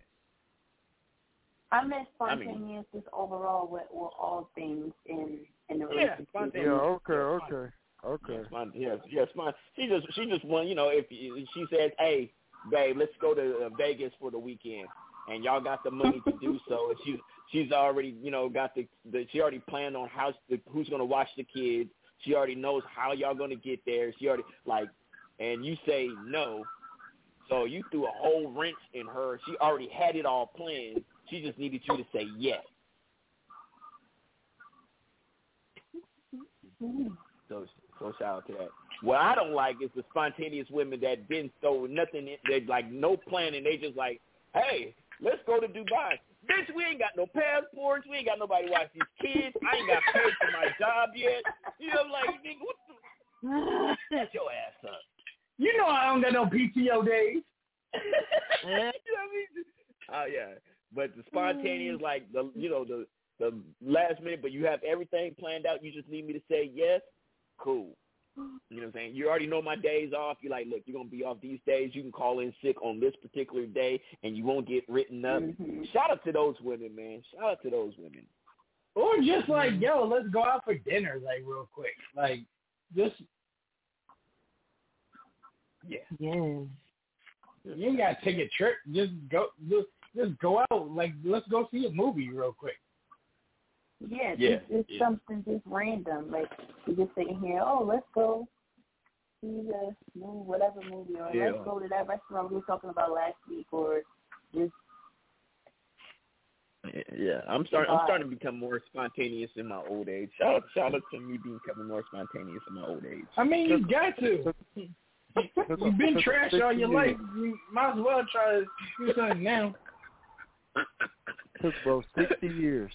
I meant I mean- spontaneous just overall with, with all things in in the Yeah, relationship. spontaneous. Yeah, okay, okay, okay. Yes, fine. Yes, yes, fine. She just she just want you know if if she says, "Hey, babe, let's go to uh, Vegas for the weekend," and y'all got the money to do so, and she she's already you know got the, the she already planned on how the, who's gonna watch the kids. She already knows how y'all gonna get there. She already like, and you say no, so you threw a whole wrench in her. She already had it all planned. She just needed you to say yes. So so shout out to that. What I don't like is the spontaneous women that didn't throw nothing in they like no planning. They just like, hey, let's go to Dubai. Bitch, we ain't got no passports. We ain't got nobody to watch these kids. I ain't got paid for my job yet. You know, like, nigga, what the? Shut your ass up. You know I don't got no PTO days. you know what I mean? Oh yeah, but the spontaneous, mm. like the you know the the last minute, but you have everything planned out. You just need me to say yes. Cool. You know what I'm saying? You already know my days off. You're like, look, you're gonna be off these days. You can call in sick on this particular day, and you won't get written up. Mm-hmm. Shout out to those women, man. Shout out to those women. Or just like, mm-hmm. yo, let's go out for dinner, like real quick. Like, just yeah, Yeah. you ain't gotta take a trip. Just go, just just go out. Like, let's go see a movie real quick. Yeah, Yeah, it's, it's yeah. something just random. Like you just sitting here, oh, let's go see the new whatever movie, or Yeah. let's go to that restaurant we were talking about last week, or just Yeah, I'm starting. I'm starting to become more spontaneous in my old age. Shout out, shout out to me becoming more spontaneous in my old age. I mean, you got to. You've been trash all your life. You might as well try to do something now. Took bro sixty years.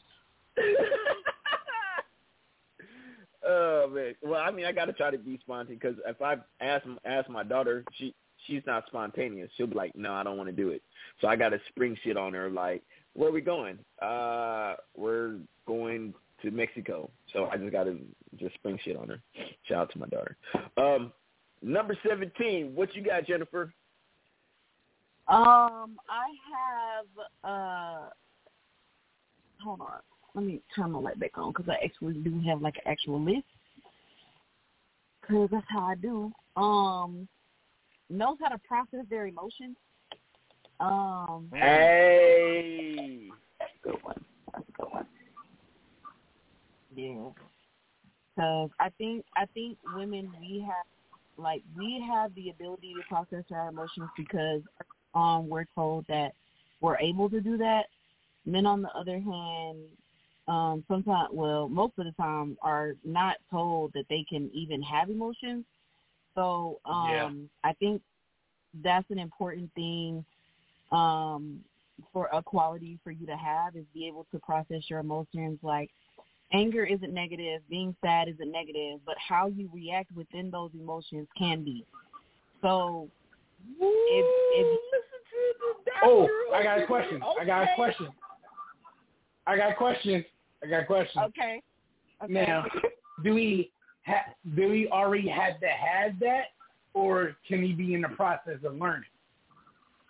Oh man. Well, I mean, I got to try to be spontaneous because if I ask ask my daughter, she she's not spontaneous. She'll be like, "No, I don't want to do it." So I got to spring shit on her. Like, where are we going? Uh, we're going to Mexico. So I just got to just spring shit on her. Shout out to my daughter. Um, Number seventeen. What you got, Jennifer? Um, I have. uh Hold on. Let me turn my light back on because I actually do have like an actual list. Because that's how I do. Um, knows how to process their emotions. Um, Hey. That's a good one. That's a good one. Yeah. Because I think I think women we have like we have the ability to process our emotions because um we're told that we're able to do that. Men on the other hand, um sometimes well, most of the time are not told that they can even have emotions. So um Yeah. I think that's an important thing um for a quality for you to have is be able to process your emotions like anger isn't negative, being sad isn't negative, but how you react within those emotions can be. So if if Oh, I got a question. I got a question. I got a question. I got a question. Okay. okay. Now, do we ha- do we already have to have that, or can he be in the process of learning?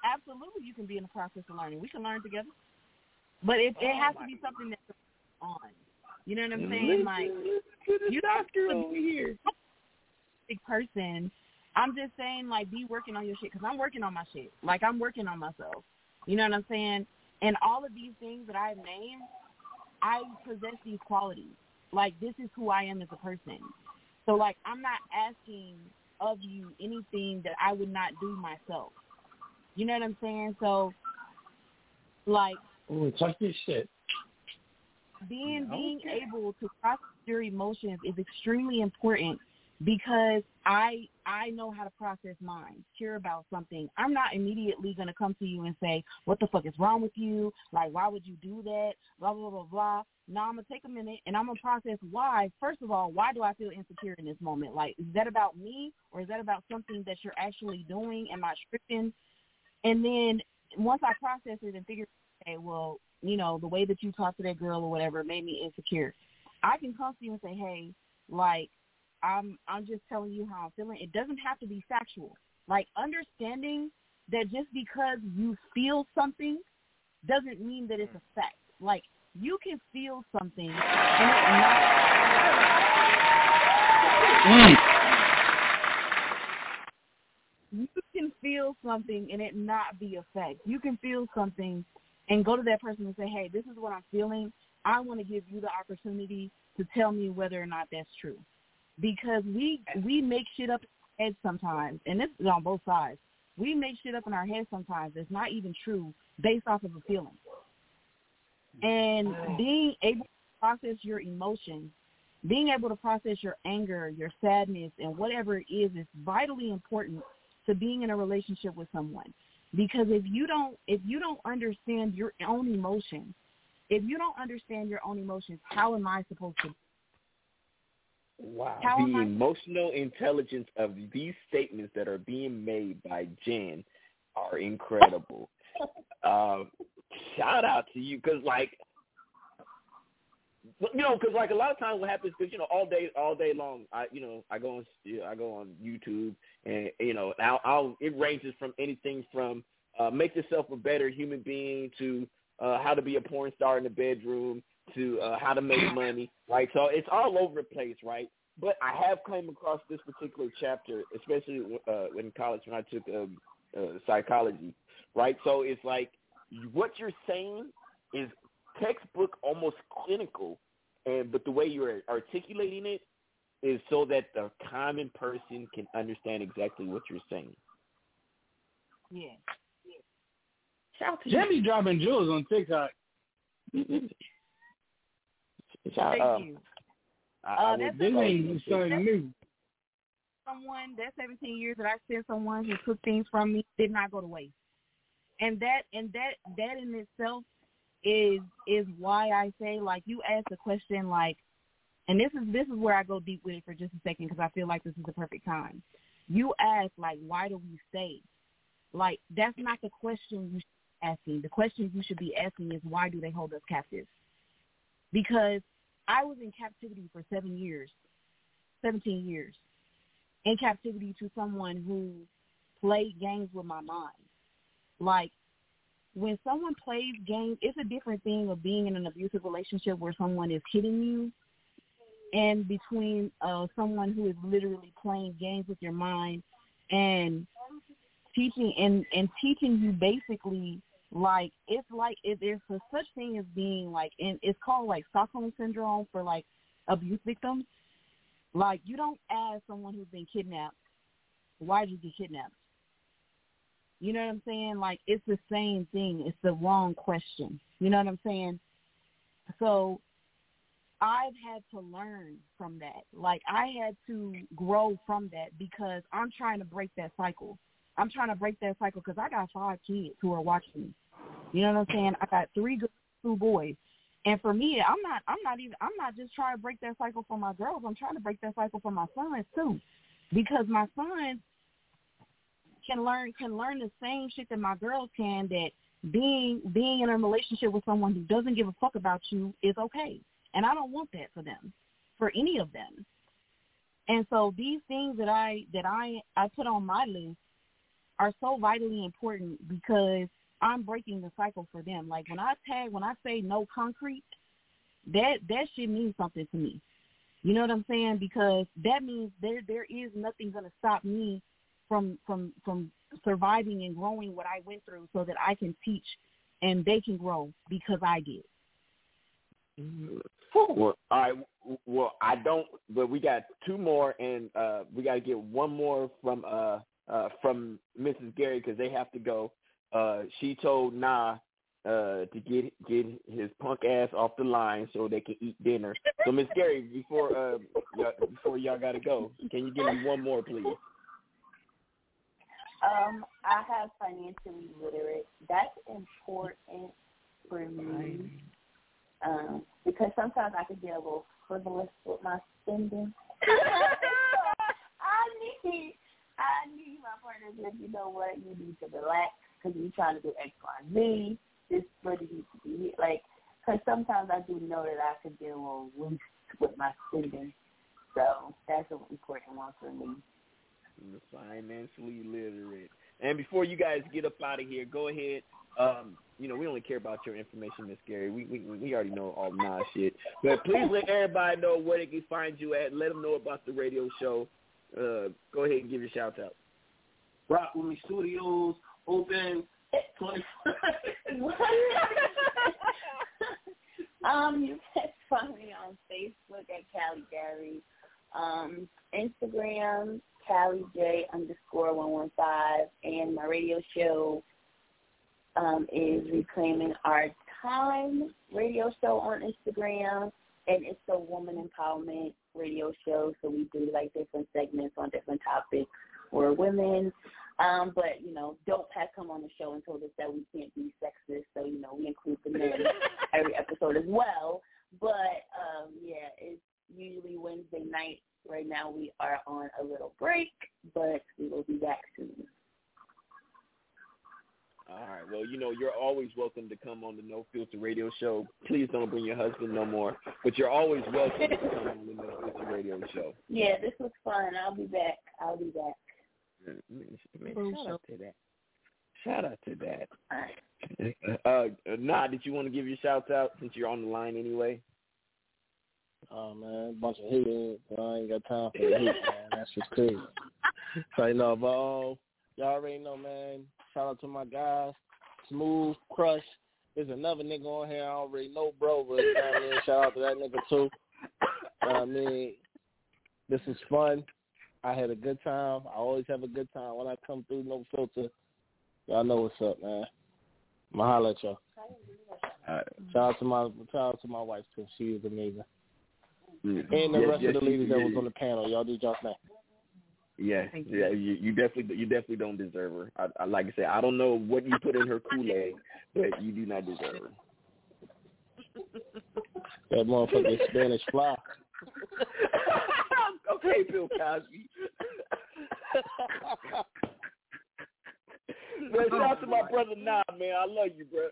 absolutely you can be in the process of learning. We can learn together. But it it oh has to be something that's on. You know what I'm saying? Like you doctor over here. Big person. I'm just saying, like, be working on your shit because I'm working on my shit. Like, I'm working on myself. You know what I'm saying? And all of these things that I've named, I possess these qualities. Like, this is who I am as a person. So, like, I'm not asking of you anything that I would not do myself. You know what I'm saying? So, like, Ooh, talk this shit. being being able to process your emotions is extremely important because I I know how to process mine. Care about something. I'm not immediately gonna come to you and say, What the fuck is wrong with you? Like why would you do that? Blah blah blah blah. No, I'm gonna take a minute and I'm gonna process why. First of all, why do I feel insecure in this moment? Like, is that about me or is that about something that you're actually doing? Am I scripting? And then once I process it and figure, okay, well, you know, the way that you talked to that girl or whatever made me insecure. I can come to you and say, hey, like, I'm I'm just telling you how I'm feeling. It doesn't have to be factual. Like understanding that just because you feel something doesn't mean that it's a fact. Like you can feel something and it not you can feel something and it not be a fact. You can feel something and go to that person and say, hey, this is what I'm feeling. I want to give you the opportunity to tell me whether or not that's true. Because we we make shit up in our heads sometimes, and this is on both sides. We make shit up in our heads sometimes that's not even true based off of a feeling. And being able to process your emotions, being able to process your anger, your sadness, and whatever it is is vitally important to being in a relationship with someone. Because if you don't if you don't understand your own emotions, if you don't understand your own emotions, how am I supposed to Wow. How the am I- emotional intelligence of these statements that are being made by Jen are incredible. uh, shout out to you because, like, you know, because like a lot of times what happens because you know all day all day long I you know I go on you know, I go on YouTube and you know I'll, I'll it ranges from anything from uh, make yourself a better human being to uh, how to be a porn star in the bedroom to uh, how to make money, right? So it's all over the place, right? But I have come across this particular chapter, especially uh, in college when I took um, uh, psychology, right? So it's like what you're saying is textbook, almost clinical, and but the way you're articulating it is so that the common person can understand exactly what you're saying. Yeah. Shout to Jimmy dropping jewels on TikTok. Shout, Thank you. I, Uh, I would that's This say- ain't something new. someone that 17 years that I spent someone who took things from me did not go to waste. And that and that that in itself is is why I say like you asked the question like and this is this is where I go deep with it for just a second because I feel like this is the perfect time. You ask like why do we stay? Like that's not the question you should be asking. The question you should be asking is why do they hold us captive? Because I was in captivity for seven years, seventeen years, in captivity to someone who played games with my mind. Like when someone plays games, it's a different thing of being in an abusive relationship where someone is hitting you and between uh, someone who is literally playing games with your mind and teaching and, and teaching you basically like it's like if there's a such thing as being like and it's called like Stockholm syndrome for like abuse victims. Like you don't ask someone who's been kidnapped, why did you get kidnapped? You know what I'm saying? Like it's the same thing. It's the wrong question. You know what I'm saying? So I've had to learn from that. Like I had to grow from that because I'm trying to break that cycle. I'm trying to break that cycle because I got five kids who are watching me. You know what I'm saying? I got three girls, two boys, and for me, I'm not. I'm not even. I'm not just trying to break that cycle for my girls. I'm trying to break that cycle for my sons too, because my sons can learn can learn the same shit that my girls can. That being being in a relationship with someone who doesn't give a fuck about you is okay, and I don't want that for them, for any of them. And so these things that I that I I put on my list are so vitally important because I'm breaking the cycle for them. Like when I tag, when I say no concrete, that that shit means something to me. You know what I'm saying? Because that means there there is nothing gonna stop me from from from surviving and growing what I went through, so that I can teach and they can grow because I did. Well, all right. Well, I don't, but we got two more, and uh we got to get one more from uh uh from Mrs. Gary because they have to go. Uh, she told Nah uh to get get his punk ass off the line so they can eat dinner. So Miss Gary, before uh y'all, before y'all gotta go, can you give me one more, please? Um, I have financially literate. That's important for me. Um, because sometimes I can get a little frivolous with my spending. I need I need my partner to you know what, you need to relax because you're trying to do X, Y, Z. This really needs to be like, because sometimes I do know that I could get a little loose with my spending. So that's an important one for me. Financially literate. And before you guys get up out of here, go ahead. Um, you know, we only care about your information, Miss Gary. We, we we already know all my shit. But please let everybody know where they can find you at. Let them know about the radio show. Uh, go ahead and give your shout out. Rock with me Studios open twenty. um, you can find me on Facebook at Callie Gary. Um, Instagram, Callie J underscore one one five, and my radio show um, is Reclaiming Our Time radio show on Instagram, and it's a woman empowerment radio show. So we do like different segments on different topics for women. Um, but you know, don't Pat come on the show and told us that we can't be sexist. So you know, we include the men every episode as well. But um, yeah, it's usually Wednesday night. Right now we are on a little break, but we will be back soon. All right. Well, you know, you're always welcome to come on the No Filter Radio Show. Please don't bring your husband no more. But you're always welcome to come on the No Filter Radio Show. Yeah, this was fun. I'll be back. I'll be back. Man, shout out to that. Shout out to that. Uh, nah, did you want to give your shout out since you're on the line anyway? Oh man, bunch of haters. I ain't got time for the hate, man. That's just crazy. so you know, but um, y'all already know, man. Shout out to my guys, Smooth Crush. There's another nigga on here I already know, bro. But you know what I mean, shout out to that nigga too. You know what I mean, this is fun. I had a good time. I always have a good time when I come through No Filter. Y'all know what's up, man. I'ma holla at y'all. All right. Shout out to my shout out to my wife too. She is amazing. Mm. And the Yes, rest yes, of the ladies that was on the panel. Y'all did y'all thing. Yeah, yeah, you, you definitely, you definitely don't deserve her. I, I like I said, I don't know what you put in her Kool Aid, but you do not deserve her. That motherfucking Spanish fly. okay, Bill Cosby. man, shout out to my brother Nah, man. I love you, bro.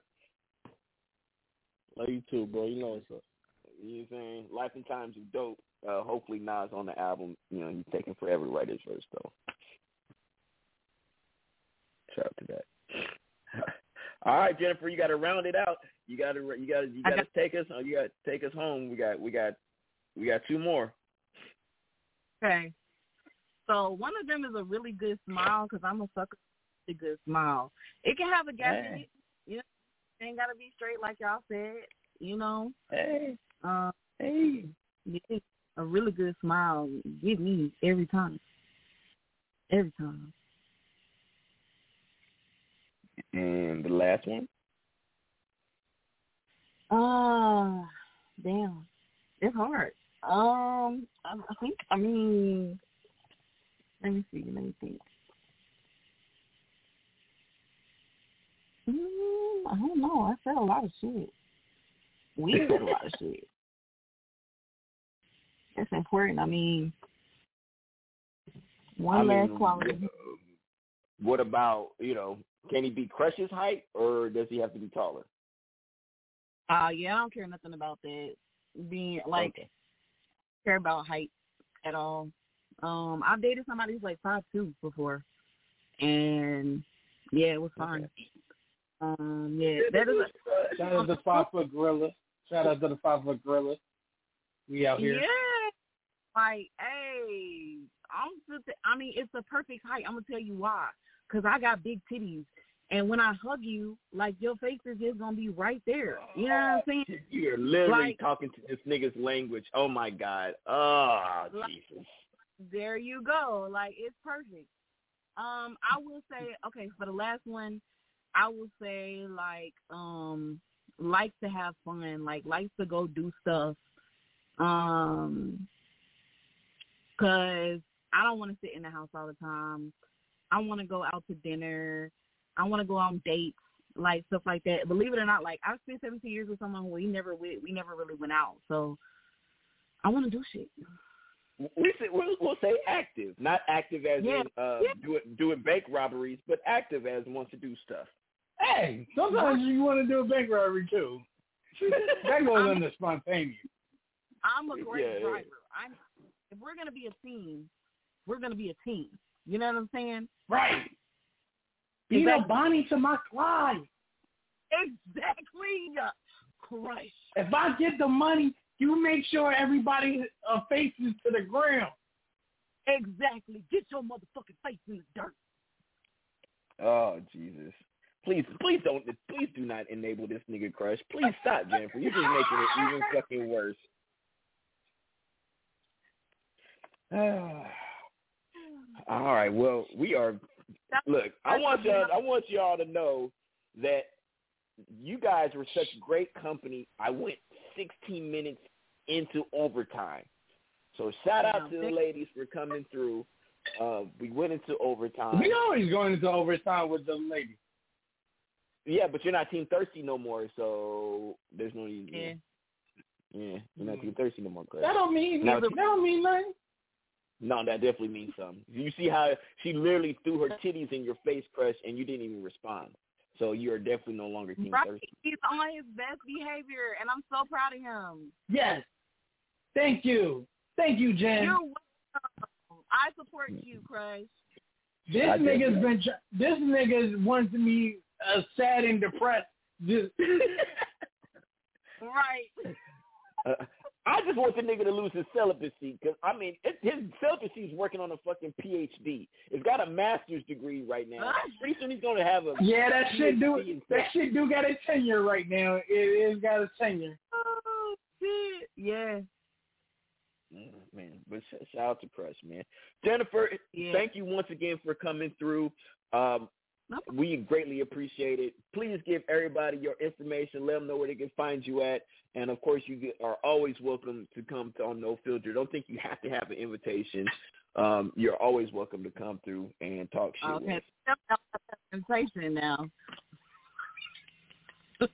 Love you too, bro. You know what's up. You know what I'm saying? Life and times are dope. uh, hopefully Nas on the album. You know, he's taking forever to write his verse though. Shout out to that. All right, Jennifer, you got to round it out. You got to you got to you got to take us. You got to take us home. We got we got we got two more. Okay. So one of them is a really good smile because I'm a sucker for a good smile. It can have a gap in it. You know, it ain't gotta be straight like y'all said. You know. Hey. Um. Hey. Yeah, a really good smile get me every time. Every time. And the last one. Ah, damn, it's hard. Um, I, I think. I mean, let me see. Let me think. Mm, I don't know. I said a lot of shit. We said a lot of shit. That's important. I mean, one I last mean, quality. What about you know? Can he be Crush's height, or does he have to be taller? Uh yeah, I don't care nothing about that. Being like Okay. Care about height at all. Um, I've dated somebody who's like five two before, and yeah, it was fine. Um, yeah, that is. A, Shout out to the Five Foot Gorilla. Shout out to the Five Foot Gorilla. We out here. Yeah, like hey, I'm just. I mean, it's the perfect height. I'm gonna tell you why. Cause I got big titties, and when I hug you, like your face is just gonna be right there. You know what I'm saying? You're literally Like- talking to this nigga's language. Oh my god. Oh Like- Jesus. There you go. Like it's perfect. Um, I will say okay for the last one, I will say like um likes to have fun, like likes to go do stuff. Um, cause I don't want to sit in the house all the time. I want to go out to dinner. I want to go on dates, like stuff like that. Believe it or not, like I've spent 17 years with someone who we never we, we never really went out. So I want to do shit. We say, we'll, we'll say active, not active as Yeah. in uh, doing doing bank robberies, but active as wants to do stuff. Hey, sometimes you want to do a bank robbery too. That goes under spontaneous. I'm a great Yeah, yeah. driver. I'm if we're gonna be a team, we're gonna be a team. You know what I'm saying? Right. Be the Bonnie to my Clyde. Exactly. Christ. If I get the money, you make sure everybody uh, faces to the ground. Exactly. Get your motherfucking face in the dirt. Oh Jesus! Please, please don't, please do not enable this nigga crush. Please stop, Jennifer. You're just making it even fucking worse. All right. Well, we are. Look, I want y'all. I want y'all to know that you guys were such great company. I went 16 minutes into overtime. So shout out to the ladies for coming through. Uh, we went into overtime. We always going into overtime with the ladies. Yeah, but you're not Team Thirsty no more, so there's no need. Yeah. Yeah, you're not Team Thirsty no more, Chris. That don't mean Now, that don't mean nothing. No, that definitely means something. You see how she literally threw her titties in your face, Crush, and you didn't even respond. So you are definitely no longer Team Right. Thirsty. He's on his best behavior and I'm so proud of him. Yes. Thank you. Thank you, Jen. You're welcome. I support you, Crush. This I did nigga's that. been. tr- This nigga's wants me uh, sad and depressed. Just Right. Uh, I just want the nigga to lose his celibacy because I mean it, his celibacy is working on a fucking PhD. He's got a master's degree right now. Pretty soon he's gonna have a yeah, that shit do. PhD in That shit do got a tenure right now. It is got a tenure. Oh shit. Yeah. Mm, man. But sh- shout out to Press, man. Jennifer, thank you once again for coming through. Um, we greatly appreciate it. Please give everybody your information. Let them know where they can find you at. And of course, you are always welcome to come to on No Filter. Don't think you have to have an invitation. Um, you're always welcome to come through and talk shit. Okay. Sensation now.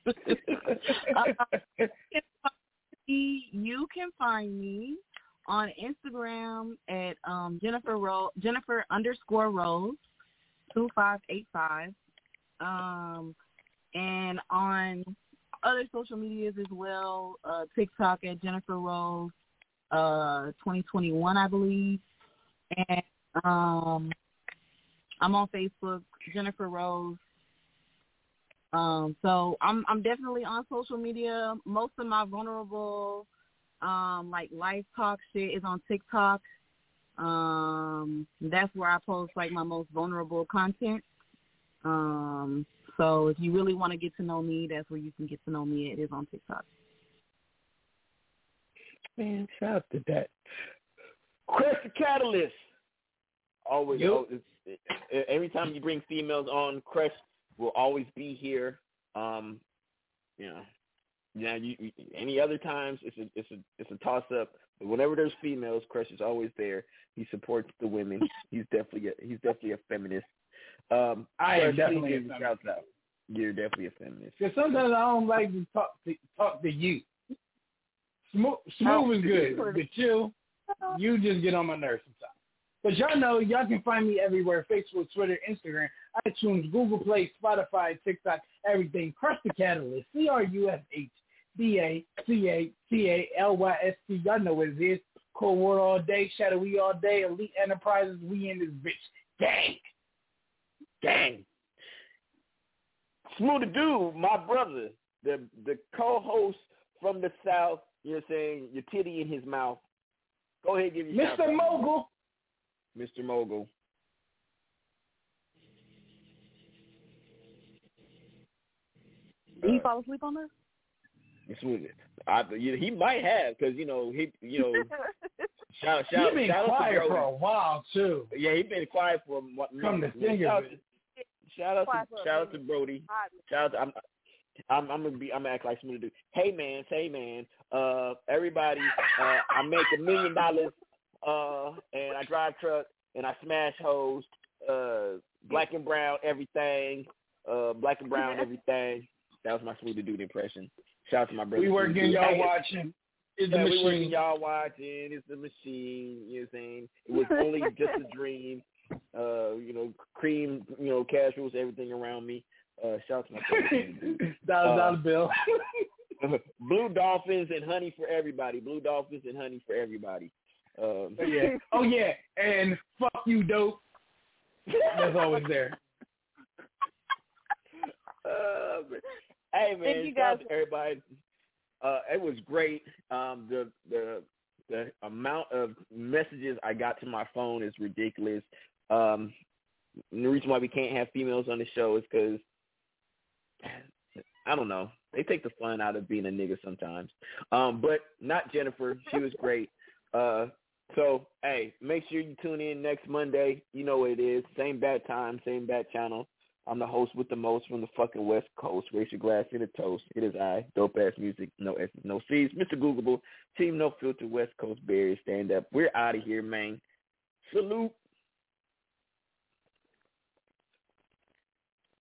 you can find me on Instagram at um, Jennifer Ro- Jennifer underscore Rose two five eight five, um, and on other social medias as well. Uh, TikTok at Jennifer Rose, uh 2021, I believe. And um, I'm on Facebook, Jennifer Rose. Um, so I'm I'm definitely on social media. Most of my vulnerable, um, like life talk shit is on TikTok. Um, that's where I post like my most vulnerable content. Um, so if you really want to get to know me, that's where you can get to know me. It is on TikTok. Man, shout out to that. Chris the Catalyst. Always, Yep. always it, it, every time you bring females on, Chris will always be here. Um, you know, yeah. You, you, any other times, it's a it's a it's a toss up. Whenever there's females, Chris is always there. He supports the women. He's definitely a, he's definitely a feminist. Um, I am definitely a shouts out. You're definitely a feminist. Because sometimes I don't like to talk to talk to you. Smooth, smooth is good, but you, you just get on my nerves sometimes. But y'all know y'all can find me everywhere: Facebook, Twitter, Instagram, iTunes, Google Play, Spotify, TikTok, everything. Crush the Catalyst, C R U S H D A C A T A L Y S T. Y'all know what it is. Cold War all day, Shadowy all day, Elite Enterprises. We in this bitch. Dang. Dang. Smooth dude, my brother, the the co-host from the south. You know what I'm saying? Your titty in his mouth. Go ahead, give your Mr. Mogul. Mr. Mogul. Did he fall asleep on us? Smooth. I, he might have because you know he you know shout shout He been shout out to quiet Brody. for a while too. Yeah, he been quiet for a Come to minute. think of it. Shout out to shout out to. Brody. Shout out to, I'm, I'm I'm gonna be I'm gonna act like smooth dude. Hey man, hey man, uh everybody, uh I make a million dollars uh and I drive truck and I smash hoes, uh black and brown everything, uh black and brown everything. That was my smooth dude impression. Shout out to my brother. We working, Smooth Dude. y'all watching. It's the yeah, we working, machine. y'all watching. It's the machine. You know what I'm saying? It was only just a dream. Uh, you know, cream, you know, casuals, everything around me. Uh, shout out to my brother. Dollar Uh, dollar bill. Blue Dolphins and honey for everybody. Blue Dolphins and honey for everybody. Um, Oh yeah. Oh yeah. And fuck you, dope. That's always there. Uh, but- hey man, Thank you guys. to everybody. Uh, it was great. Um, the the the amount of messages I got to my phone is ridiculous. Um, and the reason why we can't have females on the show is because I don't know. They take the fun out of being a nigga sometimes. Um, but not Jennifer. She was great. Uh, so hey, make sure you tune in next Monday. You know what it is. Same bad time, same bad channel. I'm the host with the most from the fucking West Coast. Raise your glass in a toast. It is I, dope ass music, no S's, no C's. Mr. Googleable, Team No Filter, West Coast Barrier, stand up. We're out of here, man. Salute.